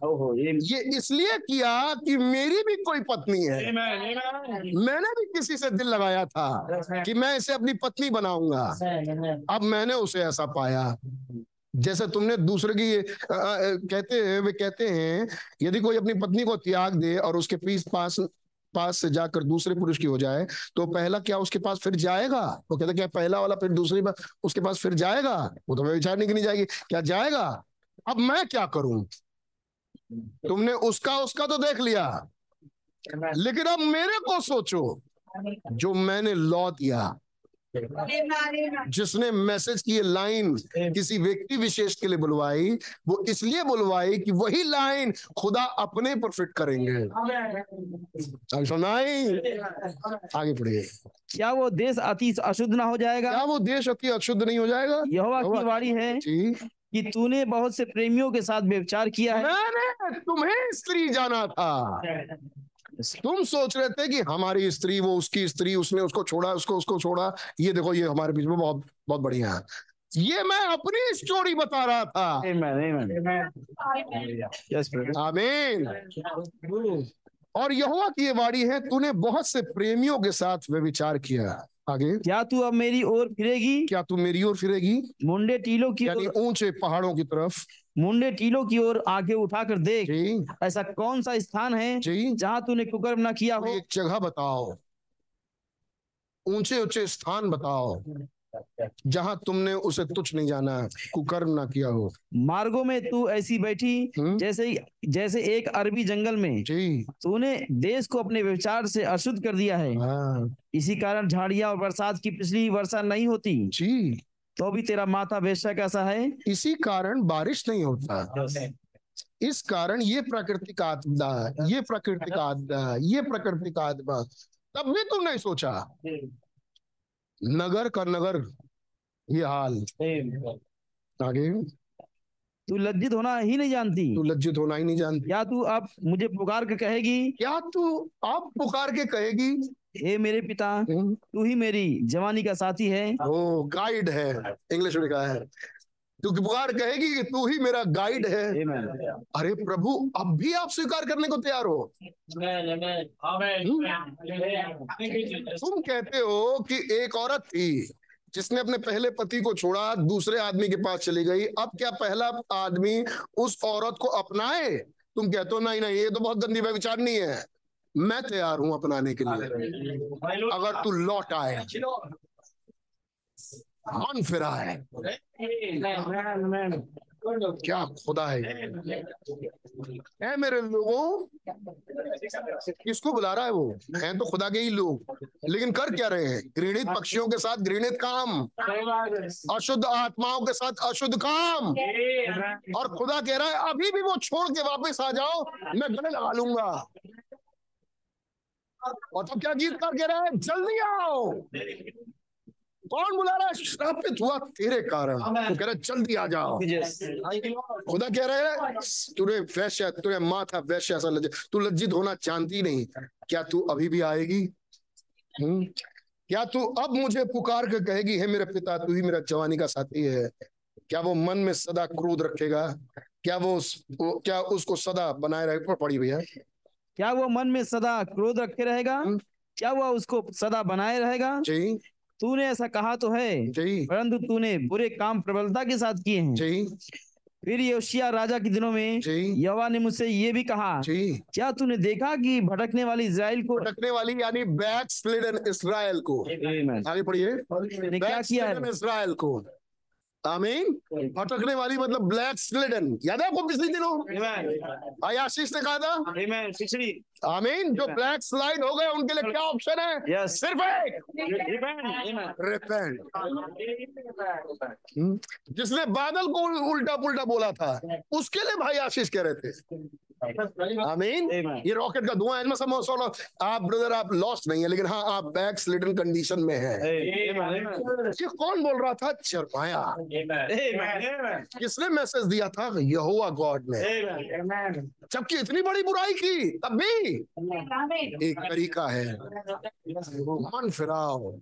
D: ये
B: इसलिए किया कि मेरी भी कोई पत्नी है। मैंने भी किसी से दिल लगाया था कि मैं इसे अपनी पत्नी बनाऊँगा। अब मैंने उसे ऐसा पाया। जैसे तुमने दूसरे की अ, अ, कहते हैं वे कहते हैं यदि कोई अपनी पत्नी को त्याग दे और उसके पीस पास पास से जाकर दूसरे पुरुष की हो जाए तो पहला क्या उसके पास फिर जाएगा? वो कहते क्या पहला वाला फिर दूसरी बार उसके पास फिर जाएगा? वो तो विचारने की नहीं जाएगी। क्या जाएगा? अब मैं क्या करूँ? तुमने उसका उसका तो देख लिया। लेकिन अब मेरे को सोचो जो मैंने लॉ दिया जिसने मैसेज की लाइन किसी व्यक्ति विशेष के लिए बुलवाई वो इसलिए बुलवाई कि वही लाइन खुदा अपने पर फिट करेंगे। आगे पढ़िए।
D: क्या वो देश अति अशुद्ध ना हो जाएगा?
B: क्या वो देश अति अशुद्ध नहीं हो जाएगा?
D: यहोवा की वाणी है।
B: जी।
D: कि तूने बहुत से प्रेमियों के साथ व्यभिचार किया है।
B: मैंने तुम्हें स्त्री जाना था। तुम सोच रहे थे कि हमारी स्त्री वो उसकी स्त्री उसने उसको छोड़ा उसको उसको छोड़ा। ये देखो ये हमारे बीच में बहुत बहुत बढ़िया है। ये मैं अपनी स्टोरी बता रहा था. आमीन। और यहोवा की ये वाणी है तूने बहुत से प्रेमियों के साथ व्यभिचार किया आगे।
D: क्या तू अब मेरी ओर फिरेगी?
B: क्या तू मेरी ओर फिरेगी?
D: मुंडे टीलों की
B: यानी ऊँचे पहाड़ों की तरफ़।
D: मुंडे टीलों की ओर आगे उठाकर देख। ऐसा कौन सा स्थान है जहाँ तूने कुकर्म ना किया हो?
B: एक जगह बताओ। ऊँचे ऊँचे स्थान बताओ। जहाँ तुमने उसे तुच्छ नहीं जाना कुकर्म ना किया हो।
D: मार्गों में तू ऐसी बैठी
B: हम्म?
D: जैसे जैसे एक अरबी जंगल में तूने देश को अपने व्यवचार से अशुद्ध कर दिया है।
B: हाँ।
D: इसी कारण झाड़ियाँ और बरसात की पिछली वर्षा नहीं होती।
B: जी।
D: तो भी तेरा माथा वेश्या कैसा है।
B: इसी कारण बारिश नहीं होता। इस कारण ये प्राकृतिक आपदा ये प्राकृतिक आपदा ये प्राकृतिक आपदा तब भी तुम नहीं सोचा नगर का नगर ये हाल। आगे।
D: तू लज्जित होना ही नहीं जानती।
B: तू लज्जित होना ही नहीं जानती।
D: क्या तू आप मुझे पुकार के कहेगी?
B: क्या तू आप पुकार के कहेगी?
D: हे मेरे पिता
B: हम्म,
D: तू ही मेरी जवानी का साथी है।
B: ओ गाइड है। इंग्लिश में लिखा है। तू पुकार कहेगी कि तू ही मेरा गाइड है। अरे प्रभु अब भी आप स्वीकार करने को तैयार हो। तुम कहते हो कि एक औरत थी जिसने अपने पहले पति को छोड़ा दूसरे आदमी के पास चली गई। अब क्या पहला आदमी उस औरत को अपनाए? तुम कहते हो नहीं नहीं ये तो बहुत गंदी विचार नहीं है। मैं तैयार हूँ अपनाने के लिए। अगर तू लौट आए मन फिरा है? क्या खुदा है है मेरे लोगों? किसको बुला रहा है वो? हैं तो खुदा के ही लोग। लेकिन कर क्या रहे हैं? घृणित पक्षियों के साथ घृणित काम, अशुद्ध आत्माओं के साथ अशुद्ध काम। और खुदा कह रहा है, अभी भी वो छोड़ के वापस आ जाओ, मैं गले लगा लूँगा। और तब क्या गीत कर कह रहा है, जल्दी आओ। कौन बुला रहा है? श्रापित हुआ तेरे कारण। वो कह रहा है जल्दी आ जाओ। खुदा कह रहा है तूने वैश्य तूने माथा वैश्य ऐसा लज्जित तू लज्जित होना जानती नहीं। क्या तू अभी भी आएगी? हम्म? क्या तू अब मुझे पुकार कर कहेगी है मेरे पिता तू ही मेरा जवानी का साथी है। क्या वो मन में सदा क्रोध रखेगा? क्या वो, उस, वो क्या उसको सदा बनाए रहे पड़ी भैया।
D: क्या वो मन में सदा क्रोध रखे रहेगा?
B: हम्म।
D: क्या वह उसको सदा बनाए रहेगा?
B: जी।
D: तूने ऐसा कहा तो है परंतु तूने बुरे काम प्रबलता के साथ किए हैं। फिर योशिया राजा के दिनों में यवा ने मुझसे ये भी कहा क्या तूने देखा कि भटकने वाली इसराइल को
B: भटकने वाली यानी बैक स्लिडन इसराइल को आगे पढ़िए।
D: क्या किया है?
B: इसराइल को। आमीन। भटकने वाली मतलब ब्लैक स्लेडन। याद है आपको पिछले दिनों? आई आशीष ने कहा था? आमीन जो ब्लैक स्लाइड हो गए उनके लिए क्या ऑप्शन है? सिर्फ़ एक। रिपेंट जिसने बादल को उल्टा पुल्टा बोला था उसके लिए भाई आशीष कह रहे थे। आमीन? ये रॉकेट का धुआँ है सब सोलो आप ब्रदर आप लॉस्ट नहीं है लेकिन हाँ आप बैक स्लिडन कंडीशन में है। ये कौन बोल रहा था? चरमाया। किसने मैसेज दिया था? यहोवा गॉड ने। जबकि इतनी बड़ी बुराई की तब भी। एक तरीका है। मन फिराओ।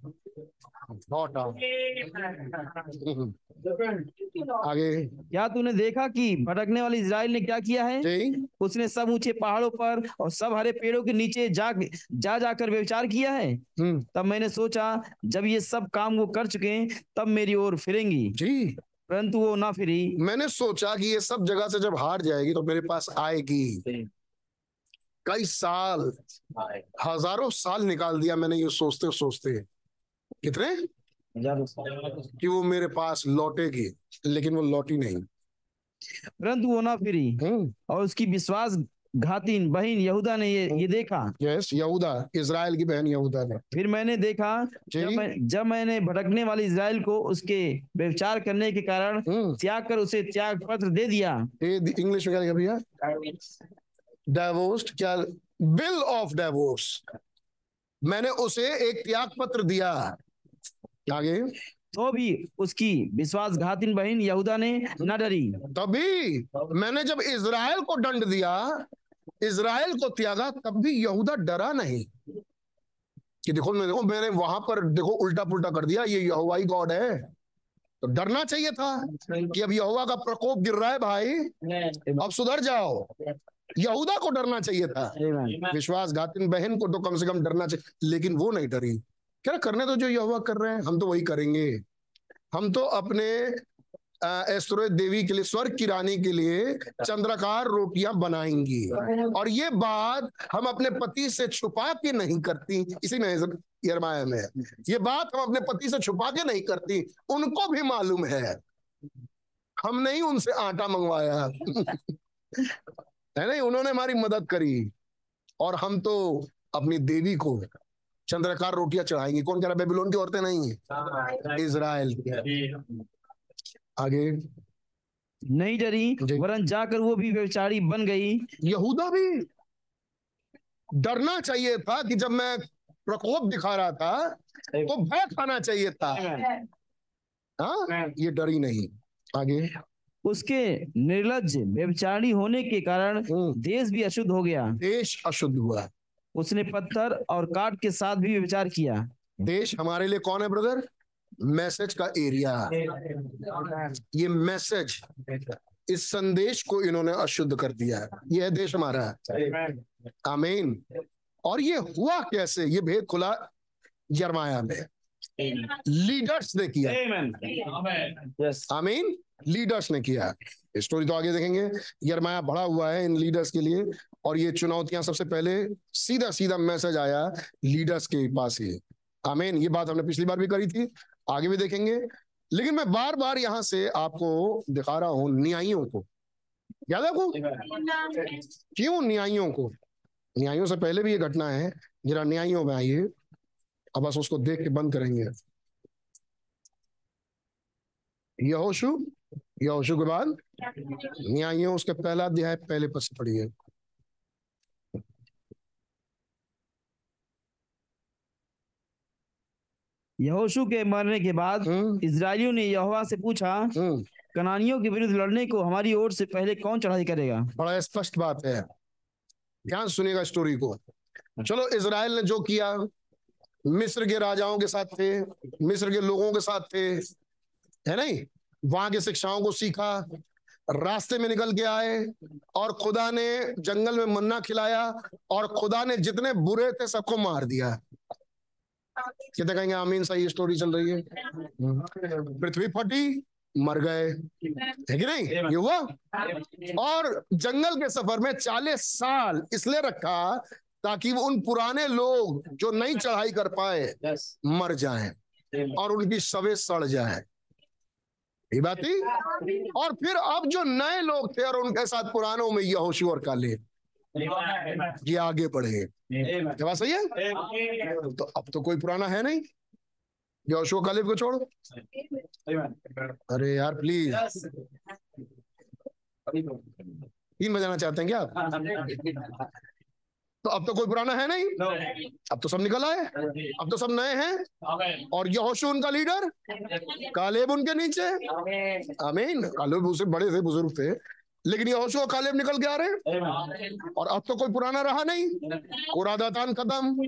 B: आगे।
D: क्या तूने देखा कि भटकने वाली इज़राइल ने क्या किया है?
B: जी।
D: उसने सब ऊँचे पहाड़ों पर और सब हरे पेड़ों के नीचे जा जा जाकर व्यविचार किया है।
B: हम्म।
D: तब मैंने सोचा जब ये सब काम वो कर चुके हैं तब मेरी ओर फिरेंगी।
B: जी।
D: परंतु वो ना फिरी।
B: मैंने सोचा कि ये सब जगह से जब हार जाएगी तो मेरे पास आएगी। कई साल हज़ारों साल निकाल दिया मैंने ये सोचते सोचते कितने? कि वो मेरे पास लौटेगी लेकिन वो लौटी नहीं।
D: परंतु वो ना फिरी
B: हम्म।
D: और उसकी विश्वास घातीन बहन यहूदा ने ये ये देखा?
B: यस यहूदा इज़राइल की बहन यहूदा ने।
D: फिर मैंने देखा जब, मैं, जब मैंने भटकने वाले इज़राइल को उसके व्यवचार करने के कारण
B: हम्म।
D: त्याग कर उसे त्याग पत्र दे दिया
B: इंग्लिश में क्या लिखा भैया? डाइवोर्स्ड क्या? बिल ऑफ़ डाइवोर्स मैंने उसे एक त्याग पत्र दिया। आगे
D: तो भी उसकी विश्वासघातीन बहन यहूदा ने न डरी।
B: तभी मैंने जब इज़राइल को दंड दिया इज़राइल को त्यागा तब भी यहूदा डरा नहीं। कि देखो मैं देखो मैंने वहाँ पर देखो उल्टा पुल्टा कर दिया ये यहोवाई गॉड है। तो डरना चाहिए था कि अब यहोवा का प्रकोप गिर रहा है भाई। अब सुधर जाओ। यहूदा को डरना चाहिए था। विश्वासघातीन बहन को तो कम से कम डरना चाहिए लेकिन वो नहीं डरी। क्या करने तो जो यहोवा कर रहे हैं? हम तो वही करेंगे। हम तो अपने ऐश्वर्य देवी के लिए, स्वर्ग की रानी के लिए चंद्रकार रोटियाँ बनाएँगी। और ये बात हम अपने पति से छुपा के नहीं करती। इसी में यरमाया में ये बात हम अपने पति से छुपा के नहीं करती। उनको भी मालूम है। हम नहीं उनसे आटा मंगवाया। है नहीं? उन्होंने हमारी मदद करी। और हम तो अपनी देवी को चंद्रकार रोटियाँ चढ़ाएँगी। कौन कह रहा बेबीलोन की औरतें नहीं है? इज़राइल की। आगे।
D: नहीं डरी वरन जाकर वो भी व्यवचारी बन गई।
B: यहूदा भी डरना चाहिए था कि जब मैं प्रकोप दिखा रहा था तो भय खाना चाहिए था। हाँ ये डरी नहीं। आगे।
D: उसके निर्लज व्यवचारी होने के कारण
B: हम्म,
D: देश भी अशुद्ध हो गया।
B: देश अशुद्ध हुआ।
D: उसने पत्थर और काट के साथ भी विचार किया।
B: देश हमारे लिए कौन है ब्रदर मैसेज का एरिया ये मैसेज इस संदेश को इन्होंने अशुद्ध कर दिया है। ये है देश हमारा। आमीन और ये हुआ कैसे? ये भेद खुला जरमाया में। लीडर्स ने किया। आमीन लीडर्स ने किया। स्टोरी तो आगे देखेंगे। यरमाया बढ़ा हुआ है इन लीडर्स के लिए और ये चुनौतियाँ सबसे पहले सीधा सीधा मैसेज आया लीडर्स के पास ही। आमीन ये बात हमने पिछली बार भी करी थी। आगे भी देखेंगे। लेकिन मैं बार बार यहाँ से आपको दिखा रहा हूँ न्यायियों को। याद है आपको? क्यों न्यायियों को? न्यायियों से पहले भी ये घटना है। जरा न्यायियों में आइए। अब बस उसको देख के बंद करेंगे। यहोशु यहोशु के बाद न्यायियों उसके पहला अध्याय पहले पद से पढ़िए।
D: यहोशू के मरने के बाद
B: हम्म।
D: इजरायलियों ने यहोवा से पूछा
B: हम्म।
D: कनानियों के विरुद्ध लड़ने को हमारी ओर से पहले कौन चढ़ाई करेगा?
B: बड़ा स्पष्ट बात है। ध्यान सुनेगा स्टोरी को। चलो इसराइल ने जो किया मिस्र के राजाओं के साथ थे मिस्र के लोगों के साथ थे है नहीं? वहाँ की शिक्षाओं को सीखा रास्ते में निकल के आए और खुदा ने जंगल में मन्ना खिलाया और खुदा ने जितने बुरे थे सबको मार दिया। कितने कहेंगे आमीन? सही स्टोरी चल रही है। पृथ्वी फटी मर गए। है कि नहीं? ये हुआ? और जंगल के सफ़र में चालीस साल इसलिए रखा ताकि वो उन पुराने लोग जो नहीं चढ़ाई कर पाए मर जाएँ और उनकी शवे सड़ जाए। ये बात थी? और फिर अब जो नए लोग थे और उनके साथ पुरानों में यहोशू और काले ये आगे बढ़े। बात सही है? तो अब तो कोई पुराना है नहीं। यहोशू कालेब को छोड़ो। अरे यार प्लीज़ तीन बजाना चाहते हैं क्या आप? तो अब तो कोई पुराना है नहीं। अब तो सब निकल आए। अब तो सब नए हैं। और यहोशू उनका लीडर? कालेब उनके नीचे? आमीन। कालेब उसे बड़े थे बुज़ुर्ग थे। लेकिन यहोशू और कालेब निकल के आ रहे और अब तो कोई पुराना रहा नहीं। कुरादातान खत्म।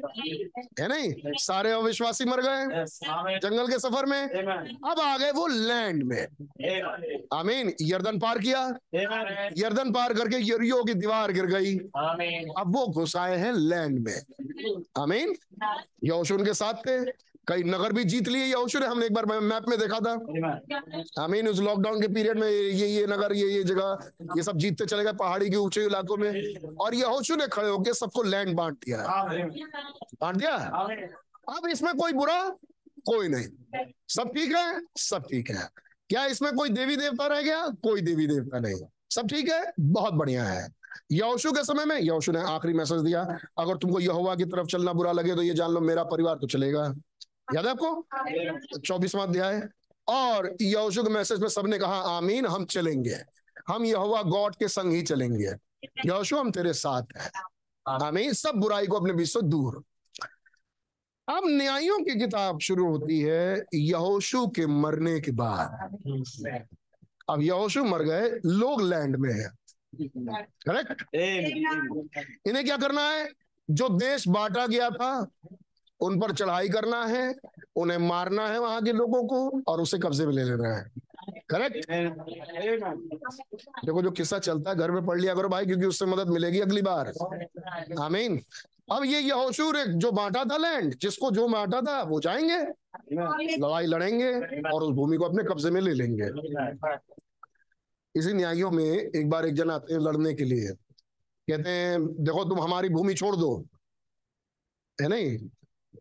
B: है नहीं? सारे अविश्वासी मर गए। जंगल के सफ़र में। अब आ गए वो लैंड में। आमीन। यर्दन पार किया। यर्दन पार करके यरियो की दीवार गिर गई। अब वो घुस आए हैं लैंड में। आमीन। यहोशू उनके साथ थे। कई नगर भी जीत लिए यहोशू ने हमने एक बार मैप में देखा था। आमीन उस लॉकडाउन के पीरियड में ये ये नगर ये ये जगह ये सब जीतते चले गए पहाड़ी के ऊँचे इलाकों में। और ये यहोशू ने खड़े होकर सबको लैंड बांट दिया बांट दिया अब इसमें कोई बुरा कोई नहीं। सब ठीक है? सब ठीक है। क्या इसमें कोई देवी देवता रह गया? कोई देवी देवता नहीं। सब ठीक है? बहुत बढ़िया है। यहोशू के समय में यहोशू ने आखिरी मैसेज दिया अगर तुमको यहोवा की तरफ़ चलना बुरा लगे तो ये जान लो मेरा परिवार तो चलेगा। याद है आपको? चौबीसवा अध्याय। और यहोशू के मैसेज में सबने कहा आमीन हम चलेंगे। हम यहोवा गॉड के संग ही चलेंगे। यहोशू हम तेरे साथ हैं। आमीन। सब बुराई को अपने बीच से दूर। अब न्यायों की किताब शुरू होती है यहोशु के मरने के बाद। अब यहोशू मर गए लोग लैंड में है। करेक्ट इन्हें क्या करना है? जो देश बांटा गया था उन पर चढ़ाई करना है, उन्हें मारना है वहाँ के लोगों को और उसे कब्जे में ले लेना है। करेक्ट देखो, जो किस्सा चलता है, घर में पढ़ लिया करो भाई, क्योंकि उससे मदद मिलेगी अगली बार। आमीन। अब ये यहोशू ने जो बांटा था लैंड जिसको जो बांटा था, वो जाएँगे, लड़ाई लड़ेंगे और उस भूमि को अपने कब्जे में ले लेंगे। इसी न्यायियों में एक बार एक जन आते हैं लड़ने के लिए। कहते हैं, देखो, तुम हमारी भूमि छोड़ दो। है नहीं?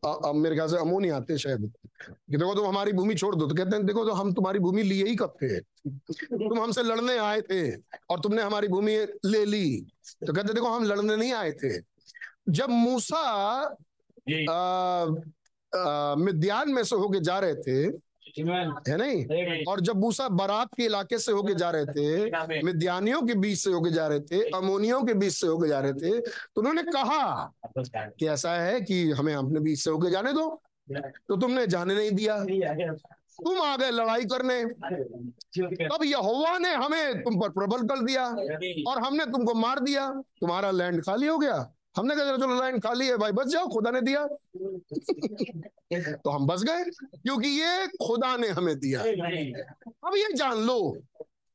B: अब मेरे ख्याल से अमो नहीं आते शायद। कि देखो तुम हमारी भूमि छोड़ दो तो कहते हैं देखो तो हम तुम्हारी भूमि लिए ही कब थे तुम हमसे लड़ने आए थे और तुमने हमारी भूमि ले ली। तो कहते देखो हम लड़ने नहीं आए थे। जब मूसा मिद्यान में से होके जा रहे थे है नहीं? और जब मूसा बारात के इलाके से होके जा रहे थे मिद्यानियों के बीच से होके जा रहे थे अमोनियों के बीच से होके जा रहे थे तो उन्होंने कहा कि ऐसा है कि हमें अपने बीच से होके जाने दो। तो तुमने जाने नहीं दिया। तुम आ गए लड़ाई करने। तब यहोवा ने हमें तुम पर प्रबल कर दिया और हमने तुमको मार दिया। तुम्हारा लैंड खाली हो गया। हमने कहा चलो लैंड खाली है भाई बच जाओ खुदा ने दिया। तो हम बच गए क्योंकि ये खुदा ने हमें दिया। अब ये जान लो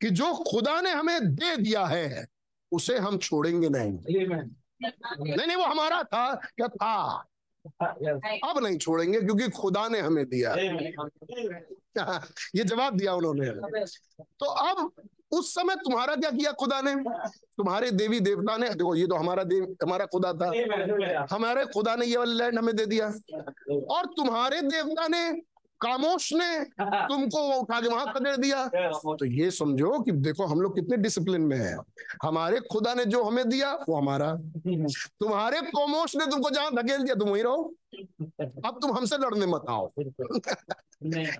B: कि जो खुदा ने हमें दे दिया है उसे हम छोड़ेंगे नहीं। नहीं नहीं वो हमारा था क्या था? अब नहीं छोड़ेंगे क्योंकि खुदा ने हमें दिया। ये जवाब दिया उन्होंने। तो अब उस समय तुम्हारा क्या किया खुदा ने? तुम्हारे देवी देवता ने? देखो ये तो हमारा देव हमारा खुदा था। हमारे खुदा ने ये वाला लैंड हमें दे दिया। और तुम्हारे देवता ने कामोश ने तुमको उठा के वहाँ खदेड़ दिया। तो ये समझो कि देखो हम लोग कितने डिसिप्लिन में है। हमारे खुदा ने जो हमें दिया वो हमारा। तुम्हारे कामोश ने तुमको जहाँ धकेल दिया तुम वही रहो। अब तुम हमसे लड़ने मत आओ।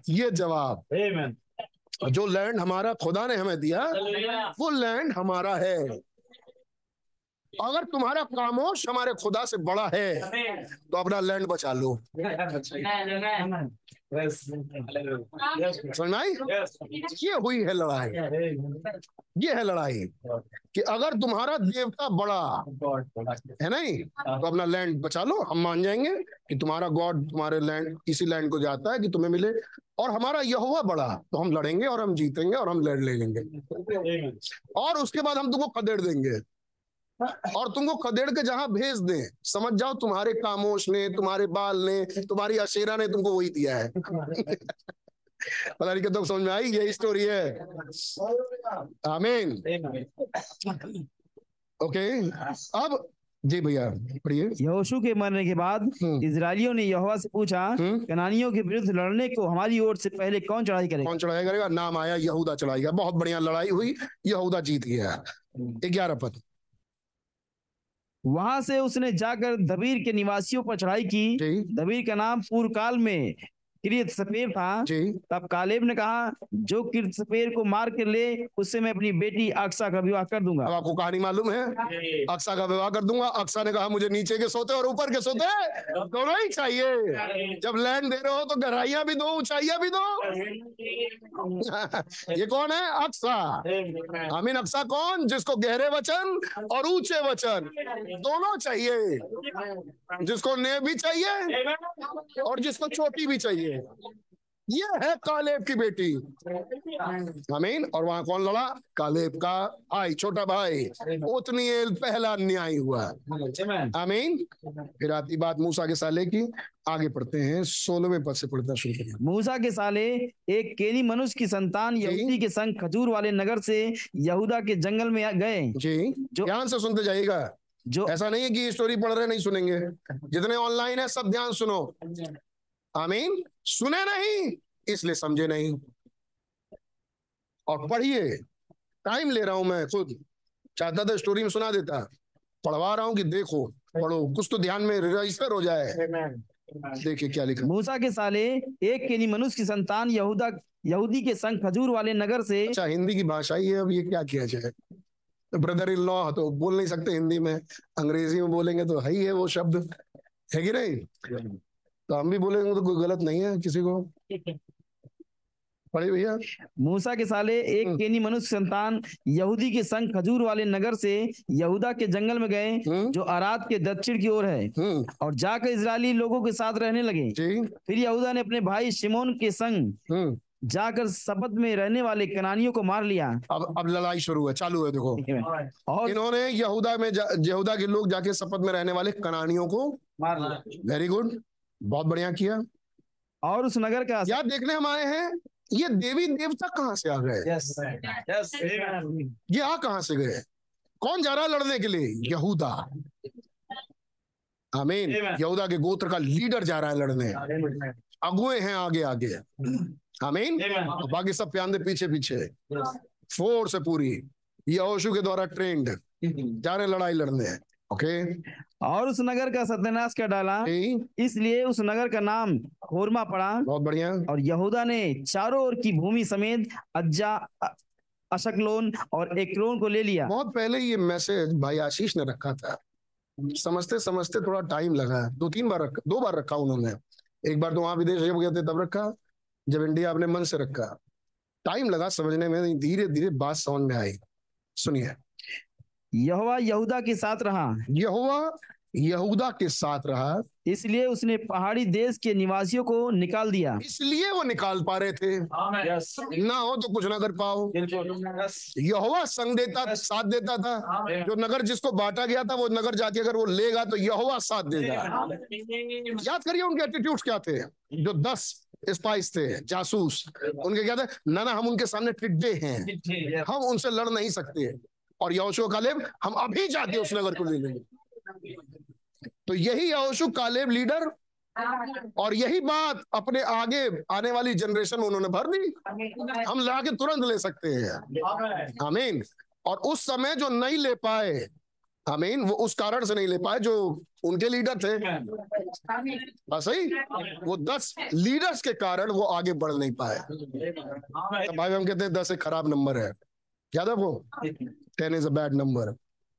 B: ये जवाब। जो लैंड हमारा खुदा ने हमें दिया वो लैंड हमारा है। अगर तुम्हारा कामोश हमारे खुदा से बड़ा है तो अपना लैंड बचा लो। आई ये हुई है लड़ाई। ये है लड़ाई कि अगर तुम्हारा देवता बड़ा है नहीं तो अपना लैंड बचा लो। हम मान जाएँगे कि तुम्हारा गॉड तुम्हारे लैंड इसी लैंड को जाता है कि तुम्हें मिले। और हमारा यहोवा बड़ा तो हम लड़ेंगे और हम जीतेंगे और हम लड़ ले लेंगे। और उसके बाद हम तुमको खदेड़ देंगे। और तुमको खदेड़ के जहाँ भेज दे। समझ जाओ तुम्हारे कामोश ने तुम्हारे बाल ने तुम्हारी अशेरा ने तुमको वही दिया है। पता नहीं तो समझ में आई? यही स्टोरी है। आमीन ओके अब जी भैया पढ़िए।
D: यहोशू के मरने के बाद इसराइलियों ने यहोवा से पूछा कनानियों के विरुद्ध लड़ने को हमारी ओर से पहले कौन चढ़ाई करेगा?
B: कौन चढ़ाई करेगा? नाम आया यहूदा चढ़ाई बहुत बढ़िया लड़ाई हुई यहूदा जीत गया। ग्यारह पद।
D: वहाँ से उसने जाकर दबीर के निवासियों पर चढ़ाई की। दबीर का नाम पूर्व काल में किरियत सफेर था। तब कालेब ने कहा जो किरत सफेर को मार कर ले उससे मैं अपनी बेटी अक्सा का विवाह कर दूँगा।
B: अब आपको कहानी मालूम है? अक्सा का विवाह कर दूँगा। अक्सा ने कहा मुझे नीचे के सोते और ऊपर के सोते। दोनों ही चाहिए जब लैंड दे रहे हो तो गहराइया भी दो ऊंचाइया भी दो। ये कौन है? अक्सा। अमीन अक्सा कौन? जिसको गहरे वचन और ऊँचे वचन दोनों चाहिए। जिसको ने भी चाहिए और जिसको चोटी भी चाहिए। ये है कालेब की बेटी। अमीन। और वहाँ कौन लड़ा? कालेब का भाई छोटा भाई। उतनी पहला न्याय हुआ। अमीन। फिर आती बात मूसा के साले की। आगे पढ़ते हैं। सोलहवें पद से पढ़ना शुरू करें।
D: मूसा के साले एक केनी मनुष्य की संतान यहूदी के संग खजूर वाले नगर से यहूदा के जंगल में गए।
B: जी।
D: जो-
B: ध्यान से सुनते जाइएगा।
D: जो
B: ऐसा नहीं है कि स्टोरी पढ़ रहे नहीं सुनेंगे। जितने ऑनलाइन है सब ध्यान सुनो। आमीन। सुने नहीं इसलिए समझे नहीं। और पढ़िए। टाइम ले रहा हूँ मैं खुद। चाहता था स्टोरी में सुना देता। पढ़वा रहा हूँ कि देखो पढ़ो। कुछ तो ध्यान में रजिस्टर हो जाए। देखिए क्या लिखा।
D: मूसा के साले एक केनी मनुष्य की संतान यहूदा यहूदी के संग खजूर वाले नगर से
B: अच्छा हिंदी की भाषा ही है अब ये क्या किया जाए? ब्रदर इन लॉ तो बोल नहीं सकते हिंदी में। अंग्रेज़ी में बोलेंगे तो है ही है वो शब्द। है कि नहीं? तो हम भी बोलेंगे तो कोई गलत नहीं है किसी को। पढ़े भैया।
D: मूसा के साले एक
B: हम्म।
D: केनी मनुष्य संतान यहूदी के संग खजूर वाले नगर से यहूदा के जंगल में गए
B: हम्म।
D: जो अराद के दक्षिण की ओर है।
B: हम्म।
D: और जाकर इजरायली लोगों के साथ रहने लगे। फिर यहूदा ने अपने भाई शिमोन के संग जाकर शपथ में रहने वाले कनानियों को मार लिया।
B: अब अब लड़ाई शुरू है चालू है। देखो
D: और
B: इन्होंने यहूदा में यहूदा के लोग जाके शपथ में रहने वाले कनानियों को
D: मार लिया।
B: वेरी गुड बहुत बढ़िया किया।
D: और उस नगर का
B: क्या देखने हम आए हैं ये देवी देवता कहाँ से आ गए?
D: यस यस
B: ये आ कहाँ से गए? कौन जा रहा है लड़ने के लिए? यहूदा। आमीन। यहूदा के गोत्र का लीडर जा रहा है लड़ने। अगुए हैं आगे आगे। आमीन। और बाकी सब प्यादे पीछे पीछे। फोर्स है पूरी। यहोशू के द्वारा ट्रेंड जा रहे हैं लड़ाई लड़ने। ओके।
D: और उस नगर का सत्यानाश कर डाला? इसलिए उस नगर का नाम होरमा पड़ा।
B: बहुत बढ़िया।
D: और यहूदा ने चारों ओर की भूमि समेत अज्जा अशकलोन और एक्रोन को ले लिया।
B: बहुत पहले ये मैसेज भाई आशीष ने रखा था। समझते समझते थोड़ा टाइम लगा। दो तीन बार रखा दो बार रखा उन्होंने। एक बार तो वहाँ विदेश जब गए थे तब रखा। जब इंडिया अपने मन से रखा। टाइम लगा समझने में धीरे धीरे बात समझ में आई। सुनिए।
D: यहोवा यहूदा के साथ रहा।
B: यहोवा यहूदा के साथ रहा।
D: इसलिए उसने पहाड़ी देश के निवासियों को निकाल दिया।
B: इसलिए वो निकाल पा रहे थे। ना हो तो कुछ ना कर पाओ। यहोवा संग देता साथ देता था। जो नगर जिसको बांटा गया था वो नगर जाके अगर वो लेगा तो यहोवा साथ देगा। याद करिए उनके एटीट्यूड क्या थे? जो दस स्पाइस थे जासूस उनके क्या थे? ना ना हम उनके सामने टिड्डे हैं। हम उनसे लड़ नहीं सकते। और यहोशू कालेब हम अभी जाके उस नगर को ले लेंगे। तो यही यहोशू कालेब लीडर और यही बात अपने आगे आने वाली जनरेशन में उन्होंने भर दी। हम ला के तुरंत ले सकते हैं। आमीन और उस समय जो नहीं ले पाए आमीन वो उस कारण से नहीं ले पाए जो उनके लीडर थे। बस सही? वो दस लीडर्स के कारण वो आगे बढ़ नहीं पाए। तो भाई हम कहते हैं दस एक खराब नंबर है। याद वो ten is a bad number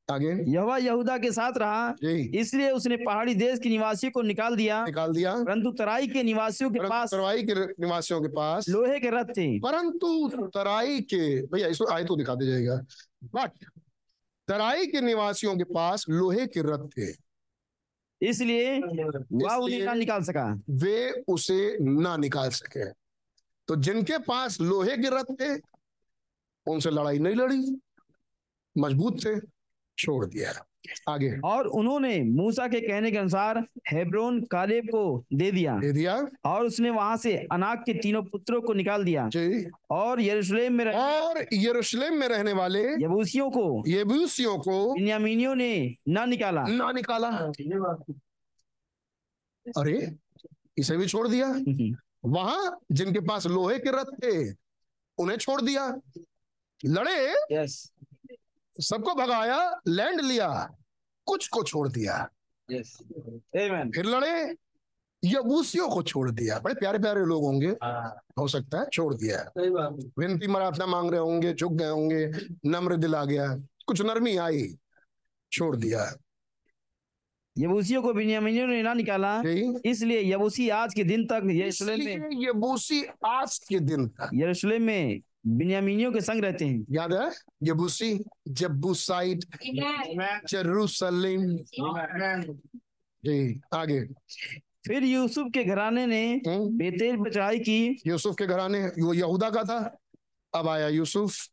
B: आगे?
D: यहोवा यहूदा के साथ रहा इसलिए उसने पहाड़ी देश के निवासियों को निकाल दिया
B: निकाल दिया।
D: परंतु तराई के निवासियों के पास
B: तराई के निवासियों के पास
D: लोहे के रथ थे।
B: परंतु तराई के भैया इसको आए तो दिखा दे जाएगा। बट तराई के निवासियों के पास लोहे के रथ थे।
D: इसलिए वह उन्हें ना निकाल सका।
B: वे उसे ना निकाल सके। तो जिनके पास लोहे के रथ थे उनसे लड़ाई नहीं लड़ी? मज़बूत थे छोड़ दिया। आगे।
D: और उन्होंने मूसा के कहने के अनुसार हेब्रोन कालेब को दे दिया।
B: दे दिया।
D: और उसने वहाँ से अनाक के तीनों पुत्रों को निकाल दिया।
B: जी।
D: और यरूशलेम में रह-
B: और यरूशलेम में रहने वाले
D: यबूसियों को
B: यबूसियों को
D: बिन्यामीनियों ने ना निकाला।
B: ना निकाला। अरे इसे भी छोड़ दिया। वहाँ जिनके पास लोहे के रथ थे उन्हें छोड़ दिया। लड़े
D: यस
B: सबको भगाया लैंड लिया कुछ को छोड़ दिया।
D: यस आमेन
B: फिर लड़े यबूसियों को छोड़ दिया। बड़े प्यारे प्यारे लोग होंगे। हो। सकता है छोड़ दिया। विनती मराठना मांग रहे होंगे झुक गए होंगे नम्र दिल आ गया। कुछ नरमी आई छोड़ दिया।
D: यबूसियों को बिन्यामीनियों ने ना निकाला। इसलिए यबूसी आज के दिन तक यरूशलेम में
B: यबूसी आज के दिन तक।
D: यरूशलेम में बिन्यामीनियों के संग रहते हैं।
B: याद है? यबूसी जबूसाइट जरूसलिम। जी आगे।
D: फिर यूसुफ के घराने ने
B: हम्म,
D: बेतेल पर चढ़ाई की।
B: यूसुफ के घराने वो यहूदा का था? अब आया यूसुफ।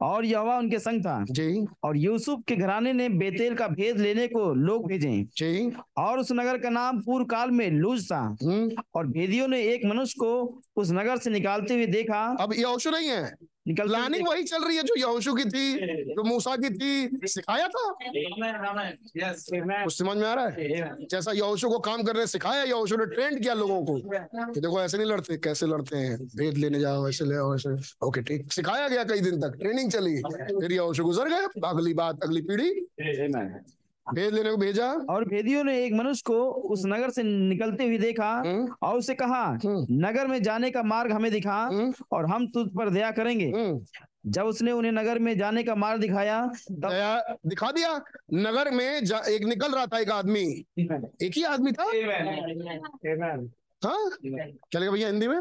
D: और यवा उनके संग था।
B: जी।
D: और यूसुफ के घराने ने बेतेल का भेद लेने को लोग भेजे।
B: जी।
D: और उस नगर का नाम पूर्व काल में लूज था।
B: हम्म,
D: और भेदियों ने एक मनुष्य को उस नगर से निकालते हुए देखा।
B: अब ये नहीं है।
D: निकलते हुए
B: प्लानिंग वही चल रही है जो यहोशू की थी जो मूसा की थी। सिखाया था? कुछ समझ में आ रहा है? जैसा यहोशू को काम करने सिखाया यहोशू ने ट्रेंड किया लोगों को कि देखो ऐसे नहीं लड़ते कैसे लड़ते हैं? भेद लेने जाओ ऐसे ले आओ ऐसे। ओके ठीक। सिखाया गया कई दिन तक। ट्रेनिंग चली। फिर यहोशू गुजर गए। अगली बात अगली पीढ़ी। भेद लेने को भेजा।
D: और भेदियों ने एक मनुष्य को उस नगर से निकलते हुए देखा
B: हम्म,
D: और उसे कहा
B: हम्म।
D: नगर में जाने का मार्ग हमें दिखा
B: हम्म,
D: और हम तुझ पर दया करेंगे। जब उसने उन्हें नगर में जाने का मार्ग दिखाया तब
B: दया दिखा दिया। नगर में जा, एक निकल रहा था एक आदमी। एक ही आदमी था? हाँ? क्या लगा भैया हिंदी में?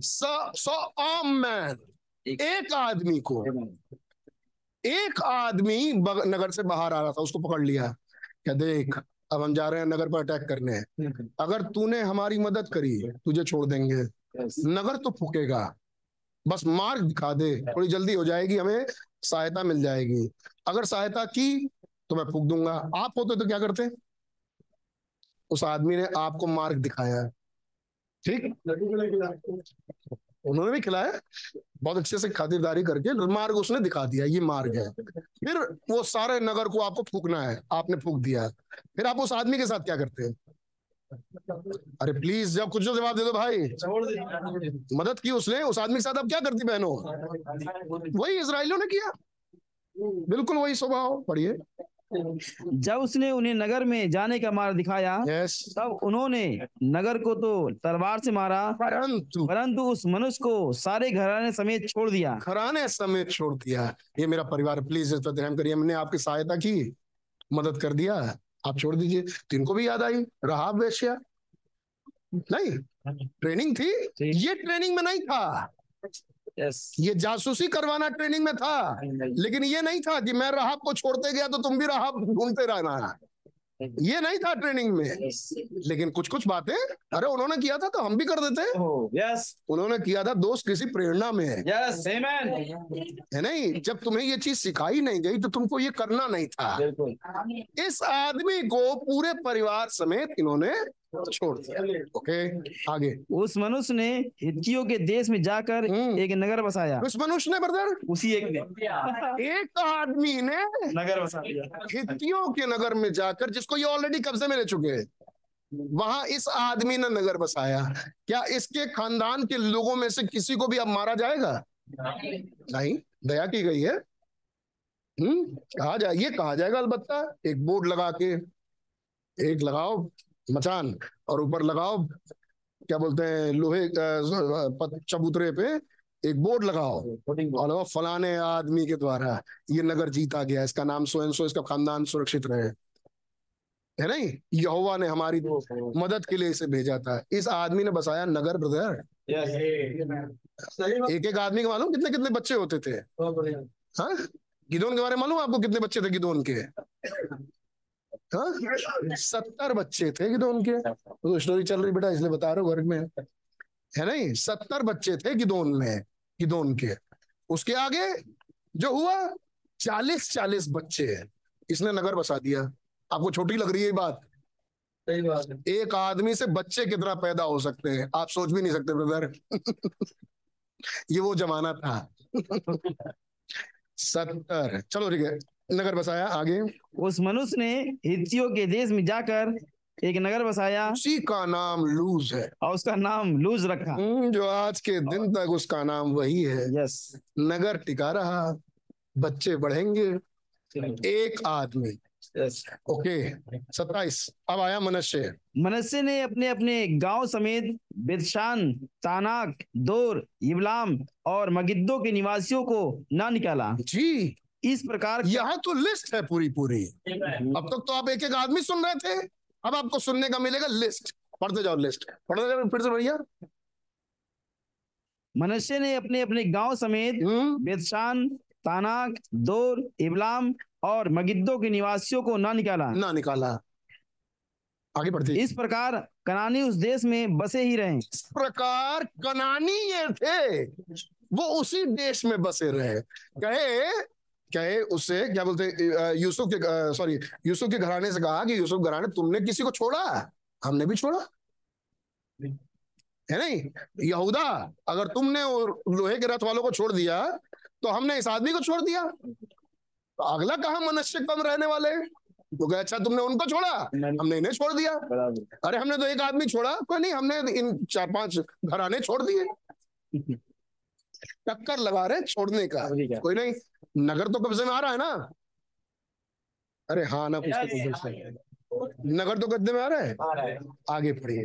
B: सो आम मैन एक आदमी को। एक आदमी नगर से बाहर आ रहा था उसको पकड़ लिया। क्या देख अब हम जा रहे हैं नगर पर अटैक करने। अगर तूने हमारी मदद करी तुझे छोड़ देंगे। नगर तो फूकेगा। बस मार्ग दिखा दे। थोड़ी जल्दी हो जाएगी हमें सहायता मिल जाएगी। अगर सहायता की तो मैं फूक दूँगा। आप होते तो क्या करते? उस आदमी ने आपको मार्ग दिखाया। ठीक? उन्होंने भी खिलाया, बहुत अच्छे से खातिरदारी करके मार्ग उसने दिखा दिया, ये मार्ग है। फिर वो सारे नगर को आपको फूकना है, आपने फूक दिया। फिर आप उस आदमी के साथ क्या करते हैं? अरे प्लीज़ जब कुछ जवाब दे दो भाई। मदद की उसने, उस आदमी के साथ अब क्या करती बहनों? वही इसराइलियों ने किया। बिल्कुल वही स्वभाव, पढ़िए।
D: जब उसने उन्हें नगर में जाने का मार्ग दिखाया
B: यस
D: तब उन्होंने नगर को तो तलवार से मारा
B: परंतु
D: परंतु उस मनुष्य को सारे घराने समेत छोड़ दिया।
B: घराने समेत छोड़ दिया। ये मेरा परिवार प्लीज़ इस पर ध्यान करिए। हमने आपकी सहायता की मदद कर दिया। आप छोड़ दीजिए। तो इनको भी याद आई रहा वेश्या। नहीं ट्रेनिंग थी। ये ट्रेनिंग में नहीं था। ये जासूसी करवाना ट्रेनिंग में था। लेकिन ये नहीं था कि मैं राहब को छोड़ते गया तो तुम भी राहब ढूंढते रहना। ये नहीं था ट्रेनिंग में। लेकिन कुछ कुछ बातें अरे उन्होंने किया था तो हम भी कर देते।
D: यस
B: उन्होंने किया था दोस्त किसी प्रेरणा में। है
D: यस
B: है नहीं? जब तुम्हें ये चीज़ सिखाई नहीं गई तो तुमको ये करना नहीं था। इस आदमी को पूरे परिवार समेत इन्होंने छोड़ दिया। ओके आगे।
D: उस मनुष्य ने हित्तियों के देश में जाकर
B: हम्म।
D: एक नगर बसाया।
B: उस मनुष्य ने ब्रदर
D: उसी एक ने।
B: एक आदमी ने
D: नगर बसा दिया।
B: हित्तियों के नगर में जाकर जिसको ये ऑलरेडी कब्जे में ले चुके हैं वहाँ इस आदमी ने नगर बसाया। क्या इसके खानदान के लोगों में से किसी को भी अब मारा जाएगा? नहीं। दया की गई है। हम्म कहा जाए ये कहा जाएगा अलबत्ता। एक बोर्ड लगा के एक लगाओ। मचान। और ऊपर लगाओ क्या बोलते हैं लोहे चबूतरे पे एक बोर्ड लगाओ। और फलाने आदमी के द्वारा ये नगर जीता गया। इसका नाम सो सो इसका खानदान सुरक्षित रहे। है नहीं? यहोवा ने हमारी मदद के लिए इसे भेजा था। इस आदमी ने बसाया नगर ब्रदर। एक एक आदमी के मालूम? कितने कितने बच्चे होते थे? हाँ? गिदोन के बारे में मालूम आपको कितने बच्चे थे गिदोन के? सत्तर बच्चे थे के तो स्टोरी चल रही बेटा इसलिए बता रहा हूँ घर में। है नहीं? सत्तर बच्चे थे गिदोन में गिदोन के उसके आगे जो हुआ चालीस चालीस बच्चे इसने नगर बसा दिया। आपको छोटी लग रही है ये बात? एक आदमी से बच्चे कितना पैदा हो सकते हैं? आप सोच भी नहीं सकते ब्रदर ये वो जमाना था। सत्तर। चलो ठीक है। नगर बसाया आगे।
D: उस मनुष्य ने हित्तियों के देश में जाकर एक नगर बसाया।
B: उसी का नाम लूज है।
D: और उसका नाम लूज रखा।
B: हम्म, जो आज के दिन तक उसका नाम वही है।
D: यस।
B: नगर टिका रहा बच्चे बढ़ेंगे। एक आदमी। ओके सत्ताईस। अब आया मनुष्य
D: मनुष्य ने अपने अपने गाँव समेत बेदशान तानाक दोर इबलाम और मगिद्दो के निवासियों को ना निकाला।
B: जी।
D: इस प्रकार
B: यहाँ तो लिस्ट है पूरी पूरी अब तक तो आप एक एक आदमी सुन रहे थे। अब आपको सुनने का मिलेगा लिस्ट पढ़ते जाओ लिस्ट पढ़ते जाओ फिर से बढ़िया
D: मनुष्य ने अपने अपने गाँव समेत
B: हम्म।
D: बेदशान तानाक दोर इबलाम और मगिद्दो के निवासियों को ना निकाला।
B: ना निकाला। आगे बढ़ते
D: इस प्रकार कनानी उस देश में बसे ही रहे।
B: इस प्रकार कनानी ये थे। वो उसी देश में बसे रहे। कहे कहे उससे क्या बोलते यूसुफ के सॉरी यूसुफ के घराने से कहा कि यूसुफ घराने तुमने किसी को छोड़ा? हमने भी छोड़ा। है नहीं? यहूदा अगर तुमने लोहे के रथ वालों को छोड़ दिया तो हमने इस आदमी को छोड़ दिया। तो अगला कहा मनुष्य कम रहने वाले तो कहे अच्छा तुमने उनको छोड़ा हमने इन्हें छोड़ दिया। अरे हमने तो एक आदमी छोड़ा कोई नहीं हमने इन चार पाँच घराने छोड़ दिए। टक्कर लगा रहे छोड़ने का। कोई नहीं नगर तो कब्जे में आ रहा है ना? अरे हाँ ना कुछ तो नगर तो कब्जे में आ रहा है? आगे पढ़िए।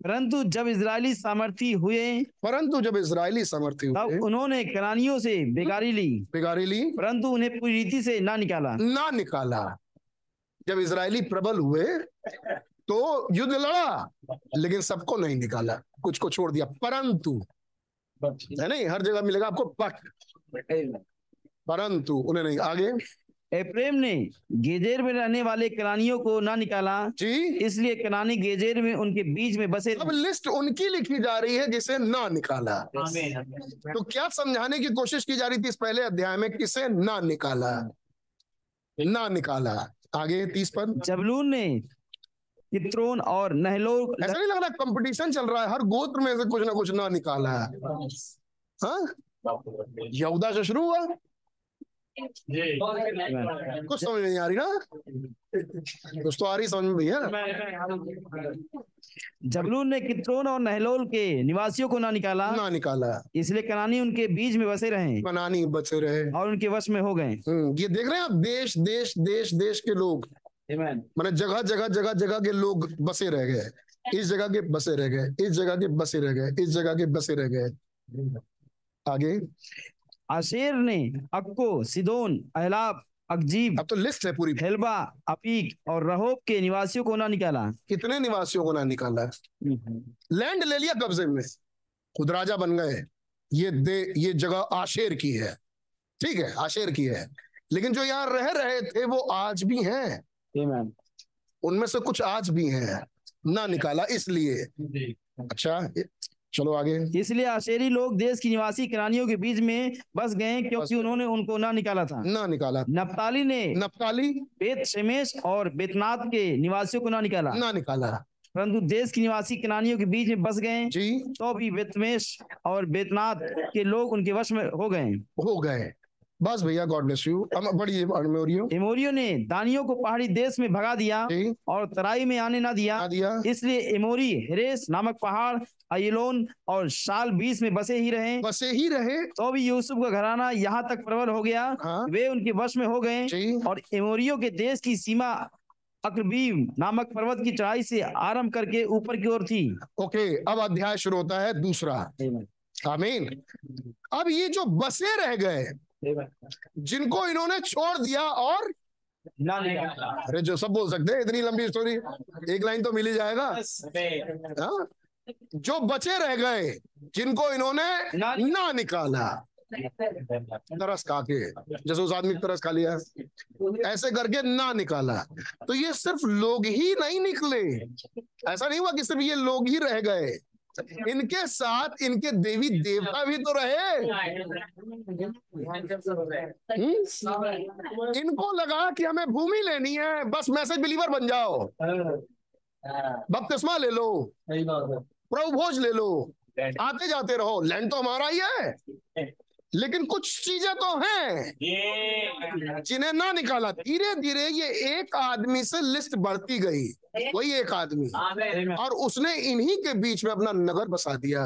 D: परंतु जब इजरायली सामर्थी हुए
B: परंतु जब इजरायली समर्थी हुए।
D: तब उन्होंने कनानियों से बेगारी ली।
B: बिगाड़ी ली।
D: परंतु उन्हें पूरी रीति से ना निकाला।
B: ना निकाला। जब इजरायली प्रबल हुए तो युद्ध लड़ा लेकिन सबको नहीं निकाला। कुछ को छोड़ दिया। परंतु है नहीं हर जगह मिलेगा आपको बट परंतु उन्हें नहीं आगे।
D: एप्रेम ने गेजेर में रहने वाले कनानियों को ना निकाला।
B: जी।
D: इसलिए कनानी गेजेर में उनके बीच में बसे।
B: अब लिस्ट उनकी लिखी जा रही है जिसे ना निकाला। तो क्या समझाने की कोशिश की जा रही थी इस पहले अध्याय में किसे ना निकाला? ना निकाला। आगे तीस पर।
D: जबलून ने कित्रोन और नहलो
B: ऐसा नहीं लग रहा कंपटीशन चल रहा है? हर गोत्र में से कुछ ना कुछ ना निकाला है। हाँ? यहूदा से शुरू हुआ? कुछ समझ नहीं आ रही ना? कुछ तो आ रही समझ में भैया
D: जबलून ने कित्रोन और नहलोल के निवासियों को ना निकाला
B: ना निकाला।
D: इसलिए कनानी उनके बीच में बसे रहे।
B: कनानी बसे रहे।
D: और उनके वश में हो गए।
B: हम्म, ये देख रहे हैं आप देश देश देश देश के लोग। माने जगह जगह जगह जगह के लोग बसे रह गए। इस जगह के बसे रह गए इस जगह के बसे रह गए इस जगह के बसे रह गए। आगे।
D: आशेर ने अक्को सिदोन अहलाब अकजीब
B: अब तो लिस्ट है पूरी।
D: हेलबा अपीक और रहोब के निवासियों को ना निकाला।
B: कितने निवासियों को ना निकाला? लैंड ले लिया कब्जे में। खुद राजा बन गए। ये दे ये जगह आशेर की है। ठीक है आशेर की है। लेकिन जो यहाँ रह रहे थे वो आज भी हैं। उनमें से कुछ आज भी हैं। ना निकाला इसलिए। अच्छा चलो आगे।
D: इसलिए आशेरी लोग देश की निवासी किरानियों के बीच में बस गए क्योंकि उन्होंने उनको ना निकाला था।
B: ना निकाला।
D: नप्ताली ने
B: नप्ताली?
D: बेत शेमेश और बेतनाथ के निवासियों को ना निकाला।
B: ना निकाला।
D: परंतु देश की निवासी कनानियों के बीच में बस गए।
B: जी।
D: तो भी बेतमेश और बेतनाथ के लोग उनके वश में हो गए।
B: हो गए। बस भैया गॉड ब्लेस यू हम बड़ी मेमोरियो
D: एमोरियो ने दानियों को पहाड़ी देश में भगा दिया
B: जी।
D: और तराई में आने ना दिया।
B: आ दिया।
D: इसलिए एमोरी हेरेस नामक पहाड़ अयलोन और साल बीस में बसे ही रहे।
B: बसे ही रहे।
D: तो भी यूसुफ का घराना यहाँ तक प्रबल हो गया।
B: हाँ।
D: वे उनके वश में हो गए। और एमोरियो के देश की सीमा अक्रबीम नामक पर्वत की चढ़ाई से आरंभ करके ऊपर की ओर थी।
B: ओके अब अध्याय शुरू होता है दूसरा। आमीन। अब ये जो बसे रह गए जिनको इन्होंने छोड़ दिया और अरे जो सब बोल सकते हैं इतनी लंबी स्टोरी एक लाइन तो मिल ही जाएगा। हाँ? जो बचे रह गए जिनको इन्होंने
D: ना-
B: निकाला। तरस खा के जैसे उस आदमी तरस खा लिया। ऐसे करके ना निकाला। तो ये सिर्फ़ लोग ही नहीं निकले। ऐसा नहीं हुआ कि सिर्फ़ ये लोग ही रह गए। इनके साथ इनके देवी देवता भी तो रहे। हम्म? इनको लगा कि हमें भूमि लेनी है बस मैसेज बिलीवर बन जाओ। बपतिस्मा ले लो। प्रभु भोज ले लो। आते जाते रहो। लैंड तो हमारा ही है। लेकिन कुछ चीज़ें तो हैं। जिन्हें ना निकाला धीरे धीरे ये एक आदमी से लिस्ट बढ़ती गई। वही एक आदमी। और उसने इन्हीं के बीच में अपना नगर बसा दिया।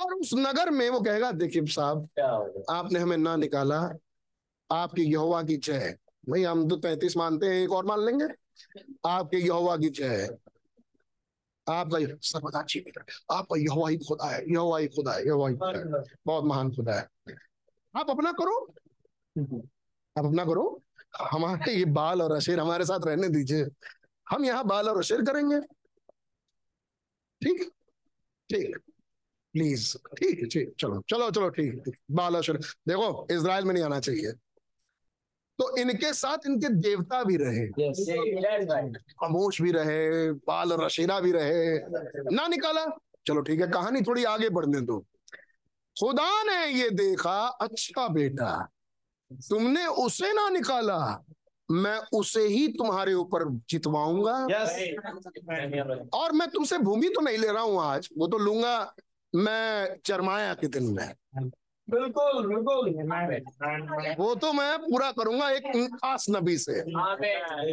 B: और उस नगर में वो कहेगा देखिए साहब आपने हमें ना निकाला आपकी यहोवा की जय। भाई हम तो तैतीस मानते हैं एक और मान लेंगे। आपके यहोवा की जय। आपका सर्वदा जीवित। आपका यहोवा ही खुदा है, यहोवा ही खुदा है, यहोवा ही खुदा है। बहुत महान खुदा है। आप अपना करो। आप अपना करो। हमारे ये बाल और अशेर हमारे साथ रहने दीजिए। हम यहाँ बाल और अशेर करेंगे। ठीक? ठीक। प्लीज़। ठीक ठीक। चलो चलो चलो, ठीक। बाल अशेर। देखो इसराइल में नहीं आना चाहिए। तो इनके साथ इनके देवता भी रहे। खामोश भी रहे बाल रशीला भी रहे। ना निकाला? चलो ठीक है कहानी थोड़ी आगे बढ़ने दो। खुदा ने ये देखा अच्छा बेटा तुमने उसे ना निकाला मैं उसे ही तुम्हारे ऊपर जितवाऊँगा। Yes. और मैं तुमसे भूमि तो नहीं ले रहा हूँ आज वो तो लूँगा मैं चरमाया के दिन में।
E: बिल्कुल बिल्कुल।
B: वो तो मैं पूरा करूँगा एक खास नबी से।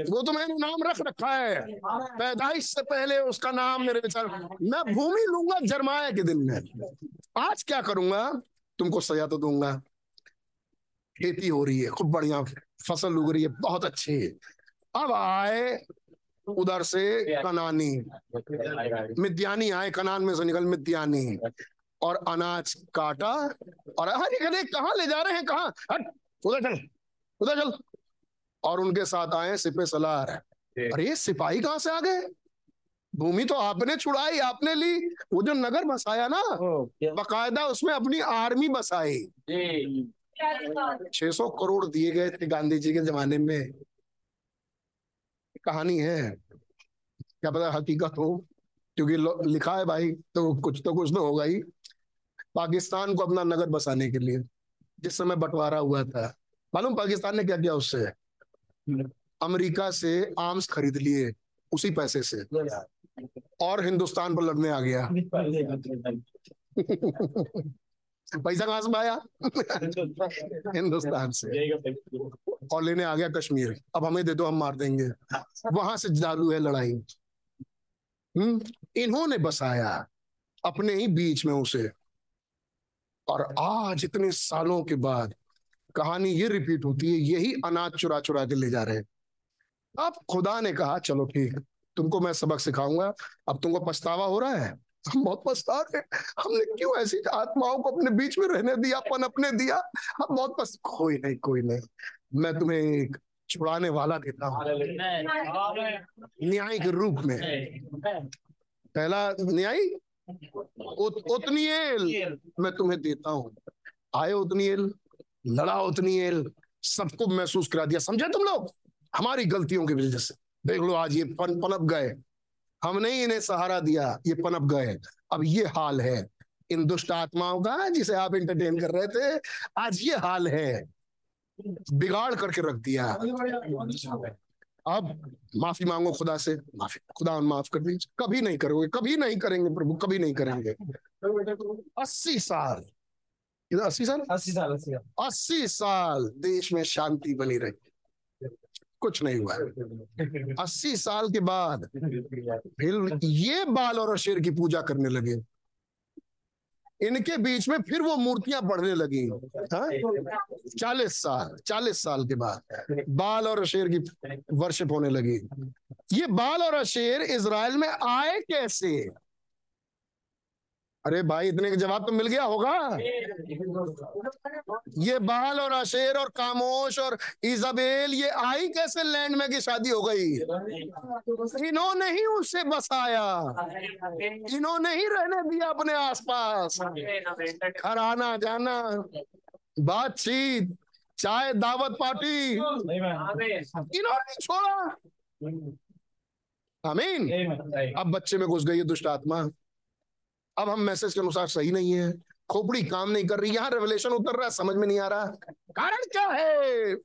B: वो तो मैंने नाम रख रखा है। पैदाइश से पहले उसका नाम मेरे विचार मैं भूमि लूँगा जरमाया के दिन में। आज क्या करूँगा? तुमको सजा तो दूँगा। खेती हो रही है खूब बढ़िया फ़सल उग रही है बहुत अच्छी। अब आए उधर से कनानी। मिद्यानी आए कनान में से निकल मिद्यानी। और अनाज काटा और अरे कहाँ ले जा रहे हैं? कहा? हट उधर चल उधर चल। और उनके साथ आए सिपे सलार। अरे सिपाही कहाँ से आ गए? भूमि तो आपने छुड़ाई आपने ली। वो जो नगर बसाया ना बकायदा उसमें अपनी आर्मी बसाई। छह सौ करोड़ दिए गए थे गांधी जी के जमाने में। कहानी है। क्या पता हकीकत हो क्योंकि लिखा है भाई तो कुछ तो कुछ तो होगा ही। पाकिस्तान को अपना नगर बसाने के लिए, जिस समय बंटवारा हुआ था। मालूम पाकिस्तान ने क्या किया उससे? अमेरिका से आर्म्स खरीद लिए उसी पैसे से। और हिंदुस्तान पर लड़ने आ गया। पैसा कहाँ से आया हिंदुस्तान से। और लेने आ गया कश्मीर। अब हमें दे दो, हम मार देंगे। वहाँ से चालू है लड़ाई। हम्म इन्होंने बसाया अपने ही बीच में उसे। और आज इतने सालों के बाद कहानी ये रिपीट होती है यही अनाज चुरा चुरा के ले जा रहे हैं। अब खुदा ने कहा चलो ठीक तुमको मैं सबक सिखाऊँगा। अब तुमको पछतावा हो रहा है? हम बहुत पछता रहे हमने क्यों ऐसी आत्माओं को अपने बीच में रहने दिया अपन अपने दिया? हम बहुत पस कोई नहीं कोई नहीं। मैं तुम्हें एक छुड़ाने वाला देता हूँ। न्याय के रूप में। पहला न्याय? उत, उतनील मैं तुम्हें देता हूँ। आए उतनील लड़ा उतनील सबको महसूस करा दिया। समझे तुम लोग? हमारी गलतियों की वजह से। देख लो आज ये पन पनप गए। हमने ही इन्हें सहारा दिया ये पनप गए। अब ये हाल है। इन दुष्ट आत्माओं का जिसे आप इंटरटेन कर रहे थे आज ये हाल है। बिगाड़ करके रख दिया। अब माफ़ी मांगो खुदा से। माफ़ी खुदा माफ़ कर दीजिए। कभी नहीं करोगे कभी नहीं करेंगे प्रभु कभी नहीं करेंगे। अस्सी साल। इधर अस्सी साल
E: अस्सी साल।
B: अस्सी साल देश में शांति बनी रही। कुछ नहीं हुआ। अस्सी साल के बाद फिर ये बाल और अशेर की पूजा करने लगे। इनके बीच में फिर वो मूर्तियाँ बढ़ने लगी। हाँ? चालीस साल चालीस साल के बाद बाल और अशेर की वर्षिप होने लगी। ये बाल और अशेर इसराइल में आए कैसे? अरे भाई इतने का जवाब तो मिल गया होगा। ये बाल और अशेर और कामोश और इजाबेल ये आई कैसे लैंड में की शादी हो गई? इन्होंने ही उसे बसाया। इन्होंने ही रहने दिया अपने आसपास। घर आना जाना बातचीत चाय दावत पार्टी। इन्होंने छोड़ा। अमीन अब बच्चे में घुस गई है दुष्ट आत्मा। अब हम मैसेज के अनुसार सही नहीं है। खोपड़ी काम नहीं कर रही, यहाँ रेवलेशन उतर रहा है, समझ में नहीं आ रहा। कारण क्या है?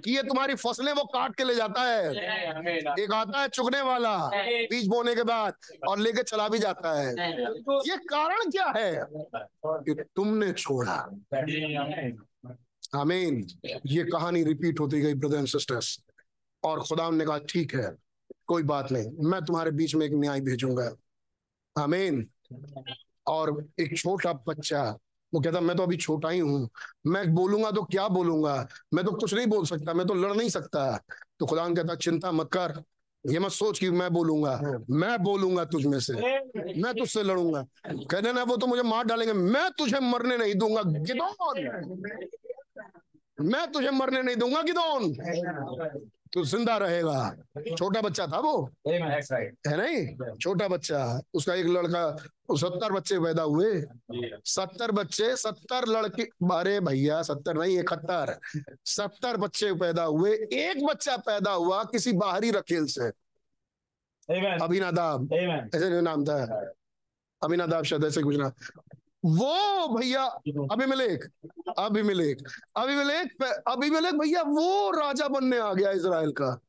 B: कि ये तुम्हारी फ़सलें वो काट के ले जाता है। एक आता है चुगने वाला, बीज बोने के बाद, और लेके चला भी जाता है। ये कारण क्या है? कि तुमने छोड़ा। आमीन। ये कहानी रिपीट होती गई ब्रदर एंड सिस्टर्स और खुदा ने कहा, ठीक है, कोई बात नहीं, मैं तुम्हारे बीच में एक न्याय भेजूँगा। आमीन। और एक छोटा बच्चा, वो कहता, मैं तो अभी छोटा ही हूँ। मैं बोलूँगा तो क्या बोलूँगा? मैं तो कुछ नहीं बोल सकता, मैं तो लड़ नहीं सकता। तो खुदा कहता, चिंता मत कर, ये मत सोच कि मैं बोलूँगा। मैं बोलूँगा तुझ में से। मैं तुझसे लड़ूँगा। कहने ना वो तो मुझे मार डालेंगे। मैं तुझे मरने नहीं दूँगा, गिदौन। मैं तुझे मरने नहीं दूँगा, गिदौन। तो ज़िंदा रहेगा। छोटा बच्चा था वो। है नहीं? छोटा बच्चा। उसका एक लड़का सत्तर बच्चे पैदा हुए। सत्तर बच्चे सत्तर लड़के। अरे भैया सत्तर नहीं इकहत्तर। सत्तर बच्चे पैदा हुए। एक बच्चा पैदा हुआ किसी बाहरी रखेल से। अभिनादाब. ऐसे नाम था। अभिनादाब शायद ऐसे कुछ ना। वो भैया अभिमलेख अभिमलेख अभिमलेख अभिमलेख भैया वो राजा बनने आ गया इजराइल का।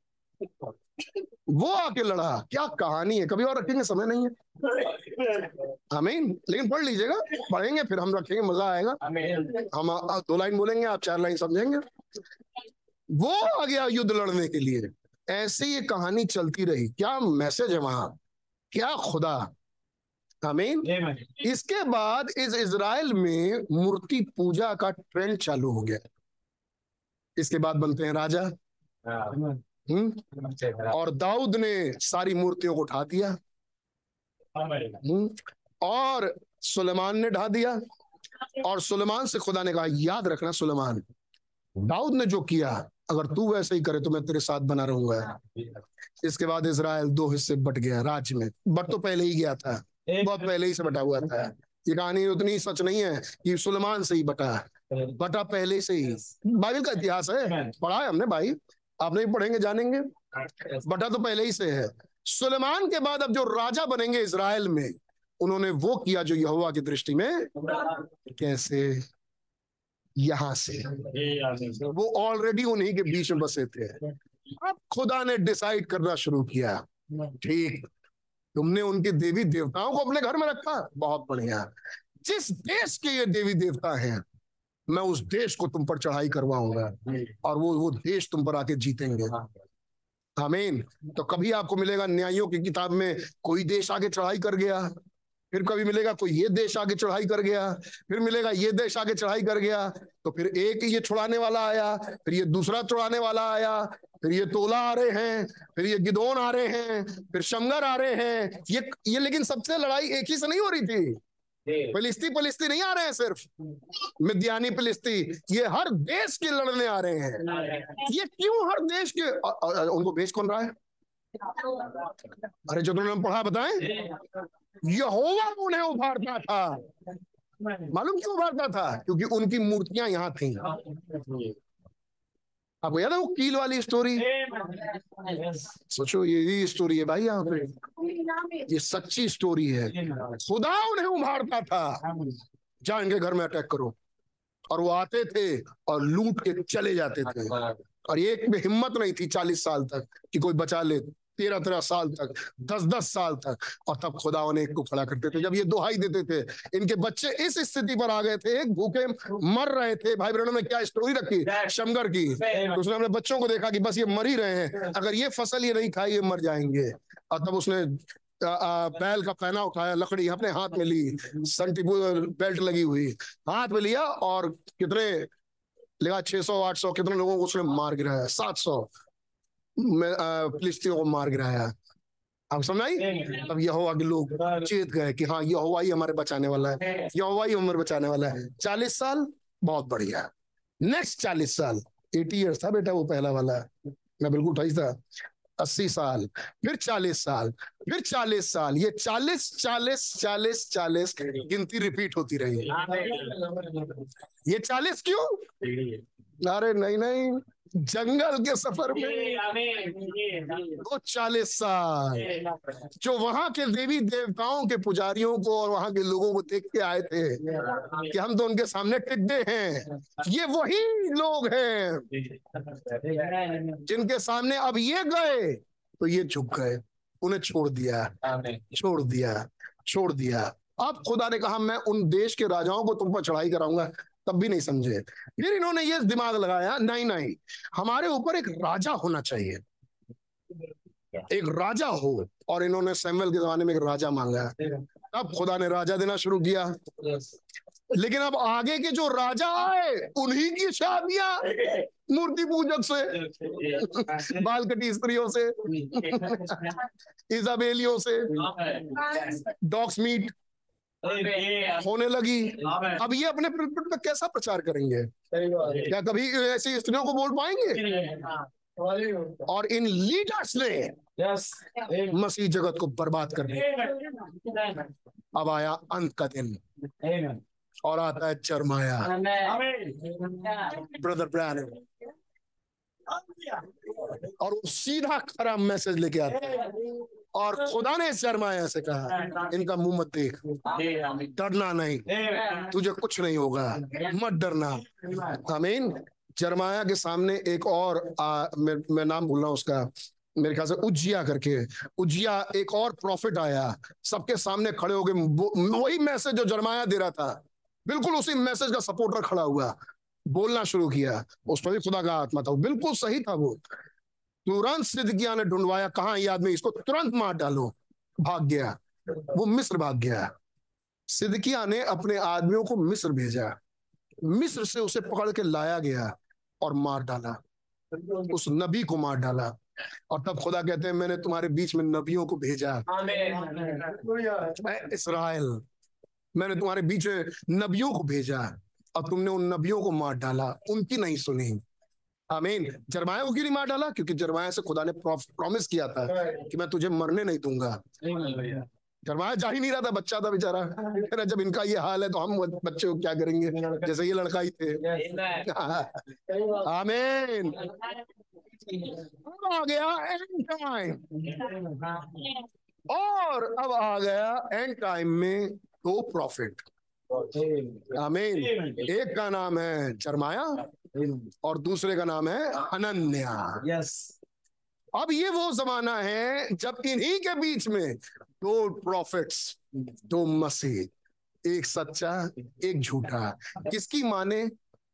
B: वो आके लड़ा। क्या कहानी है? कभी और रखेंगे? समय नहीं है। आमीन। लेकिन पढ़ लीजिएगा पढ़ेंगे फिर हम रखेंगे मज़ा आएगा। हम दो लाइन बोलेंगे आप चार लाइन समझेंगे। वो आ गया युद्ध लड़ने के लिए। ऐसे ये कहानी चलती रही। क्या मैसेज है वहाँ? क्या खुदा? आमीन इसके बाद इस इज़राइल में मूर्ति पूजा का ट्रेंड चालू हो गया। इसके बाद बनते हैं राजा। हम्म। और दाऊद ने सारी मूर्तियों को उठा दिया। हम्म। और सुलेमान ने ढा दिया। और सुलेमान से खुदा ने कहा याद रखना सुलेमान दाऊद ने जो किया अगर तू वैसे ही करे तो मैं तेरे साथ बना रहूँगा। इसके बाद इसराइल दो हिस्से बट गया राज्य में। बट तो पहले ही गया था। बहुत पहले ही से बटा हुआ था। ये कहानी उतनी सच नहीं है कि सुलेमान से ही बटा। बटा पहले से ही। बाइबल का इतिहास है। पढ़ा है हमने भाई। आप नहीं पढ़ेंगे, जानेंगे। बटा तो पहले ही से है। सुलेमान के बाद अब जो राजा बनेंगे इसराइल में, उन्होंने वो किया जो यहोवा की दृष्टि में कैसे? यहाँ से। वो ऑलरेडी उन्हीं के बीच में बसे थे। अब खुदा ने डिसाइड करना शुरू किया। ठीक। तुमने उनके देवी देवताओं को अपने घर में रखा। बहुत बढ़िया। जिस देश के ये देवी देवता हैं, मैं उस देश को तुम पर चढ़ाई करवाऊँगा और वो वो देश तुम पर आके जीतेंगे। आमीन। तो कभी आपको मिलेगा न्यायों की किताब में, कोई देश आगे चढ़ाई कर गया? फिर कभी मिलेगा कोई ये देश आगे चढ़ाई कर गया फिर मिलेगा ये देश आगे चढ़ाई कर गया तो फिर एक ये छुड़ाने वाला आया फिर ये दूसरा छुड़ाने वाला आया फिर ये तोला आ रहे हैं फिर ये गिदोन आ रहे हैं फिर शमगर आ रहे हैं ये ये लेकिन सबसे लड़ाई एक ही से नहीं हो रही थी। फिलिस्ती फिलिस्ती नहीं आ रहे हैं सिर्फ़। मिद्यानी फिलिस्ती ये हर देश के लड़ने आ रहे हैं। ये क्यों हर देश के उनको भेज कौन रहा है? अरे जो तुमने पढ़ा बताएँ। यहोवा उन्हें उभारता था। मालूम क्यों उभारता था? क्योंकि उनकी मूर्तियाँ यहाँ थी। आपको याद है वो कील वाली स्टोरी सोचो, ये ये स्टोरी है भाई यहाँ पे। ये सच्ची स्टोरी है। खुदा उन्हें उभारता था। जा इनके घर में अटैक करो। और वो आते थे और लूट के चले जाते थे। और एक में हिम्मत नहीं थी चालीस साल तक कि कोई बचा ले। तेरह तेरह साल तक दस दस साल तक और तब खुदा उन्हें एक को खड़ा करते थे जब ये दुहाई देते थे इनके बच्चे इस स्थिति पर आ गए थे एक भूखे मर रहे थे। भाई बहनों ने क्या स्टोरी रखी? शमगर की। उसने अपने बच्चों को देखा कि बस ये मर ही रहे हैं। अगर ये फ़सल ये नहीं खाई ये मर जाएँगे। और तब उसने बैल का पहना उठाया लकड़ी अपने हाथ में ली। संटी बेल्ट लगी हुई हाथ में लिया और कितने लगा 600 800 कितने लोगों को उसने मार गिराया? 700 फिलिस्तीनों को मार गिराया। आप समझ आई अब यहोवा के लोग चेत गए कि हाँ यहोवा ही हमारे बचाने वाला है। यहोवा ही हमारे बचाने वाला है। चालीस साल बहुत बढ़िया। नेक्स्ट चालीस साल एटी ईयर था बेटा वो पहला वाला। मैं बिल्कुल ठीक था। अस्सी साल फिर चालीस साल फिर चालीस साल। ये चालीस चालीस चालीस चालीस गिनती रिपीट होती रही। ये चालीस क्यों? अरे नहीं नहीं। जंगल के सफ़र में। दो चालीस साल। जो वहाँ के देवी देवताओं के पुजारियों को और वहाँ के लोगों को देख के आए थे कि हम तो उनके सामने टिड्डे हैं। ये वही लोग हैं जिनके सामने अब ये गए तो ये झुक गए। उन्हें छोड़ दिया छोड़ दिया छोड़ दिया। अब खुदा ने कहा मैं उन देश के राजाओं को तुम पर चढ़ाई कराऊँगा। तब भी नहीं समझे। फिर इन्होंने ये दिमाग लगाया नहीं नहीं हमारे ऊपर एक राजा होना चाहिए। एक राजा हो और इन्होंने सैमुअल के जमाने में एक राजा मांगा। तब खुदा ने राजा देना शुरू किया। लेकिन अब आगे के जो राजा आए उन्हीं की शादियाँ मूर्ति पूजक से बाल कटी स्त्रियों से इजाबेलियों से डॉग्स मीट होने लगी। अब ये अपने पिलपिट पे कैसा प्रचार करेंगे? क्या कभी ऐसी स्त्रियों को बोल पाएँगे? और इन लीडर्स ने मसीह जगत को बर्बाद कर दिया। अब आया अंत का दिन। और आता है चरमाया। ब्रदर ब्रैन और वो सीधा खरा मैसेज लेके आता है। और खुदा ने शर्माया से कहा इनका मुँह मत देख। डरना नहीं। तुझे कुछ नहीं होगा। मत डरना। आमीन। जरमाया के सामने एक और आ, मैं, मैं नाम भूल रहा हूँ उसका। मेरे ख्याल से उज्जिया करके। उज्जिया एक और प्रॉफिट आया। सबके सामने खड़े हो गए। वही मैसेज जो जरमाया दे रहा था। बिल्कुल उसी मैसेज का सपोर्टर खड़ा हुआ। बोलना शुरू किया। उस पर भी खुदा का आत्मा था बिल्कुल सही था वो। तुरंत सिद्धिकिया ने ढूंढवाया, कहा आदमी? इसको तुरंत मार डालो। भाग गया। वो मिस्र भाग गया। सिद्धिकिया ने अपने आदमियों को मिस्र भेजा। मिस्र से उसे पकड़ के लाया गया और मार डाला। उस नबी को मार डाला। और तब खुदा कहते हैं, मैंने तुम्हारे बीच में नबियों को भेजा। इसराइल, मैंने तुम्हारे बीच में नबियों को भेजा। और तुमने उन नबियों को मार डाला। उनकी नहीं सुनी। आमीन जरमाया को क्यों नहीं मार डाला? क्योंकि जरमाया से खुदा ने प्रॉमिस किया था कि मैं तुझे मरने नहीं दूँगा। जरमाया जा ही नहीं रहा था बच्चा था बेचारा। रहा, जब इनका ये हाल है तो हम बच्चे को क्या करेंगे? जैसे ये लड़का ही थे. आमीन अब आ गया एंड टाइम और अब आ गया एंड टाइम में दो प्रॉफिट आमीन एक का नाम है जरमाया और दूसरे का नाम है अनन्या।
E: Yes.
B: अब ये वो जमाना है जब इन्हीं के बीच में दो प्रॉफिट्स दो मसीह एक सच्चा एक झूठा। किसकी माने?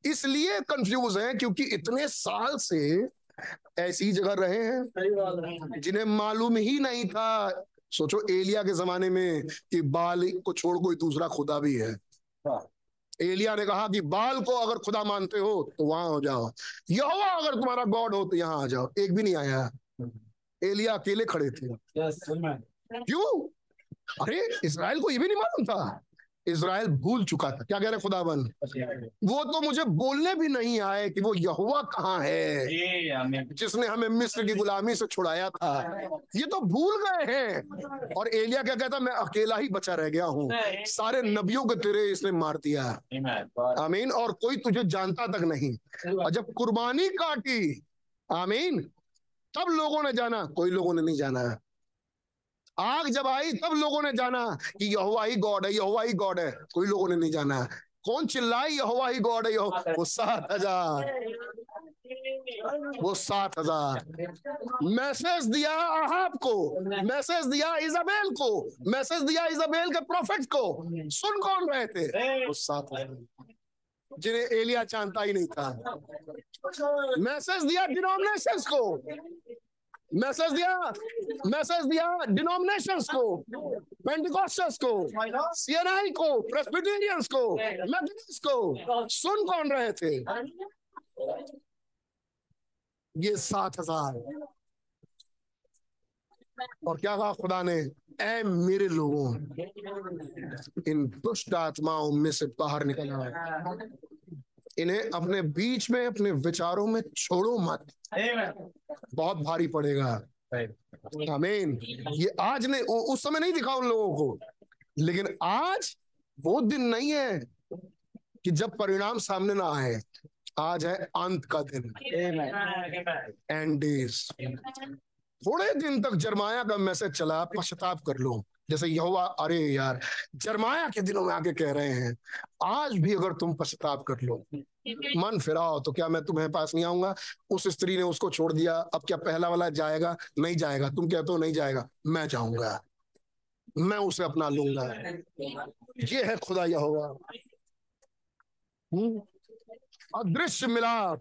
B: इसलिए कंफ्यूज हैं क्योंकि इतने साल से ऐसी जगह रहे हैं जिन्हें मालूम ही नहीं था। सोचो एलिया के जमाने में कि बाल को छोड़ कोई दूसरा खुदा भी है। एलिया ने कहा कि बाल को अगर खुदा मानते हो तो वहाँ हो जाओ। यहोवा अगर तुम्हारा गॉड हो तो यहाँ आ जाओ। एक भी नहीं आया। एलिया अकेले खड़े थे।
E: Yes.
B: क्यों? अरे इसराइल को ये भी नहीं मालूम था। इसराइल भूल चुका था। क्या कह रहे खुदाबन वो तो मुझे बोलने भी नहीं आए कि वो यहुआ कहाँ है जिसने हमें मिस्र की गुलामी से छुड़ाया था। ये तो भूल गए हैं। और एलिया क्या कहता मैं अकेला ही बचा रह गया हूँ। सारे नबियों के तेरे इसने मार दिया। आमीन। और कोई तुझे जानता तक नहीं। और जब कुर्बानी काटी आमीन तब लोगों ने जाना कोई लोगों ने नहीं जाना। आग जब आई, तब लोगों ने जाना कि यहोवा ही गॉड है, यहोवा ही गॉड है। कोई लोगों ने नहीं जाना। कौन चिल्लाई यहोवा ही गॉड है यहोवा वो सात हज़ार। वो सात हज़ार। मैसेज दिया अहाब को, मैसेज दिया इजाबेल को, मैसेज दिया इजाबेल के प्रोफेट को। सुन कौन रहे थे? वो सात हज़ार। जिन्हें एलिया जानता ही नहीं था। मैसेज दिया डिनोमिनेशंस को। मैसेज दिया मैसेज दिया डिनोमिनेशंस को पेंटिकॉस्टर्स को सीएनआई को प्रेस्बिटेरियंस को मेथडिस्ट को सुन कौन रहे थे? ये सात हज़ार। और क्या कहा खुदा ने? ऐ मेरे लोगों, इन दुष्ट आत्माओं में से बाहर निकल आए इन्हें अपने बीच में अपने विचारों में छोड़ो मत। बहुत भारी पड़ेगा। आमीन ये आज नहीं उस समय नहीं दिखा उन लोगों को। लेकिन आज वो दिन नहीं है कि जब परिणाम सामने ना आए। आज है अंत का दिन। एंड डेज़ थोड़े दिन तक जरमाया का मैसेज चला पश्चाताप कर लो। जैसे यहोवा, अरे यार, जरमाया के दिनों में आके कह रहे हैं, आज भी अगर तुम पश्चाताप कर लो, मन फिराओ तो क्या मैं तुम्हें पास नहीं आऊँगा? उस स्त्री ने उसको छोड़ दिया, अब क्या पहला वाला जाएगा? नहीं जाएगा। तुम कहते हो नहीं जाएगा, मैं जाऊँगा। मैं उसे अपना लूँगा। ये है खुदा यहोवा। हम्म? अदृश्य मिला।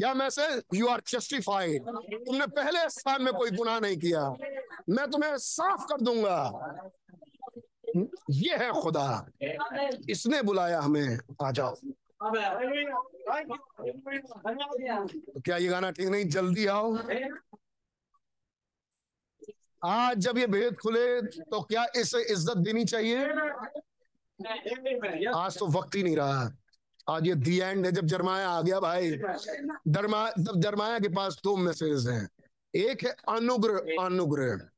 B: या मैं से यू आर जस्टिफाइड तुमने पहले स्थान में कोई गुनाह नहीं किया। मैं तुम्हें साफ़ कर दूँगा। ये है खुदा। इसने बुलाया हमें। आ जाओ। तो क्या ये गाना ठीक नहीं? जल्दी आओ। आज जब ये भेद खुले तो क्या इसे इज़्ज़त देनी चाहिए? आज तो वक्त ही नहीं रहा। आज ये दी एंड है जब जरमाया आ गया भाई। जब जरमाया के पास दो मैसेज हैं। एक है अनुग्रह अनुग्रह।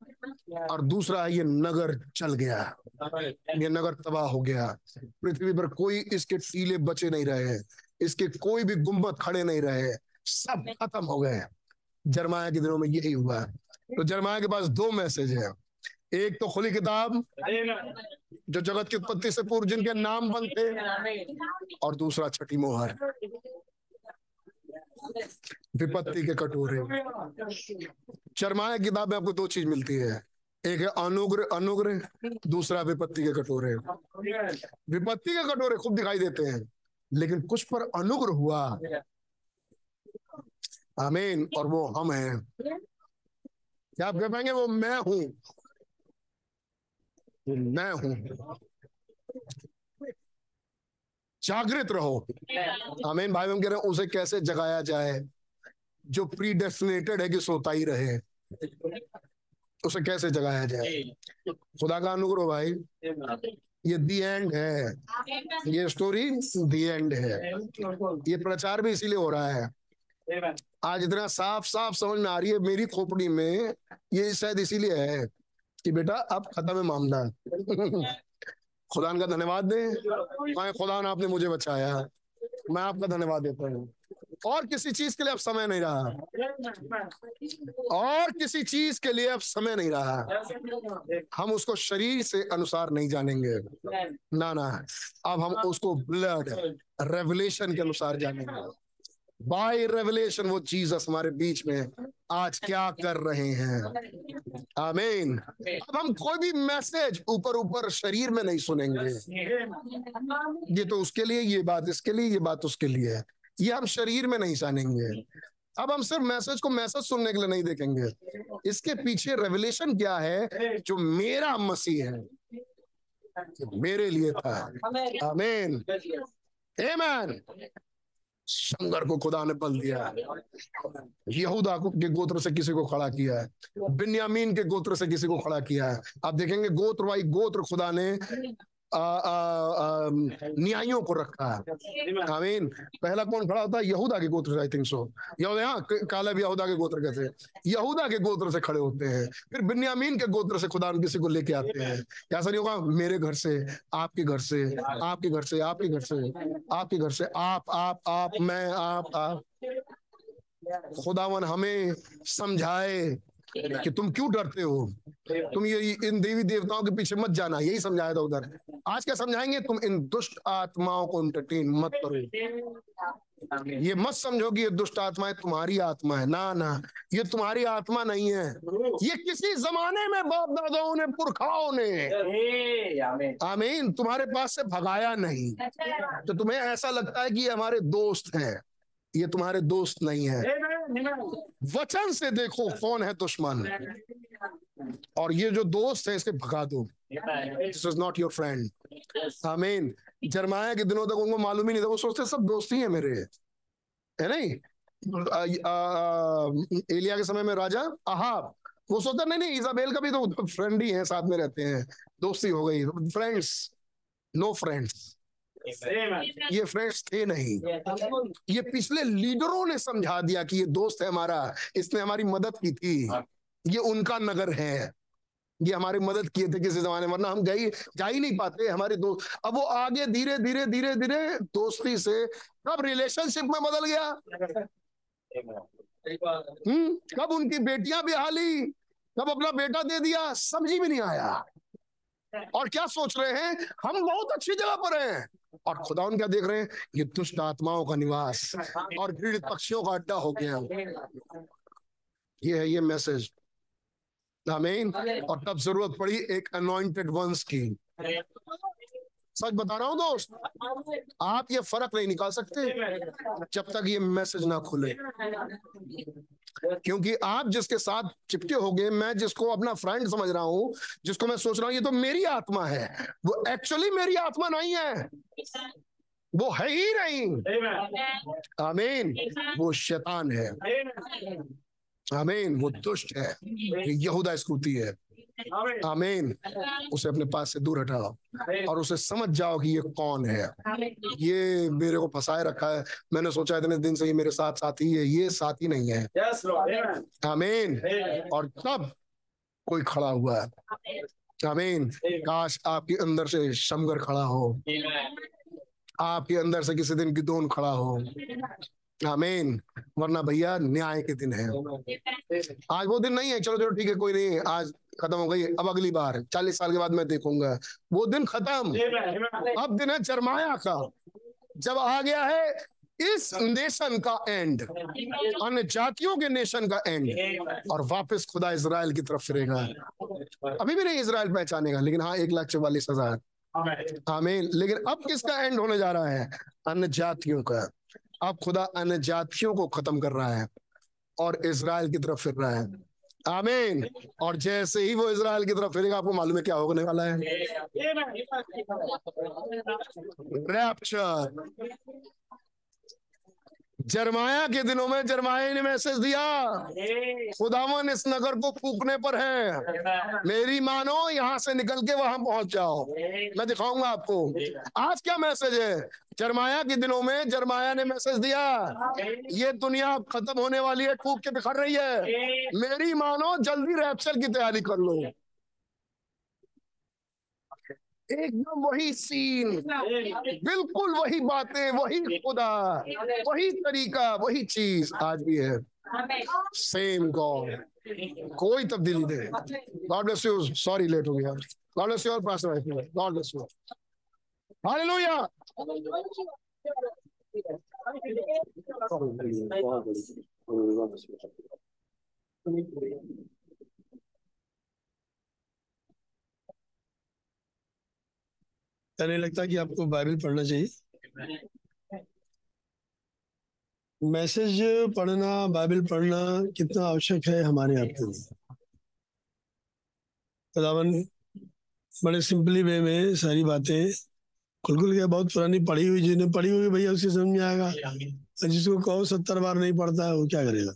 B: और दूसरा है ये नगर चल गया। ये नगर तबाह हो गया। पृथ्वी पर कोई इसके टीले बचे नहीं रहे। इसके कोई भी गुंबद खड़े नहीं रहे। सब खत्म हो गए। जरमाया के दिनों में यही हुआ। है तो जरमाया के पास दो मैसेज है। एक तो खुली किताब जो जगत की उत्पत्ति से पूर्व जिनके नाम बंद थे और दूसरा छठी मोहर। विपत्ति के कटोरे। चरमाया किताब में आपको दो चीज़ मिलती है। एक है अनुग्रह अनुग्रह दूसरा विपत्ति के कटोरे। विपत्ति के कटोरे खूब दिखाई देते हैं लेकिन कुछ पर अनुग्रह हुआ। आमीन और वो हम हैं। क्या आप कह पाएँगे? वो मैं हूँ। मैं हूँ। जागृत रहो। आमीन भाई हम कह रहे हैं, उसे कैसे जगाया जाए? जो प्री डेस्टिनेटेड है कि सोता ही रहे। उसे कैसे जगाया जाए? खुदा का अनुग्रह भाई। ये दी एंड है। ये स्टोरी दी एंड है। ये प्रचार भी इसीलिए हो रहा है। आज इतना साफ़ साफ़ समझ में आ रही है, मेरी खोपड़ी में ये शायद इसीलिए है कि बेटा, अब खत्म है मामला। खुदा का धन्यवाद दें। खुदा ने आपने मुझे बचाया। मैं आपका धन्यवाद देता हूँ। और किसी चीज़ के लिए अब समय नहीं रहा। और किसी चीज़ के लिए अब समय नहीं रहा। हम उसको शरीर से अनुसार नहीं जानेंगे। ना ना। अब हम उसको ब्लड रेवलेशन के अनुसार जानेंगे। बाय रेवलेशन वो जीसस हमारे बीच में आज क्या कर रहे हैं। आमीन अब हम कोई भी मैसेज ऊपर ऊपर शरीर में नहीं सुनेंगे। ये तो उसके लिए, ये बात इसके लिए, ये बात उसके लिए है। ये हम शरीर में नहीं जानेंगे अब हम सिर्फ़ मैसेज को मैसेज सुनने के लिए नहीं देखेंगे। इसके पीछे रेवलेशन क्या है? जो मेरा मसीह है। मेरे लिए था। आमीन आमीन शंकर को खुदा ने बल दिया है। यहूदा के गोत्र से किसी को खड़ा किया है। बिन्यामीन के गोत्र से किसी को खड़ा किया है। आप देखेंगे गोत्र वाई गोत्र खुदा ने न्यायों को रखा है। आमीन पहला कौन खड़ा होता है? यहूदा के गोत्र से आई थिंक सो यहूदा हाँ काले भी यहूदा के गोत्र कैसे यहूदा के गोत्र से खड़े होते हैं। फिर बिन्यामीन के गोत्र से खुदा किसी को लेके आते हैं। कैसा नहीं होगा? मेरे घर से आपके घर से आपके घर से आपके घर से आपके घर से आप आप आप मैं आप आप। खुदावन हमें समझाए कि तुम क्यों डरते हो? तुम ये इन देवी देवताओं के पीछे मत जाना यही समझाया था उधर। आज क्या समझाएँगे? तुम इन दुष्ट आत्माओं को एंटरटेन मत करो। ये मत समझो कि ये दुष्ट आत्माएँ तुम्हारी आत्मा है। ना ना ये तुम्हारी आत्मा नहीं है। ये किसी जमाने में बाप दादाओं ने पुरखाओं ने। आमीन। तुम्हारे पास से भगाया नहीं। तो तुम्हें ऐसा लगता है कि ये हमारे दोस्त हैं। ये तुम्हारे दोस्त नहीं है। वचन से देखो कौन है दुश्मन। और ये जो दोस्त है इसे भगा दो। This is not your friend आमीन जरमाया के दिनों तक उनको मालूम ही नहीं था। वो सोचते सब दोस्त ही है मेरे। है नहीं? एलिया के समय में राजा अहाब। वो सोचता नहीं नहीं इजाबेल का भी तो फ्रेंड ही है साथ में रहते हैं। दोस्ती हो गई। फ्रेंड्स नो फ्रेंड्स ये फ्रेंड्स थे नहीं। ये पिछले लीडरों ने समझा दिया कि ये दोस्त है हमारा। इसने हमारी मदद की थी। ये उनका नगर है। ये हमारी मदद किए थे किसी जमाने वरना हम गई जा ही नहीं पाते हमारे दोस्त अब वो आगे धीरे धीरे धीरे धीरे दोस्ती से, कब रिलेशनशिप में बदल गया? हम्म कब उनकी बेटियाँ भी हाली, कब अपना बेटा दे दिया, समझी भी नहीं आया। और क्या सोच रहे हैं? हम बहुत अच्छी जगह पर हैं। और खुदा क्या देख रहे हैं, ये दुष्ट आत्माओं का निवास और घृणित पक्षियों का अड्डा हो गया। ये है, ये मैसेज आमीन और तब ज़रूरत पड़ी एक अनॉइंटेड वंस की। सच बता रहा हूँ दोस्त आप ये फ़र्क नहीं निकाल सकते जब तक ये मैसेज ना खुले। क्योंकि आप जिसके साथ चिपके हो गए मैं जिसको अपना फ्रेंड समझ रहा हूँ जिसको मैं सोच रहा हूँ ये तो मेरी आत्मा है वो एक्चुअली मेरी आत्मा नहीं है। वो है ही नहीं। आमीन वो शैतान है। आमीन वो दुष्ट है। यहूदा स्कूती है। आमीन। उसे अपने पास से दूर हटाओ और उसे समझ जाओ कि ये कौन है। ये मेरे को फंसाए रखा है। मैंने सोचा इतने दिन से ये मेरे साथ साथी है ये साथी नहीं है। आमीन। और तब कोई खड़ा हुआ है। आमीन। काश आपके अंदर से शमगर खड़ा हो। आपके अंदर से किसी दिन गिदोन खड़ा हो। आमीन। वरना भैया न्याय के दिन है। आज वो दिन नहीं है। चलो चलो ठीक है कोई नहीं। आज खत्म हो गई। अब अगली बार। चालीस साल के बाद मैं देखूँगा। वो दिन खत्म. अब दिन है जरमाया का। जब आ गया है इस नेशन का एंड अन्य जातियों के नेशन का एंड और वापस खुदा इसराइल की तरफ़ फिरेगा। अभी भी नहीं इसराइल पहचानेगा लेकिन हाँ एक लाख चौवालीस हज़ार. आमीन। लेकिन अब किसका एंड होने जा रहा है? अन्य जातियों का। अब खुदा अन्य जातियों को खत्म कर रहा है और इसराइल की तरफ़ फिर रहा है। आमीन। और जैसे ही वो इसराइल की तरफ़ फिरेगा आपको मालूम है क्या होने वाला है? रैप्चर जरमाया के दिनों में जरमाया ने मैसेज दिया। खुदावन इस नगर को फूकने पर है। मेरी मानो यहाँ से निकल के वहाँ पहुँच जाओ। मैं दिखाऊँगा आपको। आज क्या मैसेज है? जरमाया के दिनों में जरमाया ने मैसेज दिया। ये दुनिया खत्म होने वाली है फूक के बिखर रही है। मेरी मानो जल्दी रैप्चर की तैयारी कर लो। एकदम वही सीन। बिल्कुल वही बातें, वही खुदा, वही तरीका, वही चीज़ आज भी है। सेम गॉड कोई तब्दीली नहीं। God bless you sorry late हो गया। गॉड ब्लेस यू और pastor God bless you hallelujah
A: क्या नहीं लगता कि आपको बाइबल पढ़ना चाहिए। मैसेज पढ़ना, बाइबल पढ़ना कितना आवश्यक है हमारे आपके लिए। खुदावन बड़े सिंपली वे में सारी बातें खुल खुल के बहुत पुरानी पढ़ी हुई, जिन्हें पढ़ी हुई भैया उसकी समझ में आएगा। और जिसको कहो सत्तर बार नहीं पढ़ता है, वो क्या करेगा?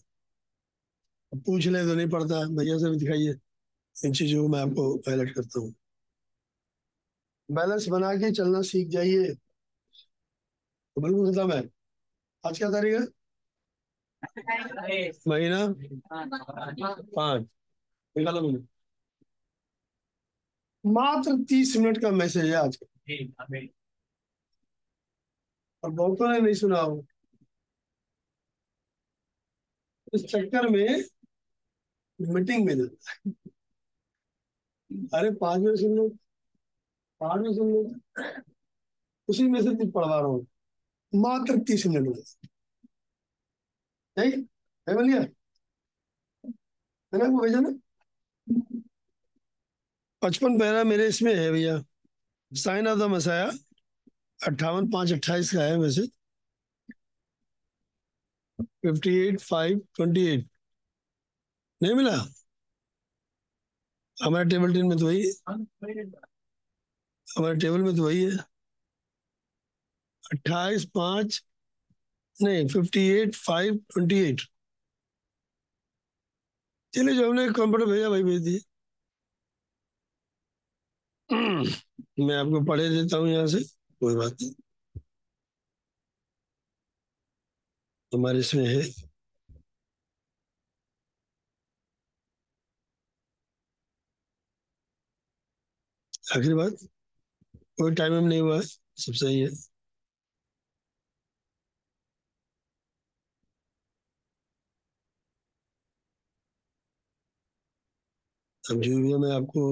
A: पूछ ले तो नहीं पढ़ता। भैया से भी दिखाइए इन चीज़ों को, मैं आपको हाईलाइट करता हूँ। बैलेंस बना के चलना सीख जाइए। तो बिल्कुल खत्म है। आज क्या तारीख है? महीना? पाँच। निकालो मिनट मात्र तीस मिनट का मैसेज है आज। का और बहुतों ने नहीं सुना। हो इस चक्कर में मीटिंग में जाता। अरे पाँच मिनट सुन लो। पाँच मिनट सुन लो उसी में से कुछ पढ़वा रहा हूँ। मात्र तीस मिनट में। नहीं, है बोलिए है ना वो भेजा ना? पचपन पैरा मेरे इसमें है भैया। साइन ऑफ़ द मसाया, अट्ठावन पाँच अट्ठाईस का है वैसे। Fifty eight five twenty eight. नहीं मिला? हमारे टेबल टेन में तो वही हमारे टेबल में तो वही है। अट्ठाईस पाँच, नहीं fifty eight five twenty eight चलिए जो हमने कंप्यूटर भेजा भाई भेज दिए। मैं आपको पढ़े देता हूँ यहाँ से, कोई बात नहीं। हमारे इसमें है। आखिरी बात? कोई टाइम में नहीं हुआ, सब सही है। अब जो भी मैं आपको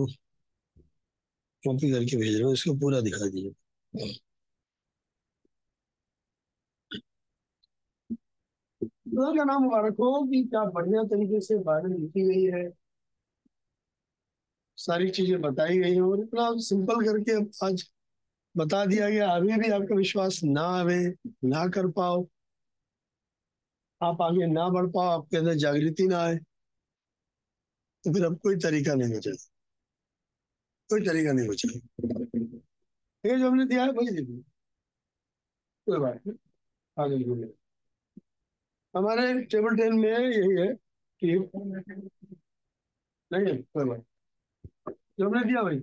A: कॉपी करके भेज रहा हूँ, इसको पूरा दिखा दीजिए। का नाम मुबारक हो? कि क्या बढ़िया तरीके से बाइबल लिखी गई है। सारी चीज़ें बताई गई हैं और इतना सिंपल करके आज बता दिया गया, अभी भी आपका विश्वास ना आवे, ना कर पाओ। आप आगे ना बढ़ पाओ, आपके अंदर जागृति ना आए तो फिर अब कोई तरीका नहीं बचा कोई तरीका नहीं बचा ये जो हमने दिया है वही कोई बात नहीं, आगे हमारे टेबल टेन में यही है कि नहीं कोई बात जो हमने दिया वही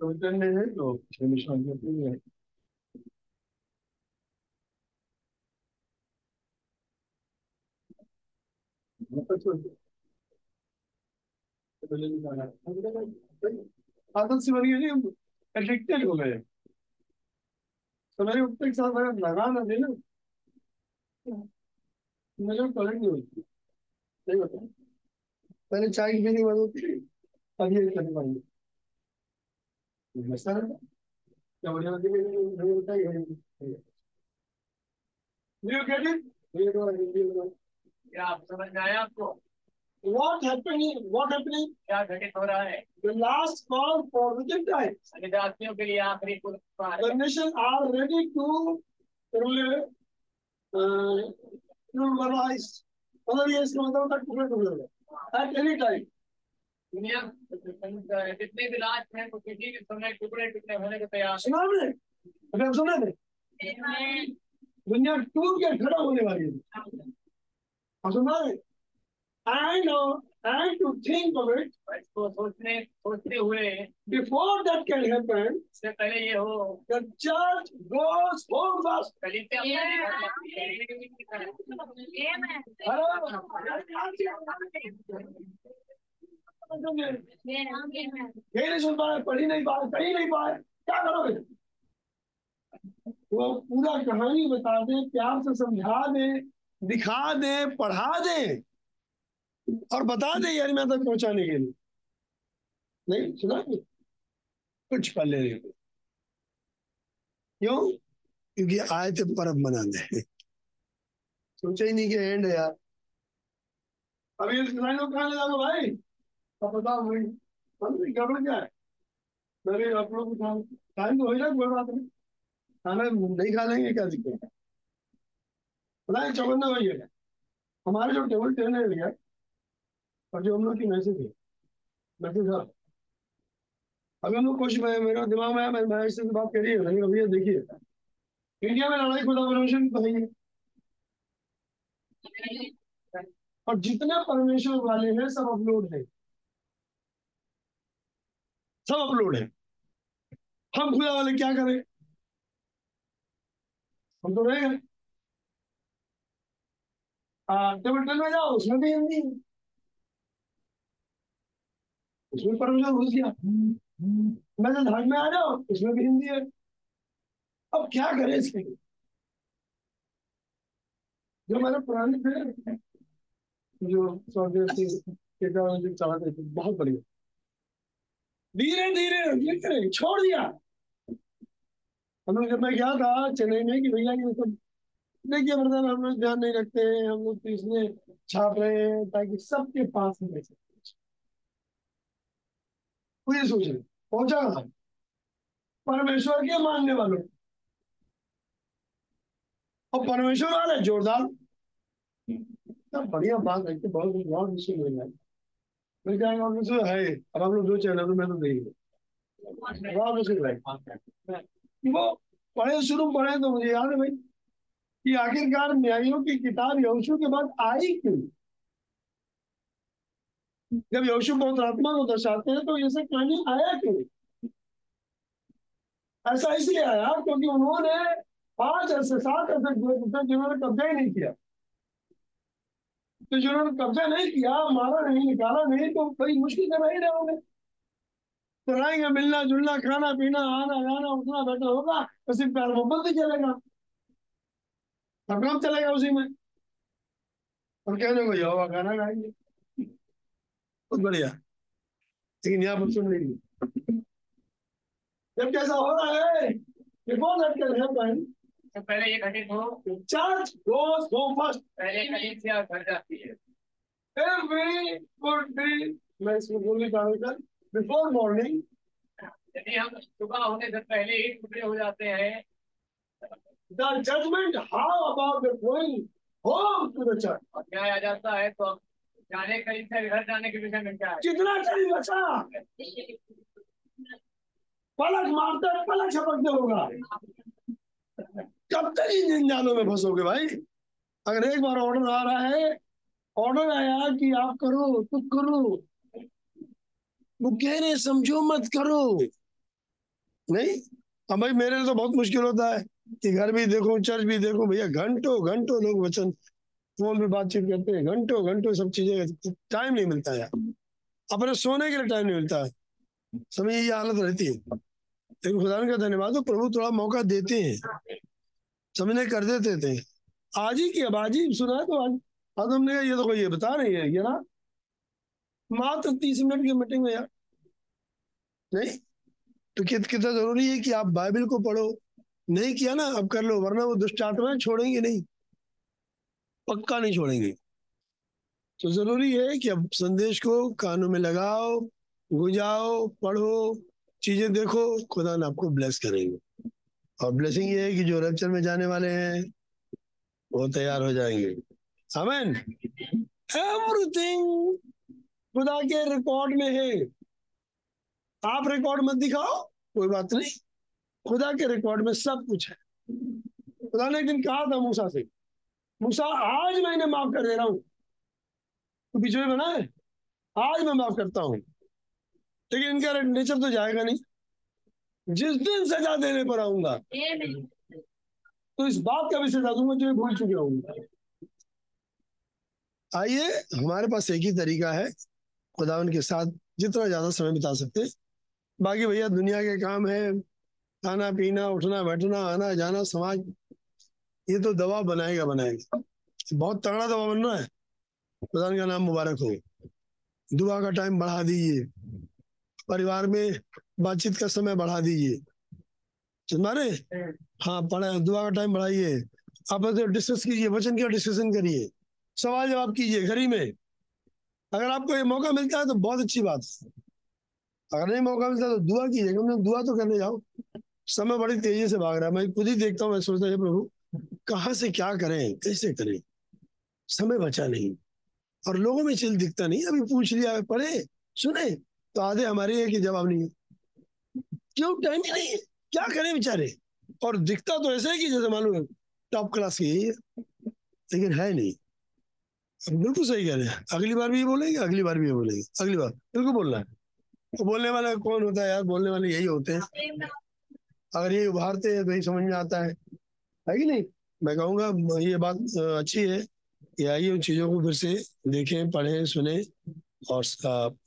A: तो करने हैं तो निशान हैं आदत से बनी है। एडिक्टेड हो गए तो मेरे उठने के साथ अगर लगा ना दे ना मुझे नहीं होती सही बता पहले चाय की पीने वालों की अब ये करने पाएँगे ना? क्या बढ़िया है मुझे लगता है You get it? ये तो हिंदी में
E: क्या आप समझ आया आपको
A: What happening? What happening?
E: क्या घटित हो रहा है
A: The last call for Vijayantites.
E: विद्यार्थियों के लिए आखिरी पुरस्कार
A: The nation are ready to uh, rulerize. मतलब ये इसका मतलब होता है टुकड़े टुकड़े में
E: दुनिया जितने भी हैं किसी समय टुकड़े टुकड़े होने को तैयार
A: सुना आपने सुना दुनिया टूट के खड़ा होने वाली है। हम सुना है and and to think of it
E: इसको सोचने सोचते हुए
A: before that can happen
E: इससे पहले ये हो
A: the church goes home first
E: कलिसिया
A: ये नहीं सुन पाए पढ़ नहीं पाए कहीं नहीं पाए, क्या करोगे? वो पूरा कहानी बता दे, प्यार से समझा दे, दिखा दे, पढ़ा दे। और बता दे यार मैं तक पहुँचाने के लिए। नहीं, सुना कुछ नहीं क्यों? क्योंकि आए थे परब मनाने। सोचा ही नहीं कि एंड है यार। इस लाइन को कहा ले जाओ भाई? अब बताओ भाई। हम गड़बड़ क्या है? मेरे आप लोग टाइम तो हो ना कोई बात नहीं खाना नहीं खा लेंगे क्या दिक्कत है? पता चौबंदा वही है। हमारे जो टेबल टेन है और जो हम लोग की मैसेज है मैसेज था अभी हम लोग कुछ मैं मेरा दिमाग में मैं मैं इससे बात करी है, लेकिन अभी देखिए। इंडिया में लड़ाई खुदा परमेश्वर की है। और जितने परमेश्वर वाले हैं, सब अपलोड है। सब अपलोड है। हम खुदा वाले क्या करें? हम तो रहेंगे टेबल टेन में जाओ, उसमें भी हिंदी। है। उसमें परमेश्वर घुस गया। मैं तो धर्म में आ जाओ उसमें भी हिंदी है। अब क्या करें इसके जो मेरे पुराने थे, जो स्वदेशी के चलाते थे, बहुत बढ़िया। धीरे धीरे करे छोड़ दिया। हम लोग जब मैं गया था, चेन्नई में कि भैया ये सब, देखिए ब्रदर हम लोग ध्यान नहीं रखते हैं हम लोग तो इसमें छाप रहे हैं ताकि सबके पास में रह सके वो ये सोच रहे पहुँचा कहाँ? परमेश्वर के मानने वालों और परमेश्वर वाले जोरदार। बढ़िया बात है कि बहुत बहुत विषय मिल रहा है मैं क्या विषय है। अब आप लोग जो चैनल में तो देखिए बहुत विषय है वो पढ़े, शुरू पढ़े तो मुझे याद है भाई, कि आखिरकार न्यायों की किताब यहोशू के बाद आई क्यों? जब यशु बहुत आत्मा को दर्शाते हैं तो ये सब कहानी आया क्यों ऐसा इसलिए आया क्योंकि उन्होंने पाँच ऐसे, सात ऐसे जिन्होंने कब्जा ही नहीं किया। तो जिन्होंने कब्जा नहीं किया, मारा नहीं, निकाला नहीं तो बड़ी मुश्किल से रह रहे होंगे। तो रहेंगे, मिलना, जुलना, खाना, पीना, आना, जाना, उठना, बैठना, होगा तो सिर्फ़ प्यार, मोहब्बत ही चलेगा। सब काम चलेगा उसी में। और कहने को यहोवा गाना गाएँगे बहुत बढ़िया। लेकिन यहाँ पर सुन लीजिए जब कैसा हो रहा है? ये कौन हटकर है बहन
E: तो पहले ये घटित हो
A: चर्च गोes home first
E: पहले कलिसिया घर जाती है?
A: Every good day मैं इसमें बोलने का कर before morning
E: यदि हम सुबह होने से पहले ही टुकड़े हो जाते हैं
A: the judgment how about the home to the church?
E: और न्याय आ जाता है तो हम जाने के घर जाने के विषय में क्या
A: कितना बचा पलक मारते पलक झपकते होगा। कब तक इन जंजालों में फंसोगे भाई? अगर एक बार ऑर्डर आ रहा है ऑर्डर आया कि आप करो तो करो। वो कह रहे समझो मत करो। नहीं? अब भाई मेरे लिए तो बहुत मुश्किल होता है कि घर भी देखो चर्च भी देखो। भैया, घंटों घंटों लोग वचन फ़ोन पे बातचीत करते हैं, घंटों घंटों सब चीज़ें टाइम नहीं मिलता है अपने सोने के लिए टाइम नहीं मिलता। है समय ये हालत रहती है। लेकिन खुदा का धन्यवाद हो प्रभु थोड़ा मौका देते हैं। समझने कर देते थे। आज ही की, अब आज ही सुना तो आज। आज हमने कहा, ये तो कोई ये बता नहीं है, ये ना। मात्र तीस मिनट की मीटिंग में यार। नहीं तो कित कितना ज़रूरी है कि आप बाइबल को पढ़ो। नहीं किया ना, अब कर लो, वरना वो दुष्ट आत्माएँ छोड़ेंगे नहीं। पक्का नहीं छोड़ेंगे। तो ज़रूरी है कि अब संदेश को कानों में लगाओ गुजाओ पढ़ो, चीज़ें देखो, खुदा ने आपको ब्लेस करेंगे। और ब्लेसिंग ये है कि जो रैप्चर में जाने वाले हैं, वो तैयार हो जाएँगे। आमेन एवरीथिंग खुदा के रिकॉर्ड में है। आप रिकॉर्ड मत दिखाओ, कोई बात नहीं। खुदा के रिकॉर्ड में सब कुछ है। खुदा ने एक दिन कहा था मूसा से मूसा, आज मैं इन्हें माफ़ कर दे रहा हूँ। तो बीच में बना है? आज मैं माफ़ करता हूँ। लेकिन इनका नेचर तो जाएगा नहीं। जिस दिन सजा देने पर आऊँगा तो इस बात का भी सजा दूँगा जो मैं भूल चुके होंगे आइए, हमारे पास एक ही तरीका है। खुदा उनके साथ जितना ज़्यादा समय बिता सकते। बाकी भैया, दुनिया के काम है। खाना, पीना, उठना, बैठना, आना, जाना, समाज ये तो दवा बनाएगा बनाएगा। बहुत तगड़ा दवा बन रहा है। खुदा का नाम मुबारक हो। दुआ का टाइम बढ़ा दीजिए। परिवार में बातचीत का समय बढ़ा दीजिए। मारे? हाँ पढ़ा, दुआ का टाइम बढ़ाइए। आप डिस्कस कीजिए, वचन का डिस्कशन करिए। सवाल जवाब कीजिए घर ही में। अगर आपको ये मौका मिलता है तो बहुत अच्छी बात है। अगर नहीं मौका मिलता तो दुआ कीजिए। कम से दुआ तो करने जाओ। समय बड़ी तेज़ी से भाग रहा है। मैं खुद ही देखता हूँ, मैं सोचता है प्रभु कहाँ से क्या करें? कैसे करें? समय बचा नहीं। और लोगों में चिल दिखता नहीं। अभी पूछ लिया, पढ़े, सुने तो आधे हमारे है कि जवाब नहीं है। क्यों? टाइम ही नहीं है। क्या करें बेचारे? और दिखता तो ऐसा है कि जैसे मालूम है टॉप क्लास की है। लेकिन है नहीं। बिल्कुल सही कह रहे हैं। अगली बार भी ये बोलेंगे, अगली बार भी ये बोलेंगे। अगली बार बिल्कुल बोलना है। तो बोलने वाला कौन होता है यार? बोलने वाले यही होते हैं। अगर ये उभारते हैं तो ही समझ में आता है। है कि नहीं? मैं कहूँगा ये बात अच्छी है कि आइए उन चीज़ों को फिर से देखें, पढ़ें, सुने और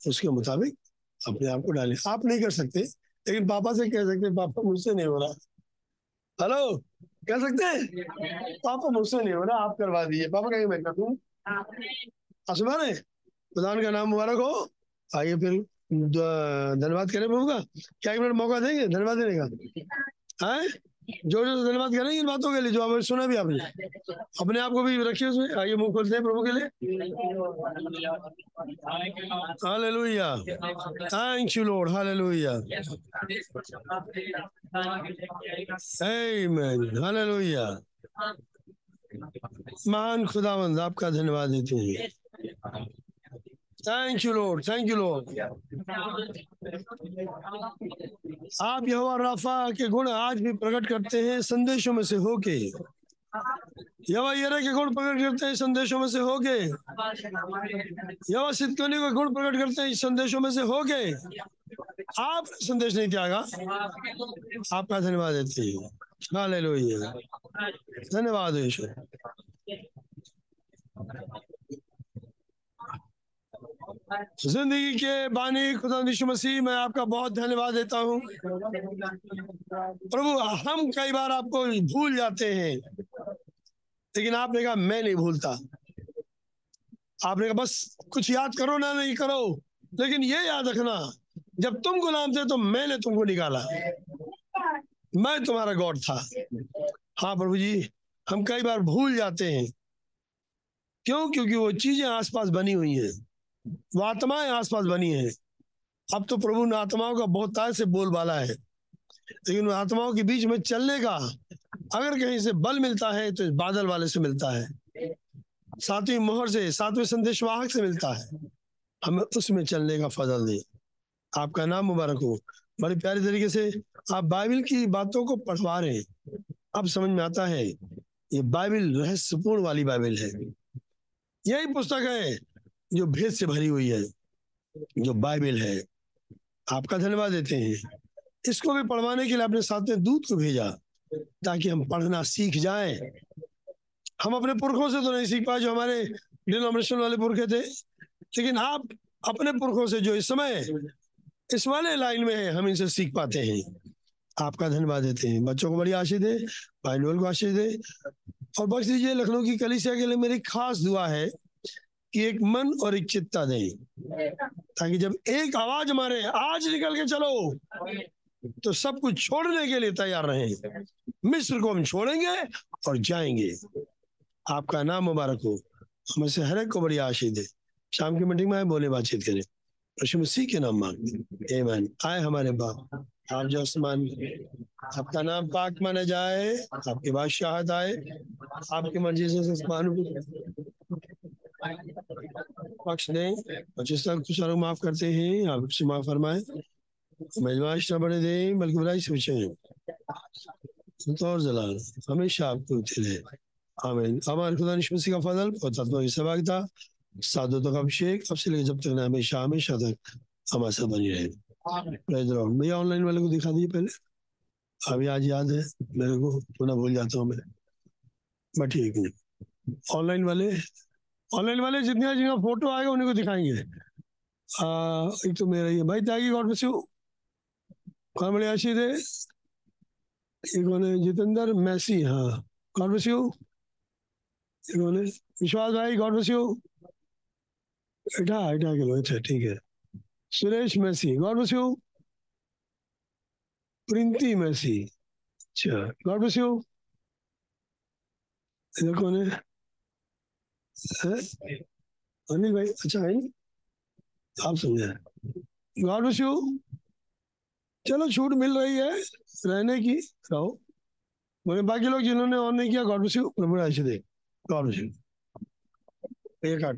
A: उसके मुताबिक अपने आप को डालें। आप नहीं कर सकते, लेकिन पापा से कह सकते पापा मुझसे नहीं हो रहा। हेलो, कह सकते हैं? पापा मुझसे नहीं हो रहा, आप करवा दीजिए। पापा कहेंगे, मैं कर दूँ। आसमान है खुदा का नाम मुबारक हो। आइए फिर धन्यवाद करें प्रभु का। क्या एक मिनट मौका देंगे? धन्यवाद देने का। है जो जो धन्यवाद करेंगे इन बातों के लिए जो आपने सुना भी आपने। अपने आप को भी रखिए उसमें, आइए मुँह खोलते हैं प्रभु के लिए। Hallelujah. Thank you Lord hallelujah आमीन हालेलुया महान खुदावंद, आपका धन्यवाद देते हैं। Thank you Lord thank you Lord आप यहोवा राफा के गुण आज भी प्रकट करते हैं, संदेशों में से होके। यवा यरे के गुण प्रकट करते हैं, संदेशों में से होके। यवा सिद्धकनी के गुण प्रकट करते हैं, संदेशों में से होके। आप संदेश नहीं त्यागा। आपका धन्यवाद देते हैं। हालेलुया। धन्यवाद ईश्वर ज़िंदगी के बानी खुदा मसीह, मैं आपका बहुत धन्यवाद देता हूँ। प्रभु, हम कई बार आपको भूल जाते हैं, लेकिन आपने कहा, मैं नहीं भूलता। आपने कहा, बस कुछ याद करो ना, नहीं करो। लेकिन ये याद रखना, जब तुम गुलाम थे तो मैंने तुमको निकाला। मैं तुम्हारा गॉड था। हाँ प्रभु जी, हम कई बार भूल जाते हैं। क्यों? क्योंकि वो चीज़ें आसपास बनी हुई हैं। वो आत्माएँ आसपास बनी है। अब तो प्रभु ने आत्माओं का बहुत तार से बोलबाला है। लेकिन आत्माओं के बीच में चलने का अगर कहीं से बल मिलता है तो बादल वाले से मिलता है। सातवीं मोहर से, सातवें संदेशवाहक से मिलता है। हमें उसमें चलने का फजल दे। आपका नाम मुबारक हो। बड़े प्यारे तरीके से आप बाइबल की बातों को पढ़वा रहे हैं। अब समझ में आता है, ये बाइबल रहस्यपूर्ण वाली बाइबल है। यही पुस्तक है जो भेद से भरी हुई है, जो बाइबल है, आपका धन्यवाद देते हैं। इसको भी पढ़वाने के लिए अपने साथ में दूध को भेजा, ताकि हम पढ़ना सीख जाएँ। हम अपने पुरखों से तो नहीं सीख पाए जो हमारे डिनोमिनेशन वाले पुरखे थे, लेकिन आप अपने पुरखों से जो इस समय, इस वाले लाइन में है, हम इनसे सीख पाते हैं। आपका धन्यवाद देते हैं। बच्चों को बड़ी आशीष दे, भाई नोल को आशीष दे। और बख्श दीजिए लखनऊ की कलिसिया के लिए मेरी खास दुआ है एक मन और एक चित्ता दें ताकि जब एक आवाज़ मारे, आज निकल के चलो तो सब कुछ छोड़ने के लिए तैयार रहे। मिस्र को हम छोड़ेंगे और जाएँगे। आपका नाम मुबारक हो। हमें से हर एक को बड़ी आशीष दे। शाम की मीटिंग में आए, बोले बातचीत करें। यीशु मसीह के नाम मांगते आमीन आए हमारे बाप। आप जो आसमान आपका नाम पाक माना जाए, आपकी बादशाहत आए, आपकी मर्ज़ी से आसमान पक्ष जिस तरह कुछ लोग माफ़ करते हैं। आप उससे माफ़ फरमाए। मेजबाश न बढ़े दें बल्कि बुराई से बचें। तो और जलाल हमेशा आपको रहे। आमीन। हमारे खुदा निश्मसी का फजल और तत्व की सहभागिता साधु तक अभिषेक अब से लेकर जब तक ना हमेशा हमेशा तक हमारे साथ बनी रहे. भैया ऑनलाइन वाले को दिखा दिए पहले। अभी आज याद है मेरे को पुनः भूल जाता हूँ मैं। मैं ठीक हूँ। ऑनलाइन वाले ऑनलाइन वाले जितने जिनका फ़ोटो आएगा, उन्हीं को दिखाएँगे। एक तो मेरा है भाई त्यागी गॉड ब्लेस यू कौन बड़े आशीष है? एक कौन है, जितेंद्र मैसी हाँ। गॉड ब्लेस यू कौन है, विश्वास भाई गॉड ब्लेस यू इठा इठा के लो अच्छा ठीक है। Suresh Massey God bless you Printi Massey अच्छा गॉड ब्लेस यू इधर कौन है? अनिल भाई अच्छा है आप समझे गॉड विश यू चलो, छूट मिल रही है रहने की। रहो। बोले बाकी लोग जिन्होंने ऑन नहीं किया गॉड विश यू प्रभु राशि दे। गॉड विश यू एक हाथ